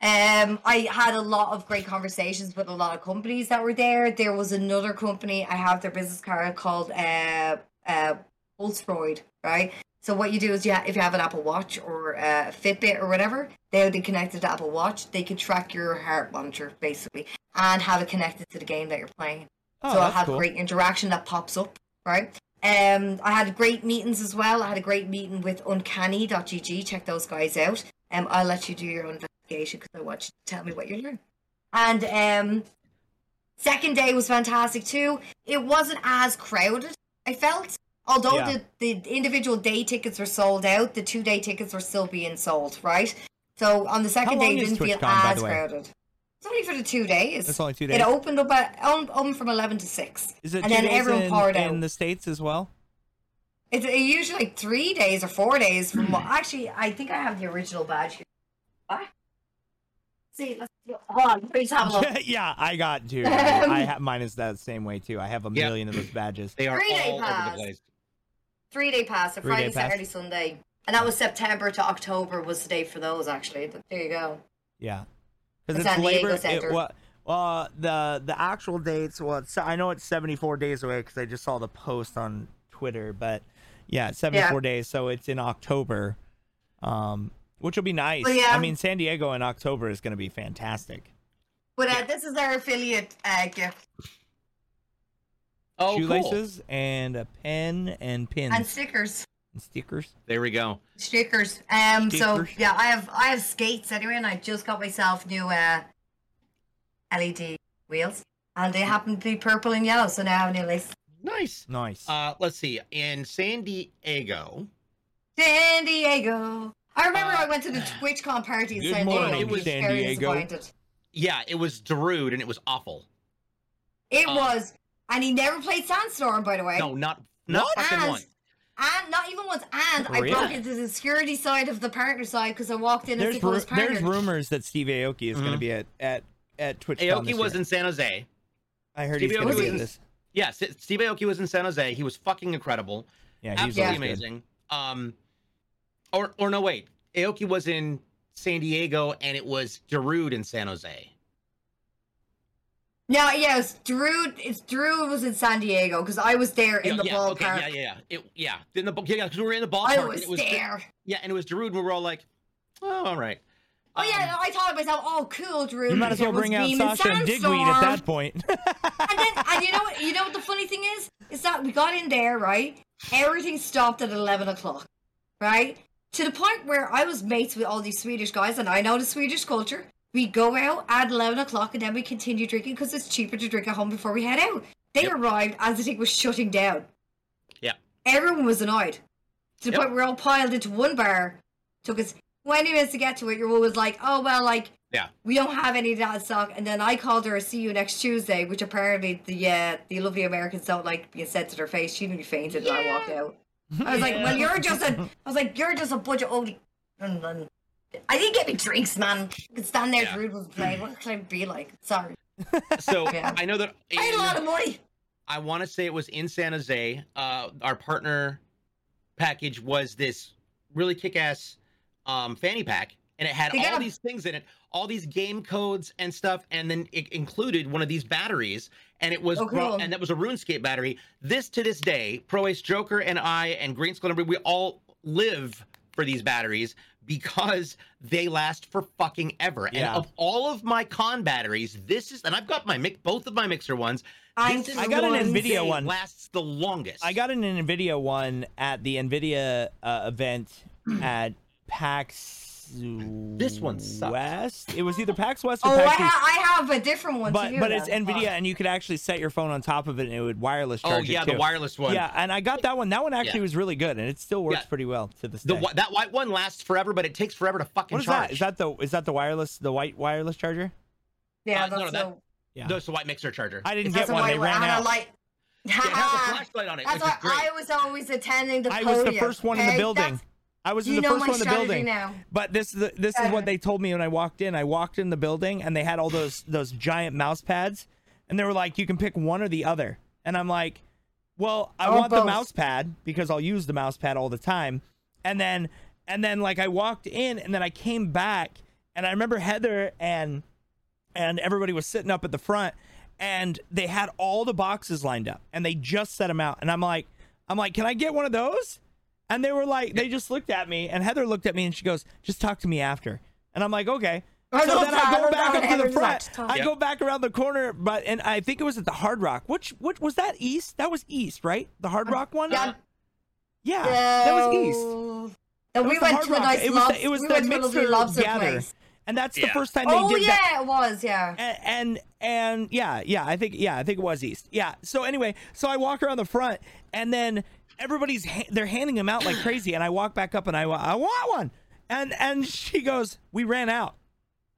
Um, I had a lot of great conversations with a lot of companies that were there. There was another company. I have their business card called uh uh Pulsoid, right? So what you do is, yeah, if you have an Apple Watch or a Fitbit or whatever, they would be connected to Apple Watch. They can track your heart monitor basically and have it connected to the game that you're playing. Oh, so I'll have cool. great interaction that pops up, right? Um, I had great meetings as well. I had a great meeting with Uncanny.gg. Check those guys out. Um, I'll let you do your own investigation because I want you to tell me what you learned. And um, second day was fantastic too. It wasn't as crowded. I felt, although Yeah. the the individual day tickets were sold out, the two day tickets were still being sold. Right. So on the second day, it didn't feel as crowded. It's only for the two days. It's only two days. It opened up at um, um from eleven to six. Is it and two then days everyone in, poured in out. the states as well? It's usually like three days or four days from what actually I think I have the original badge here. What? See, let's hold on, please have yeah, I got two. [LAUGHS] I have mine is that same way too. I have a Yeah. million of those badges. They are Three-day all over pass. the place. Three day pass, so Three-day Friday, pass. Saturday, Sunday. And that was September to October was the date for those actually. But there you go. Yeah, because San Diego labor. It, Center. what? Uh, the the actual dates. Well, it's, I know it's seventy four days away because I just saw the post on Twitter. But yeah, it's seventy four days, so it's in October, um, which will be nice. Well, yeah. I mean, San Diego in October is going to be fantastic. But uh, this is our affiliate uh, gift Oh, cool. Shoelaces and a pen and pins and stickers. and stickers. There we go. Stickers. Um. So yeah, I have I have skates anyway, and I just got myself new uh LED wheels, and they happen to be purple and yellow. So now I have new lace. Nice. Nice. Uh, let's see. In San Diego, San Diego. I remember Uh, I went to the [SIGHS] TwitchCon party in Good San Diego. morning, and was San very Diego. disappointed. yeah, it was Darude and it was awful. It Uh, was, and he never played Sandstorm, by the way. No, not not What? fucking and, one. and not even once. And I broke into the security side of the partner side because I walked in there's the coolest ru- there's partner. rumors that Steve Aoki is going to be at at at TwitchCon. Aoki this was year. in San Jose. I heard Steve he's going to be at was- this. Yeah, S- Steve Aoki was in San Jose. He was fucking incredible. Yeah, he's Absolutely always good. amazing. Um, or or no, wait. Aoki was in San Diego and it was Darude in San Jose. No, yeah, it's Drew. It's Drew was in San Diego because I was there in yeah, the yeah, ballpark. okay, yeah, yeah, yeah. It, yeah, in the yeah, because we were in the ballpark. I was, it was there. Yeah, and it was Darude, and we were all like, "Oh, all right." Oh yeah, Um, I thought to myself, oh cool, Drew. You might as well bring out beaming Sasha and Digweed at that point. [LAUGHS] [LAUGHS] and then and you know what you know what the funny thing is is that we got in there right everything stopped at 11 o'clock right to the point where i was mates with all these swedish guys and i know the swedish culture we go out at 11 o'clock and then we continue drinking because it's cheaper to drink at home before we head out they Yep. arrived as the thing was shutting down Yeah. everyone was annoyed to the Yep. point where we're all piled into one bar took us 20 minutes to get to it your mom was like oh well like Yeah. we don't have any of that in stock. And then I called her a see you next Tuesday, which apparently the uh, the lovely Americans don't like being said to their face. She nearly fainted and I walked out. I was like, well, you're just a, I was like, you're just a bunch of ugly. And then I didn't get me drinks, man. I could stand there, Yeah. Drew was playing. What could I be like? Sorry. So [LAUGHS] Yeah. I know that I had a lot of money. I want to say it was in San Jose. Uh, our partner package was this really kick-ass um, fanny pack, and it had They got all a- these things in it, all these game codes and stuff, and then it included one of these batteries, and it was Oh, cool. and that was a RuneScape battery. This to this day, Pro Ace Joker and I and Green Skull Number, we all live for these batteries because they last for fucking ever. Yeah. And of all of my con batteries, this is, and I've got my mix, both of my mixer ones. I'm This I got an Nvidia one. Lasts the longest. I got an Nvidia one at the Nvidia uh, event [CLEARS THROAT] at PAX. This one sucks. West. It was either PAX West or Oh, I, PAX East. ha- I have a different one But but it's then. Nvidia, Oh. and you could actually set your phone on top of it, and it would wireless charge. Oh yeah, it the wireless one. Yeah, and I got that one. That one actually Yeah. was really good, and it still works Yeah. pretty well to this The day. that white one lasts forever, but it takes forever to fucking what is charge. that? Is that the is that the wireless the white wireless charger? Yeah, Uh, no, that's no, that- so. Yeah. No, it's the white mixer charger. I didn't That's get a one. They ran I had out. a light. Yeah, it has a flashlight on it, [LAUGHS] That's which why great. I was always attending the I was the first one in the building. That's- I was in the first one in the building. now. But this is the, this is what they told me when I walked in. I walked in the building and they had all those those giant mouse pads, and they were like, you can pick one or the other. And I'm like, well, I Or want the mouse pad because I'll use the mouse pad all the time. And then and then like I walked in and then I came back and I remember Heather and and everybody was sitting up at the front, and they had all the boxes lined up, and they just set them out, and I'm like, I'm like, can I get one of those? And they were like, they just looked at me, and Heather looked at me, and she goes, just talk to me after, and I'm like, okay. I So then. I I go back that up to the front. I Yep. go back around the corner, but and I think it was at the Hard Rock. Which which was that East? That was East, right? The Hard um, Rock one. Yeah. Yeah, that was East. No, That we the went Hard to a Rock. nice It was the, it was we the went to a lovely mixer lobster gather, place. and that's the first time they Oh did yeah, that. it was. Yeah. And, and and yeah, yeah, I think yeah, I think it was East. Yeah. So anyway, so I walk around the front, and then everybody's ha- they're handing them out like crazy, and I walk back up and I I want one, and and she goes, "We ran out."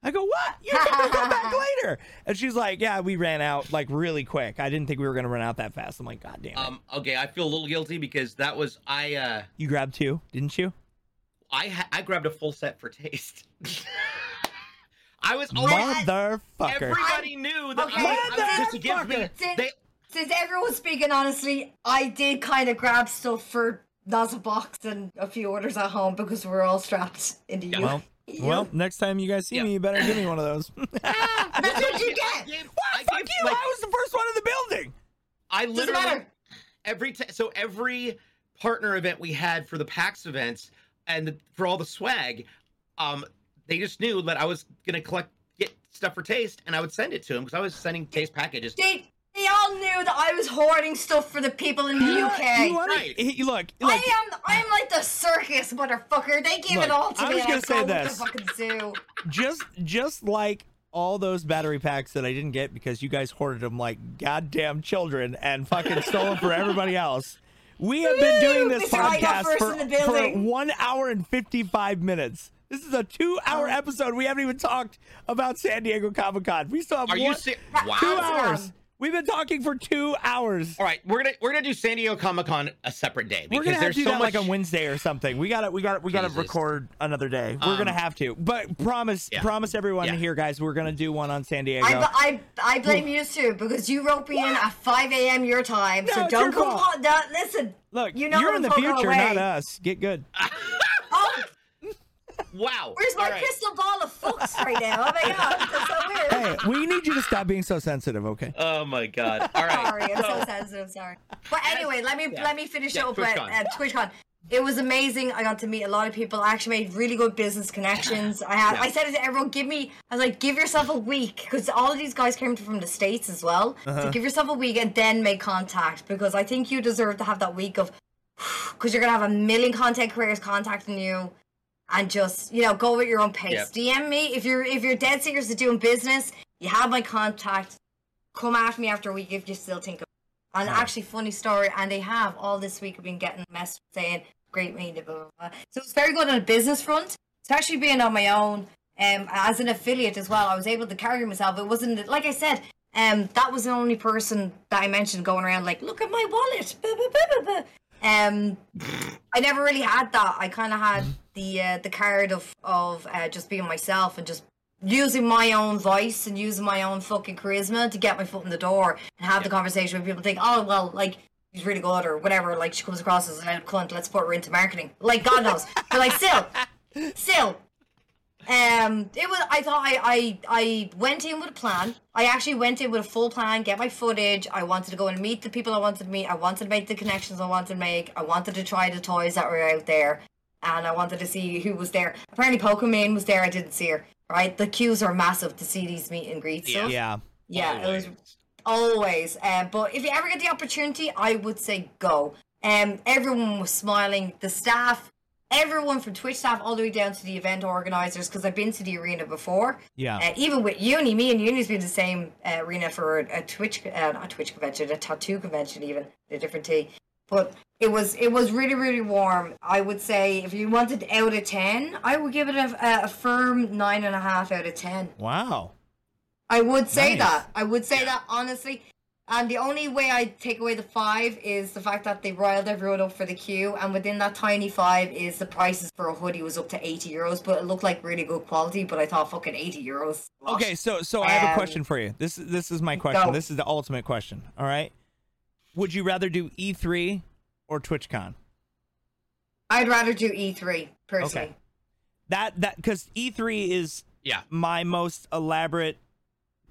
I go, "What? You can come back [LAUGHS] later." And she's like, "Yeah, we ran out like really quick. I didn't think we were gonna run out that fast." I'm like, "God damn it!" Um, okay, I feel a little guilty because that was I. uh you grabbed two, didn't you? I ha- I grabbed a full set for taste. [LAUGHS] I was always. Motherfucker. Everybody knew that Okay, I, I was just to give me. They, since everyone's speaking honestly, I did kind of grab stuff for Naza box and a few orders at home because we're all strapped in the U. Well, well, next time you guys see Yeah. me, you better give me one of those. [LAUGHS] That's what you I get. gave- What? Fuck gave, you! like, I was the first one in the building. I Doesn't literally matter. every t- so every partner event we had for the PAX events and the, for all the swag, um, they just knew that I was gonna collect get stuff for taste, and I would send it to them because I was sending taste packages. They, they all knew that I was hoarding stuff for the people in the UK. You wanna, Right. he- look, I look. am I'm like the circus motherfucker. They gave Look, it all to I me. was gonna say go with this. The fucking zoo. just just like all those battery packs that I didn't get because you guys hoarded them like goddamn children and fucking stole them for everybody else. We have been doing this Mr. I got podcast first for, in the for building. one hour and 55 minutes. This is a two hour episode. We haven't even talked about San Diego Comic Con. We still have Are one, you serious? two Wow. That's hours. Long. We've been talking for two hours. All right, we're gonna we're gonna do San Diego Comic Con a separate day We're gonna have there's to do so that much. like on Wednesday or something. We gotta, we gotta, we gotta Jesus. record another day. We're Um, gonna have to, but promise, yeah. promise everyone Yeah. here, guys, we're gonna do one on San Diego. I, I, I blame you too because you wrote me in at 5 a.m. your time. No, so don't your come. no, listen. Look, you know you're in the future, away. not us. Get good. [LAUGHS] Oh, wow. where's my All right. crystal ball of folks right now? Oh my god, that's so weird. hey, we need you to stop being so sensitive, okay? Oh my god. All right. Sorry, I'm so so- sensitive. Sorry. But anyway, let me Yeah. let me finish Yeah, up with TwitchCon. uh, TwitchCon. It was amazing. I got to meet a lot of people. I actually made really good business connections. I had. Yeah. I said it to everyone. Give me. I was like, give yourself a week because all of these guys came from the states as well. Uh-huh. So give yourself a week and then make contact because I think you deserve to have that week of [SIGHS] because you're gonna have a million content creators contacting you and just you know go at your own pace. DM me if you're if you're dead serious to doing business. You have my contact. Come after me after a week if you still think of and Right. actually funny story and they have all this week I've been getting messages saying great meeting blah, blah, blah. so it's very good on a business front especially being on my own um as an affiliate as well I was able to carry myself it wasn't like I said um that was the only person that I mentioned going around like look at my wallet. Um I never really had that I kind of had the uh, the card of of uh, just being myself and just using my own voice and using my own fucking charisma to get my foot in the door and have the conversation where people think, oh well, like she's really good or whatever. Like she comes across as an out cunt. Let's put her into marketing. Like God knows, but like still, still. Um, it was. I thought I, I I went in with a plan. I actually went in with a full plan. Get my footage. I wanted to go and meet the people I wanted to meet. I wanted to make the connections I wanted to make. I wanted to try the toys that were out there, and I wanted to see who was there. Apparently, Pokimane was there. I didn't see her. Right, the queues are massive to see these meet and greets. Yeah. stuff. Yeah. yeah, it was Always. always. Uh, but if you ever get the opportunity, I would say go. Um, everyone was smiling. The staff, everyone from Twitch staff all the way down to the event organizers, because I've been to the arena before. Yeah. Uh, even with Uni, me and Uni's been the same uh, arena for a, a Twitch, uh, not a Twitch convention, a tattoo convention, even a different tea. But it was it was really really warm. I would say if you wanted out of ten, I would give it a, a firm nine and a half out of ten. Wow. I would say Nice. that. I would say that honestly. And the only way I take away the five is the fact that they riled everyone up for the queue, and within that tiny five is the prices for a hoodie was up to eighty euros, but it looked like really good quality. But I thought fucking eighty euros. Okay, so so I have a Um, question for you. This this is my question. go. This is the ultimate question. All right. Would you rather do E3 or TwitchCon? I'd rather do E three personally. Okay. That that because E3 is Yeah. my most elaborate,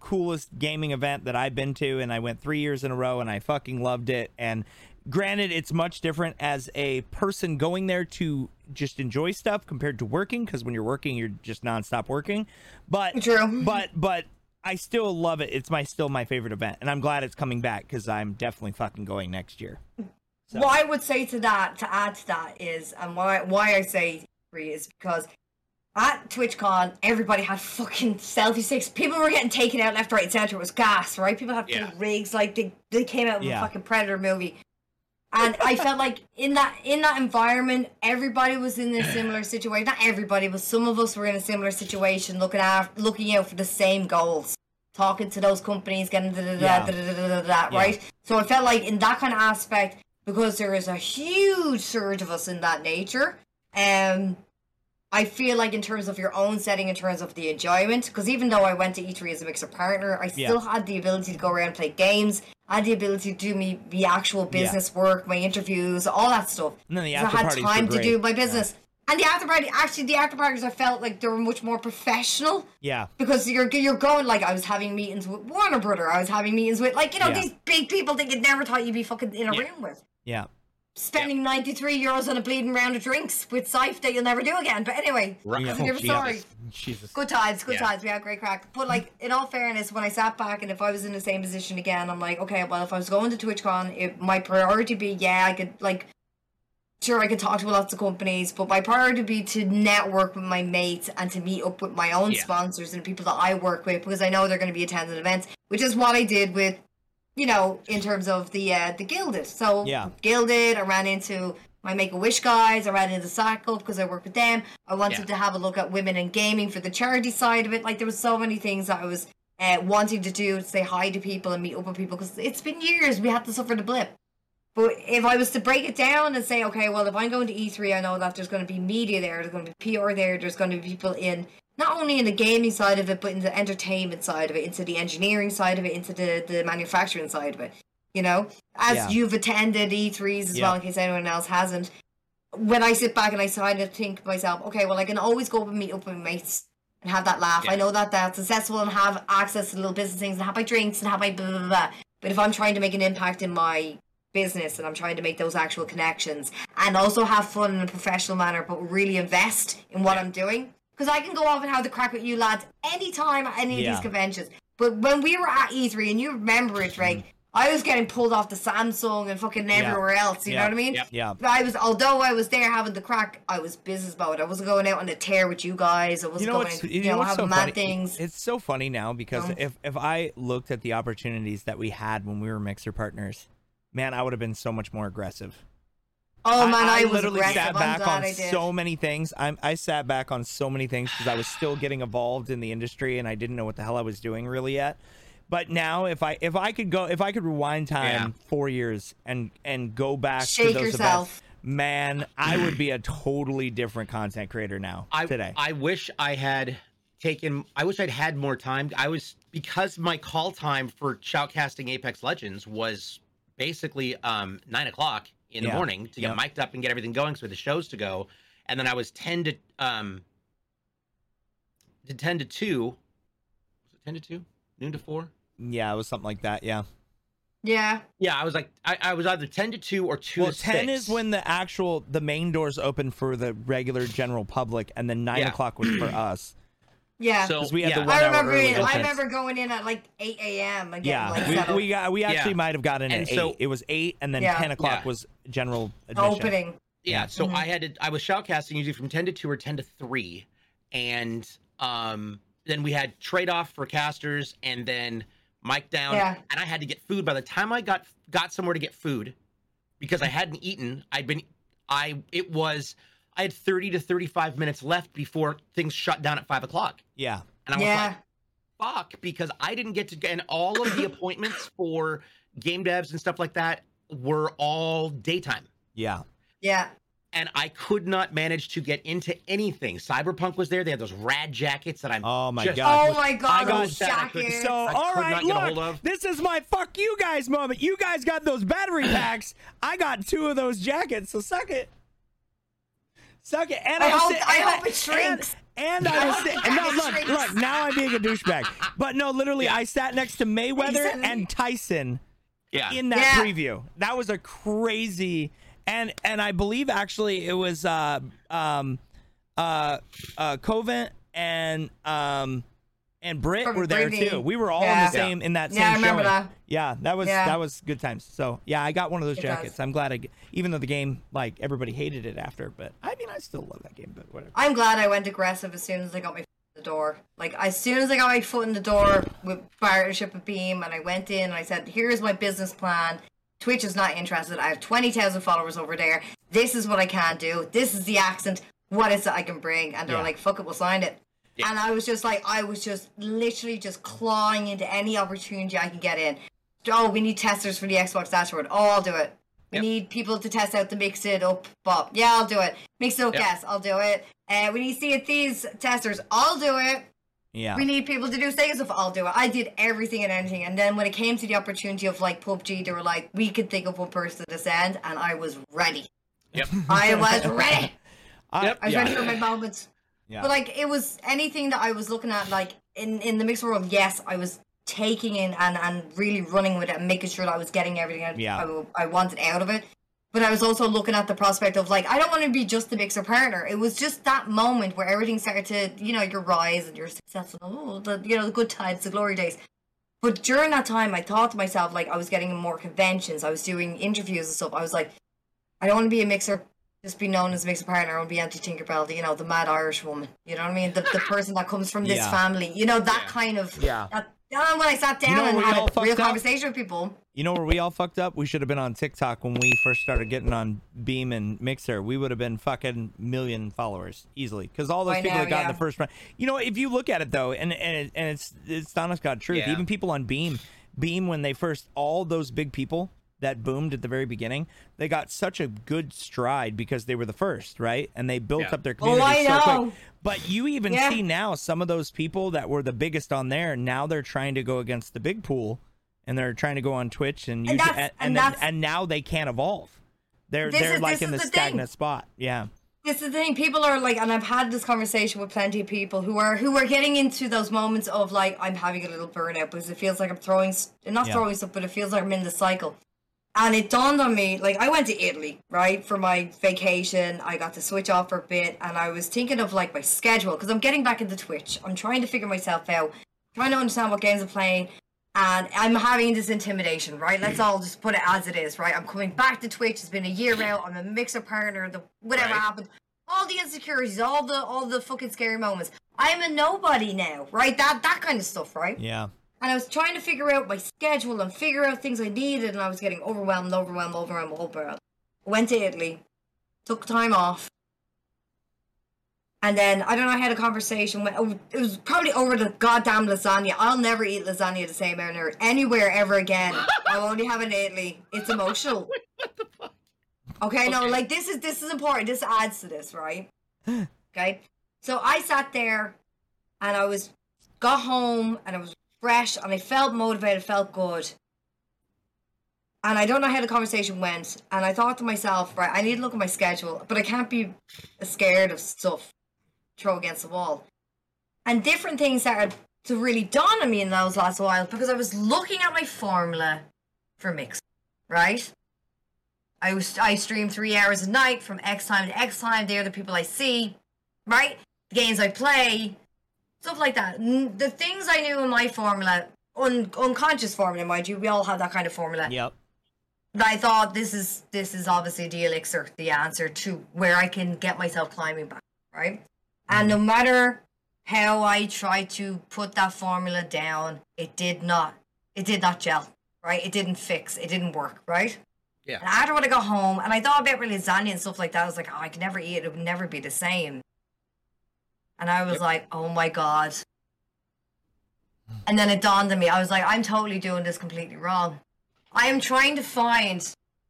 coolest gaming event that I've been to, and I went three years in a row, and I fucking loved it. And granted, it's much different as a person going there to just enjoy stuff compared to working, because when you're working, you're just nonstop working. But True. but but I still love it. It's my still my favorite event, and I'm glad it's coming back because I'm definitely fucking going next year. So- What I would say to that, to add to that, is, and why why I say three is because at TwitchCon, everybody had fucking selfie sticks. People were getting taken out left, right, and center. It was gas, right? People had Yeah. rigs, like they, they came out of Yeah. a fucking Predator movie. And I felt like in that in that environment, everybody was in a similar situation. Not everybody, but some of us were in a similar situation, looking after, looking out for the same goals, talking to those companies, getting da da da Yeah. da da da da da, right? So I felt like in that kind of aspect, because there is a huge surge of us in that nature, um, I feel like in terms of your own setting, in terms of the enjoyment, because even though I went to E3 as a mixer partner, I Yeah. still had the ability to go around and play games. I had the ability to do me the actual business work, my interviews, all that stuff. And then the after I had time to do my business. And the after party, actually, the after parties, I felt like they were much more professional Yeah, because you're you're going like I was having meetings with Warner Brother, I was having meetings with like you know Yeah. these big people that you'd never thought you'd be fucking in a Yeah. room with yeah, spending 93 euros on a bleeding round of drinks with Sife that you'll never do again. But anyway, Right. that's Yeah. a different Oh, story. Jesus. Good times, good Yeah. times. We had great crack. But like, in all fairness, when I sat back and if I was in the same position again, I'm like, okay, well, if I was going to TwitchCon, it, my priority be, yeah, I could like, sure, I could talk to lots of companies, but my priority would be to network with my mates and to meet up with my own Yeah. sponsors and people that I work with because I know they're going to be attending events, which is what I did with, you know, in terms of the uh, the Guilded. So Yeah. Guilded, I ran into my Make a Wish guys. I ran into Cycle because I work with them. I wanted Yeah. to have a look at women in gaming for the charity side of it. Like there was so many things that I was uh, wanting to do to say hi to people and meet up with people because it's been years we had to suffer the blip. But if I was to break it down and say, okay, well, if I'm going to E3, I know that there's going to be media there, there's going to be PR there, there's going to be people in not only in the gaming side of it, but in the entertainment side of it, into the engineering side of it, into the, the manufacturing side of it. You know, as Yeah. you've attended E3s as Yeah. well, in case anyone else hasn't. When I sit back and I kind of think to myself, okay, well, I can always go up and meet up with my mates and have that laugh. Yeah. I know that that's successful and have access to little business things and have my drinks and have my blah, blah, blah. But if I'm trying to make an impact in my business and I'm trying to make those actual connections and also have fun in a professional manner, but really invest in what I'm doing. Because I can go off and have the crack with you lads anytime at any of these conventions. But when we were at E3, and you remember it, Drake, I was getting pulled off the Samsung and fucking Mm-hmm. Yeah. everywhere else. You Yeah. know what I mean? Yeah. Yeah. I was, although I was there having the crack, I was business mode. I wasn't going out on a tear with you guys. I wasn't You know going, you, you know know, what's so mad funny? things. It's so funny now because if if I looked at the opportunities that we had when we were mixer partners, man, I would have been so much more aggressive. Oh man, I, was literally aggressive. sat back glad on so many things. I'm, I sat back on so many things because I was still getting involved in the industry and I didn't know what the hell I was doing really yet. But now, if I if I could go, if I could rewind time Yeah. four years and and go back to Shake those yourself. events, man, I would be a totally different content creator now I today. I wish I had taken. I wish I'd had more time. I was because my call time for shoutcasting Apex Legends was basically um nine o'clock in Yeah. the morning to get Yep. mic'd up and get everything going, so the shows to go, and then I was ten to um to ten to two. Was it ten to two? Noon to four? yeah, it was something like that. Yeah. Yeah. Yeah, I was like, I, I was either ten to two or two Well, to ten six. is when the actual the main doors open for the regular general public, and then nine Yeah. o'clock was for [CLEARS THROAT] us. Yeah. So 'Cause we had the one I hour remember. early I remember going in at like 8 a.m. and getting Yeah, like we, settled. we got we actually Yeah. might have gotten in at so- eight. It was eight, and then Yeah. ten o'clock Yeah. was general admission. opening. Yeah, so Mhm. I had to I was shoutcasting usually from 10 to 2 or 10 to 3 and um then we had trade off for casters and then mic down Yeah. and I had to get food by the time I got got somewhere to get food because I hadn't eaten I'd been I it was I had 30 to 35 minutes left before things shut down at 5 o'clock Yeah, and I was Yeah. like fuck because I didn't get to get and all of the [COUGHS] appointments for game devs and stuff like that were all daytime yeah, Yeah. and I could not manage to get into anything. Cyberpunk was there. They had those rad jackets that I'm. Oh my just- God. Oh my god, I got those that. I couldn't- jackets. So I all could right, not get a hold look, of. this is my fuck you guys moment. You guys got those battery [COUGHS] packs. I got two of those jackets. So suck it. Suck it. And I was hope- sit- I and hope it shrinks. And, and I was sit- hope no it look shrinks. look now I'm being a douchebag. But no, literally I sat next to Mayweather Exactly. and Tyson Yeah. in that Yeah. preview. That was a crazy and and I believe actually it was uh um uh uh Covent and um and Britt From were there Brittany. too. We were all Yeah. in the same in that same Yeah, I remember showing. that. Yeah, that was Yeah. that was good times. So yeah, I got one of those It jackets. does. I'm glad I g- even though the game like everybody hated it after, but I mean I still love that game. But whatever. I'm glad I went aggressive as soon as I got my foot in the door. Like as soon as I got my foot in the door with partnership with Beam, and I went in and I said, "Here's my business plan. Twitch is not interested. I have twenty thousand followers over there. This is what I can do. This is the accent. What is it I can bring?" And they're Yeah. like, "Fuck it, we'll sign it." And I was just like, I was just literally just clawing into any opportunity I could get in. Oh, we need testers for the Xbox dashboard. Oh, I'll do it. We Yep. need people to test out the mix it up Bob. Yeah, I'll do it. Mix it up Yep. guess. I'll do it. Uh, we need see these testers. I'll do it. Yeah. We need people to do things stuff. I'll do it. I did everything and anything. And then when it came to the opportunity of like PUBG, they were like, we could think of one person to send, and I was ready. Yep. I was ready. [LAUGHS] I, Yep. I was yeah. ready for my moments. Yeah. But like it was anything that I was looking at, like in in the mixed world. Yes, I was taking in and and really running with it and making sure that I was getting everything I, Yeah. I, I wanted out of it. But I was also looking at the prospect of like I don't want to be just the mixer partner. It was just that moment where everything started to you know your rise and your success and oh the you know the good times, the glory days. But during that time, I thought to myself like I was getting more conventions. I was doing interviews and stuff. I was like, I don't want to be a mixer just be known as mixer partner and be AntiTinkerbell, you know, the mad Irish woman. You know what I mean? The, the [LAUGHS] person that comes from this Yeah. family. You know, that Yeah. kind of. Yeah. That, when I sat down know and where we all had a real up? conversation with people, You know where we all fucked up? We should have been on TikTok when we first started getting on Beam and Mixer. We would have been fucking million followers easily because all those I people know, that got in the first round. You know, if you look at it though, and and it, and it's it's honest God truth. Yeah. Even people on Beam, Beam when they first all those big people that boomed at the very beginning, they got such a good stride because they were the first, right? And they built Yeah. up their Oh, community I so know. quick. But you even Yeah. see now some of those people that were the biggest on there. Now they're trying to go against the big pool, and they're trying to go on Twitch and use And and and and, then- and now they can't evolve. They're they're is- like in the is the thing. stagnant spot. Yeah, this is the thing. People are like, and I've had this conversation with plenty of people who are who are getting into those moments of like, I'm having a little burnout because it feels like I'm throwing, s- not Yeah. throwing stuff, but it feels like I'm in the cycle. And it dawned on me, like I went to Italy, right, for my vacation. I got to switch off for a bit, and I was thinking of like my schedule because I'm getting back into Twitch. I'm trying to figure myself out, trying to understand what games I'm playing, and I'm having this intimidation, right? Let's all just put it as it is, right? I'm coming back to Twitch. It's been a year out. I'm a mixer partner. The whatever Right. happened, all the insecurities, all the all the fucking scary moments. I'm a nobody now, right? That that kind of stuff, right? yeah, And I was trying to figure out my schedule and figure out things I needed, and I was getting overwhelmed, overwhelmed, overwhelmed, overwhelmed. I went to Italy, took time off, and then I don't know. I had a conversation. With, it was probably over the goddamn lasagna. I'll never eat lasagna the same manner anywhere ever again. I'll only have it in Italy. It's emotional. [LAUGHS] Okay, no, like this is this is important. This adds to this, right? [GASPS] okay, so I sat there, and I was got home, and I was fresh, and I felt motivated, felt good. And I don't know how the conversation went, and I thought to myself, right, I need to look at my schedule, but I can't be scared of stuff throw against the wall. And different things started to really dawn on me in those last while because I was looking at my formula for mix, right? I was I stream three hours a night from X time to X time. They're the people I see, right? The games I play, stuff like that. The things I knew in my formula, un- unconscious formula, mind you, we all have that kind of formula. yep, I thought this is this is obviously the elixir, the answer to where I can get myself climbing back, right? And no mm-hmm. matter how I tried to put that formula down, it did not. It did not gel, right? It didn't fix. It didn't work, right? Yeah. And after when I got home, and I thought about lasagna and stuff like that, I was like, oh, I could never eat it. It would never be the same. And I was Yep. like, oh my god. Hmm. And then it dawned on me. I was like, I'm totally doing this completely wrong. I am trying to find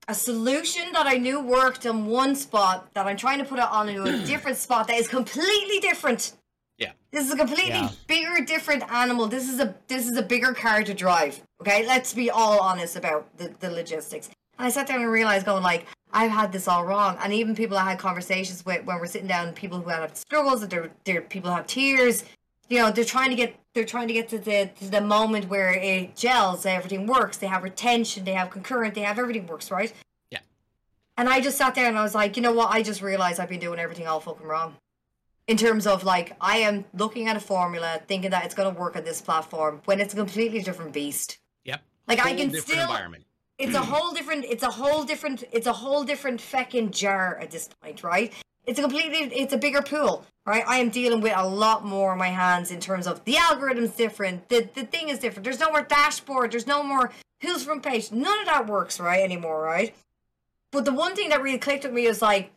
a solution that I knew worked in one spot that I'm trying to put it on into a [CLEARS THROAT] different spot that is completely different. Yeah. This is a completely Yeah. bigger, different animal. This is a this is a bigger car to drive. Okay, let's be all honest about the, the logistics. And I sat down and realized, going like, I've had this all wrong. And even people I had conversations with when we're sitting down, people who have struggles, that they're, they're people have tears. You know, they're trying to get they're trying to get to the to the moment where it gels, everything works. They have retention, they have concurrent, they have everything works, right? Yeah. And I just sat there and I was like, you know what? I just realized I've been doing everything all fucking wrong. In terms of like, I am looking at a formula, thinking that it's going to work on this platform when it's a completely different beast. Yep. Like I Whole can different still environment. It's a whole different it's a whole different it's a whole different feckin' jar at this point right? It's a completely it's a bigger pool right? I am dealing with a lot more on my hands in terms of the algorithm's different the, the thing is different. There's no more dashboard there's no more who's front page. None of that works right anymore right? But the one thing that really clicked with me is like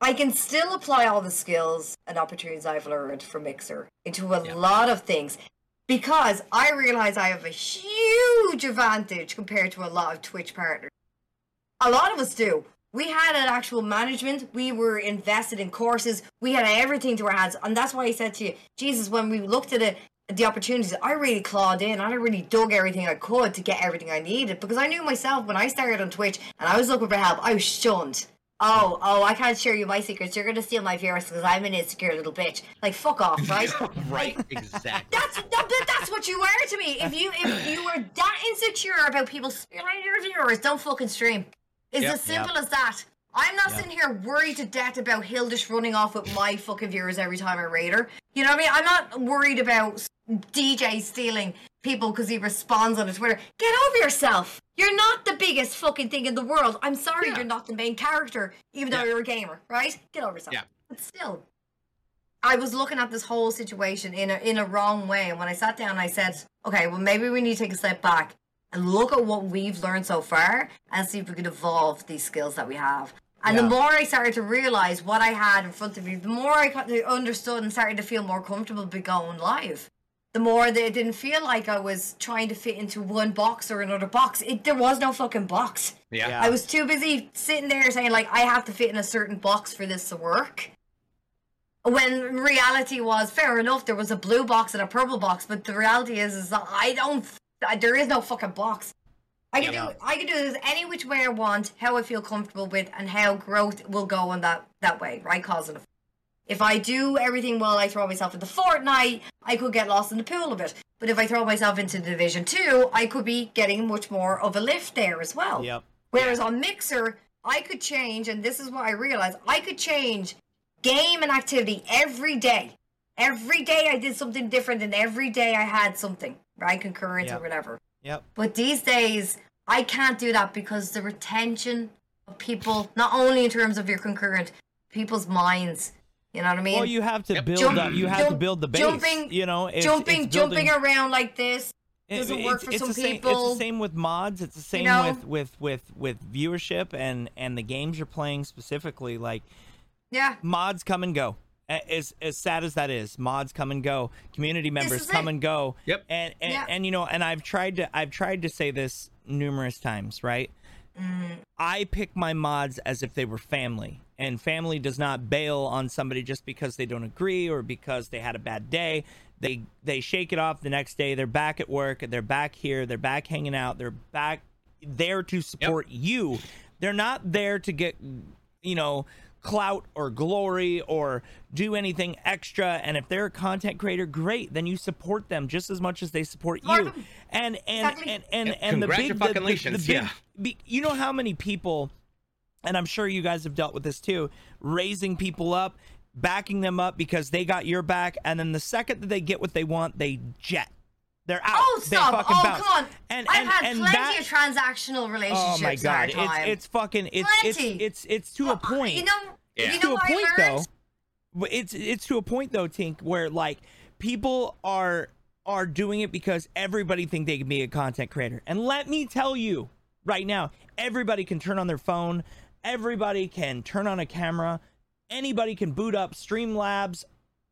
I can still apply all the skills and opportunities I've learned from Mixer into a Yeah. lot of things because I realize I have a huge advantage compared to a lot of Twitch partners. A lot of us do. We had an actual management. We were invested in courses. We had everything to our hands, and that's why I said to you, Jesus, when we looked at it, the opportunities, I really clawed in. I really dug everything I could to get everything I needed because I knew myself when I started on Twitch and I was looking for help. I was shunned. Oh, oh, I can't share you my secrets. You're gonna steal my viewers because I'm an insecure little bitch. Like, fuck off, [LAUGHS] right? right. Exactly. That's that, that- that's what you were to me. If you if you were that insecure about people stealing your viewers, don't fucking stream. It's Yep. as simple as that. I'm not Yep. sitting here worried to death about Hildish running off with my fucking viewers every time I raid her. You know what I mean? I'm not worried about DJ stealing people because he responds on his Twitter. Get over yourself. You're not the biggest fucking thing in the world. I'm sorry Yeah. you're not the main character, even though Yeah. you're a gamer, right? Get over yourself. Yeah. But still, I was looking at this whole situation in a in a wrong way, and when I sat down, I said, "Okay, well, maybe we need to take a step back and look at what we've learned so far, and see if we can evolve these skills that we have." And Yeah. the more I started to realize what I had in front of me, the more I understood and started to feel more comfortable be going live. The more that it didn't feel like I was trying to fit into one box or another box. It there was no fucking box. Yeah. Yeah. I was too busy sitting there saying like I have to fit in a certain box for this to work. When reality was fair enough, there was a blue box and a purple box, but the reality is is that I don't. There is no fucking box. I can Yeah. do I can do this any which way I want, how I feel comfortable with, and how growth will go in that that way, right? Cause and effect. If I do everything well, I throw myself into Fortnite, I could get lost in the pool of it. But if I throw myself into Division Two, I could be getting much more of a lift there as well. Yep. Whereas on Mixer, I could change, and this is what I realized I could change game and activity every day. Every day I did something different, and every day I had something, right? Concurrent Yep. or whatever. Yep. But these days, I can't do that because the retention of people, not only in terms of your concurrent, people's minds. You know what I mean? Well, you have to Yep. build Jump- up. You have to build the base. jumping- you know, it's, jumping, it's building- jumping around like this. doesn't work it's- for it's some the same, It's people. the same with mods. It's the same know? with with with with viewership and and the games you're playing specifically. Like Yeah. mods come and go. A- As as sad as that is, mods come and go. Community members come it. and go. Yep. And and, Yeah. and you know, and I've tried to I've tried to say this numerous times, right? Mm. I pick my mods as if they were family, and family does not bail on somebody just because they don't agree or because they had a bad day. They they shake it off the next day. They're back at work. They're back here. They're back hanging out. They're back there to support you. They're not there to get you know clout or glory or do anything extra and if they're a content creator great then you support them just as much as they support Support you them. and and and and, and the big the- the, the, congratulations, big yeah. be, you know how many people and i'm sure you guys have dealt with this too raising people up backing them up because they got your back and then the second that they get what they want they jet they're out Oh, they stop. fucking Oh, bounce. come on. and I've and, had and plenty that of transactional relationships oh my in our god time. it's it's fucking it's it's Plenty. it's it's to a point You know, Yeah. you to know a what point I learned? though but it's it's to a point though tink where like people are are doing it because everybody think they can be a content creator and let me tell you right now everybody can turn on their phone everybody can turn on a camera anybody can boot up streamlabs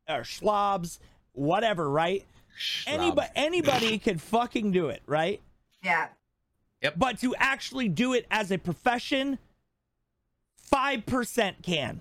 or schlobs whatever right anybody anybody [LAUGHS] can fucking do it right Yeah. Yep. but to actually do it as a profession 5% can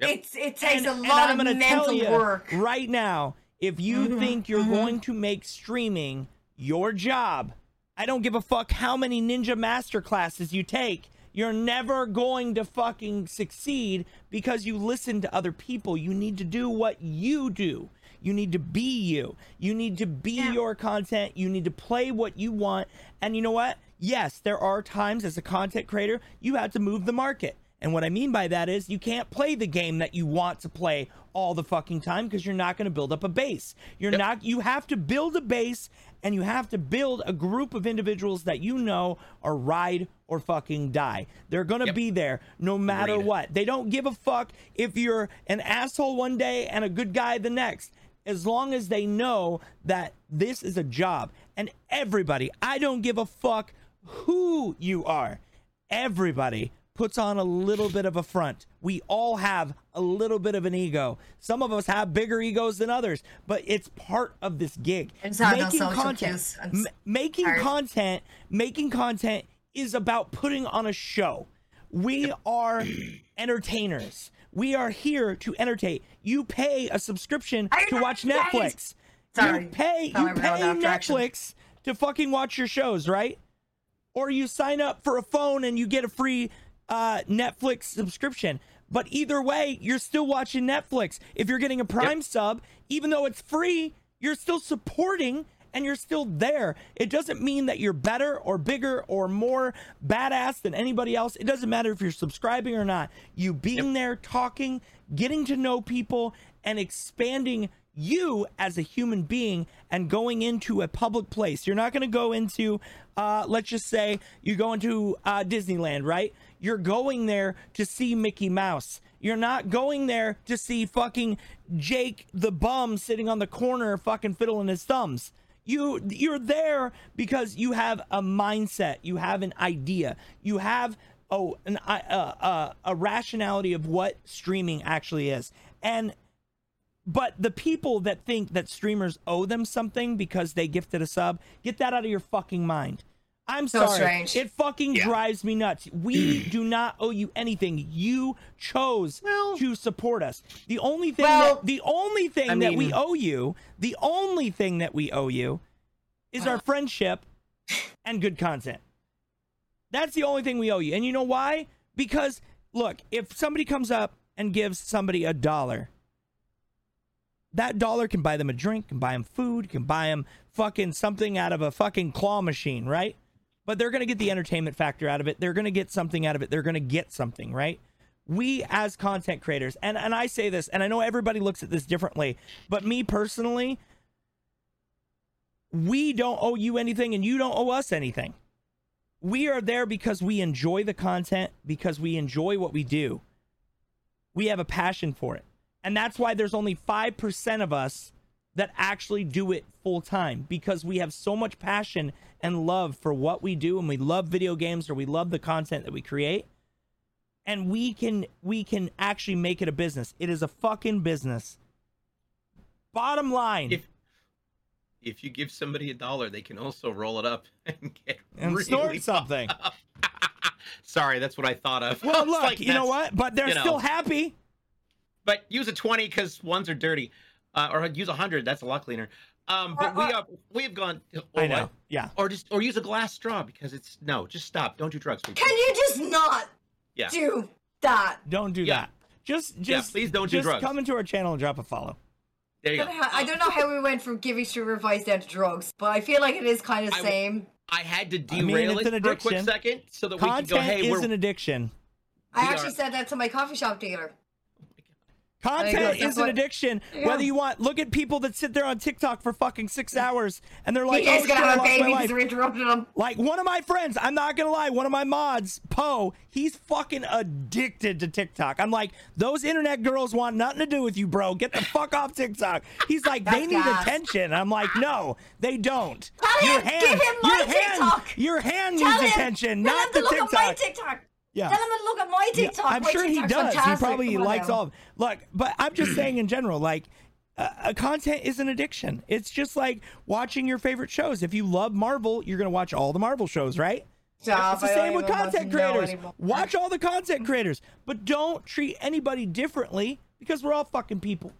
Yep. It's it takes and, a lot of gonna tell mental you work. right now. If you Mhm, think you're mhm. going to make streaming your job, I don't give a fuck how many ninja master classes you take. You're never going to fucking succeed because you listen to other people. You need to do what you do. You need to be you. You need to be Yeah. your content. You need to play what you want. And you know what? Yes, there are times as a content creator, you have to move the market. And what I mean by that is you can't play the game that you want to play all the fucking time because you're not going to build up a base. You're Yep. not you have to build a base and you have to build a group of individuals that you know are ride or fucking die. They're going to Yep. be there no matter what. They don't give a fuck if you're an asshole one day and a good guy the next. As long as they know that this is a job. And everybody, I don't give a fuck who you are. Everybody puts on a little bit of a front. We all have a little bit of an ego. Some of us have bigger egos than others, but it's part of this gig. It's making content, cues. M- making tired. content, making content is about putting on a show. We are [CLEARS THROAT] entertainers. We are here to entertain. You pay a subscription I to watch. Netflix. Sorry. You pay Fell you pay. Netflix to fucking watch your shows, right? Or you sign up for a phone and you get a free uh, Netflix subscription. But either way, you're still watching Netflix. If you're getting a Prime sub, even though it's free, you're still supporting and you're still there. It doesn't mean that you're better or bigger or more badass than anybody else. It doesn't matter if you're subscribing or not. You being there, talking, getting to know people, and expanding you as a human being and going into a public place. You're not going to go into, uh, let's just say, you go into uh, Disneyland, right? You're going there to see Mickey Mouse. You're not going there to see fucking Jake the bum sitting on the corner fucking fiddling his thumbs. You you're there because you have a mindset, you have an idea, you have oh an uh, uh, a rationality of what streaming actually is, and but the people that think that streamers owe them something because they gifted a sub, get that out of your fucking mind. I'm So sorry. strange. It fucking Yeah. drives me nuts. We [CLEARS THROAT] do not owe you anything. You chose Well- to support us. The only thing Well, that the only thing I that we owe you, the only thing that we owe you is our friendship and good content. That's the only thing we owe you. And you know why? Because look, if somebody comes up and gives somebody a dollar, that dollar can buy them a drink, can buy them food, can buy them fucking something out of a fucking claw machine, right? But they're going to get the entertainment factor out of it. They're going to get something out of it. They're going to get something, right? We as content creators, and, and I say this, and I know everybody looks at this differently, but me personally, we don't owe you anything and you don't owe us anything. We are there because we enjoy the content, because we enjoy what we do. We have a passion for it. And that's why there's only 5% of us that actually do it full time because we have so much passion and love for what we do and we love video games or we love the content that we create. And we can we can actually make it a business. It is a fucking business. Bottom line. If if you give somebody a dollar, they can also roll it up [LAUGHS] and get and really snort something. [LAUGHS] Sorry, that's what I thought of. Well, [LAUGHS] look, like, you know what? But they're you know. still happy. But use a twenty because ones are dirty, uh, or use a hundred. That's a lot cleaner. Um, but Or- we have we have gone. Or I know. what? Yeah. Or just or use a glass straw because it's no. Just stop. Don't do drugs, people. Can you just not Yeah. do that? Don't do Yeah. that. Just Yeah, please don't do drugs. come into our channel and drop a follow. There you I go. don't, know how, I don't know how we went from giving streamer advice down to drugs, but I feel like it is kind of the I- same. I had to derail I mean, derail it's an it for a quick addiction. second so that we Content can go. Hey, is we're an addiction. I we actually are- said that to my coffee shop dealer. Content There you go. is an addiction. Yeah. Whether you want, look at people that sit there on TikTok for fucking six hours and they're like, He is oh, gonna have a baby because we interrupted him. Like one of my friends, I'm not gonna lie, one of my mods, Poe, he's fucking addicted to TikTok. I'm like, those internet girls want nothing to do with you, bro. Get the fuck off TikTok. He's like, they need gas. attention. I'm like, no, they don't. Tell him, give him my your hand, your hand Tell needs him, attention, tell not him the to look TikTok. at my TikTok. Yeah. Tell him to look at my Yeah, TikTok. I'm my sure he does. Fantastic. He probably Come likes now. all of Look, but I'm just saying in general, like, uh, content is an addiction. It's just like watching your favorite shows. If you love Marvel, you're going to watch all the Marvel shows, right? Stop, it's the same with content creators. Watch all the content creators, but don't treat anybody differently because we're all fucking people.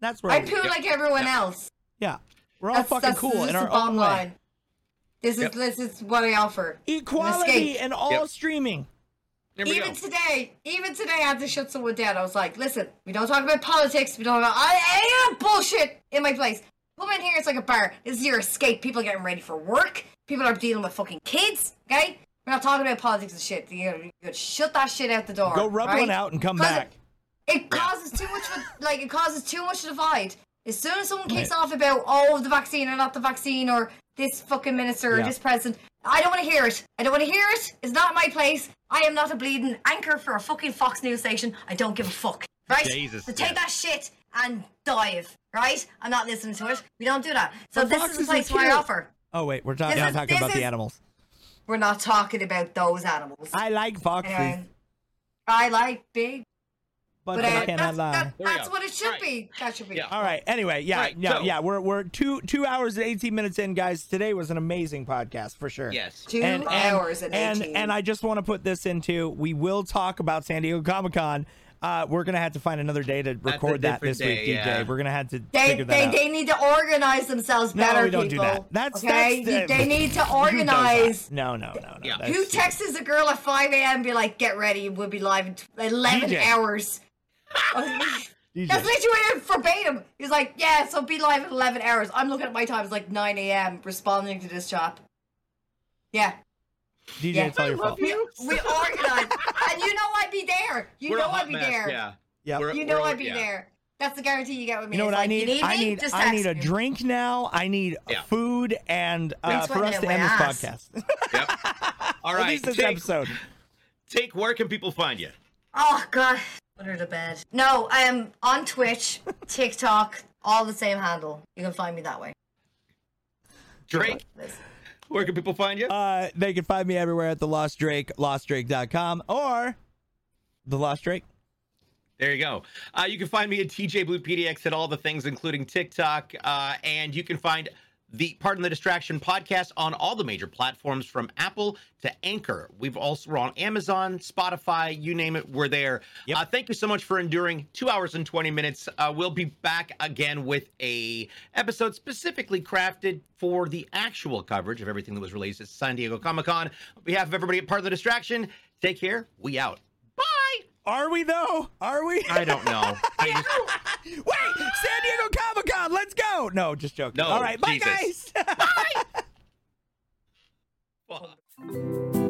That's where I I, poo like everyone else. yeah, we're all That's, fucking that's cool in our bottom own way. This is Yep. this is what I offer. Equality escape. and all Yep. streaming. Even go. today, even today, I had to shut someone down. I was like, "Listen, we don't talk about politics. We don't talk about of that bullshit in my place. Come in here. It's like a bar. This is your escape. People are getting ready for work. People are dealing with fucking kids. Okay, we're not talking about politics and shit. You gotta, shut that shit out the door. Go rub right? one out and come back. It causes too much, of like it causes too much divide. As soon as someone kicks off about oh the vaccine or not the vaccine or this fucking minister or this president, I don't want to hear it. I don't want to hear it. It's not my place. I am not a bleeding anchor for a fucking Fox News station. I don't give a fuck. Right? Jesus, So take yeah. that shit and dive. Right? I'm not listening to it. We don't do that. So But this Fox is the place where I offer. Oh wait, we're talking, is- talking this about the animals. We're not talking about those animals. I like foxes, Um, I like big, but, but I uh, cannot that's, lie. that, that's what it should Right. be. That should be. Yeah. All right. Anyway, yeah, Right, yeah, so- yeah. We're we're two two hours and eighteen minutes in, guys. Today was an amazing podcast for sure. Yes. Two And, and, hours and, and 18. and I just want to put this into. We will talk about San Diego Comic Con. Uh, we're gonna have to find another day to record that different this week, day, DJ. We're gonna have to They, figure that they, out. they need to organize themselves No, better, we don't do people. that. That's- okay. that's the- they need to [LAUGHS] Who does that? organize. No, no, no, no. Yeah. Who texts a girl at 5 a.m. And be like, get ready, we'll be live in 11 DJ. hours? [LAUGHS] DJ. That's literally verbatim. He's like, yeah, so be live in 11 hours. I'm looking at my time, it's like 9 a.m. responding to this chat. Yeah. DJ, Yeah. it's all your I love fault. We, you. we organize. and you know I'd be there. You We're know I'd be mess, there. Yeah. Yeah. We're- You know I'd be yeah. there. That's the guarantee you get with me. You know It's what I need? Need I need Just I need a me. drink now. I need Yeah. food and uh, for us to wear end this podcast. [LAUGHS] Yep. All At least this Take, episode. take, where can people find you? Oh god, under the bed. No, I am on Twitch, [LAUGHS] TikTok, all the same handle. You can find me that way. Drake, where can people find you? Uh, they can find me everywhere at the Lost Drake, lostdrake.com, or the Lost Drake. There you go. Uh, you can find me at DJ Blue PDX at all the things, including TikTok, uh, and you can find the Pardon the Distraction podcast on all the major platforms from Apple to Anchor. We've also we're on Amazon, Spotify, you name it, we're there. Yep. Uh, thank you so much for enduring two hours and twenty minutes. Uh, we'll be back again with a episode specifically crafted for the actual coverage of everything that was released at San Diego Comic Con. On behalf of everybody at Pardon the Distraction, take care. We out. Bye. Are we though? Are we? I don't know. [LAUGHS] I just, Wait, San Diego Comic Con, let's go. No, just joking. No, All right, bye Jesus. guys. [LAUGHS] Fuck.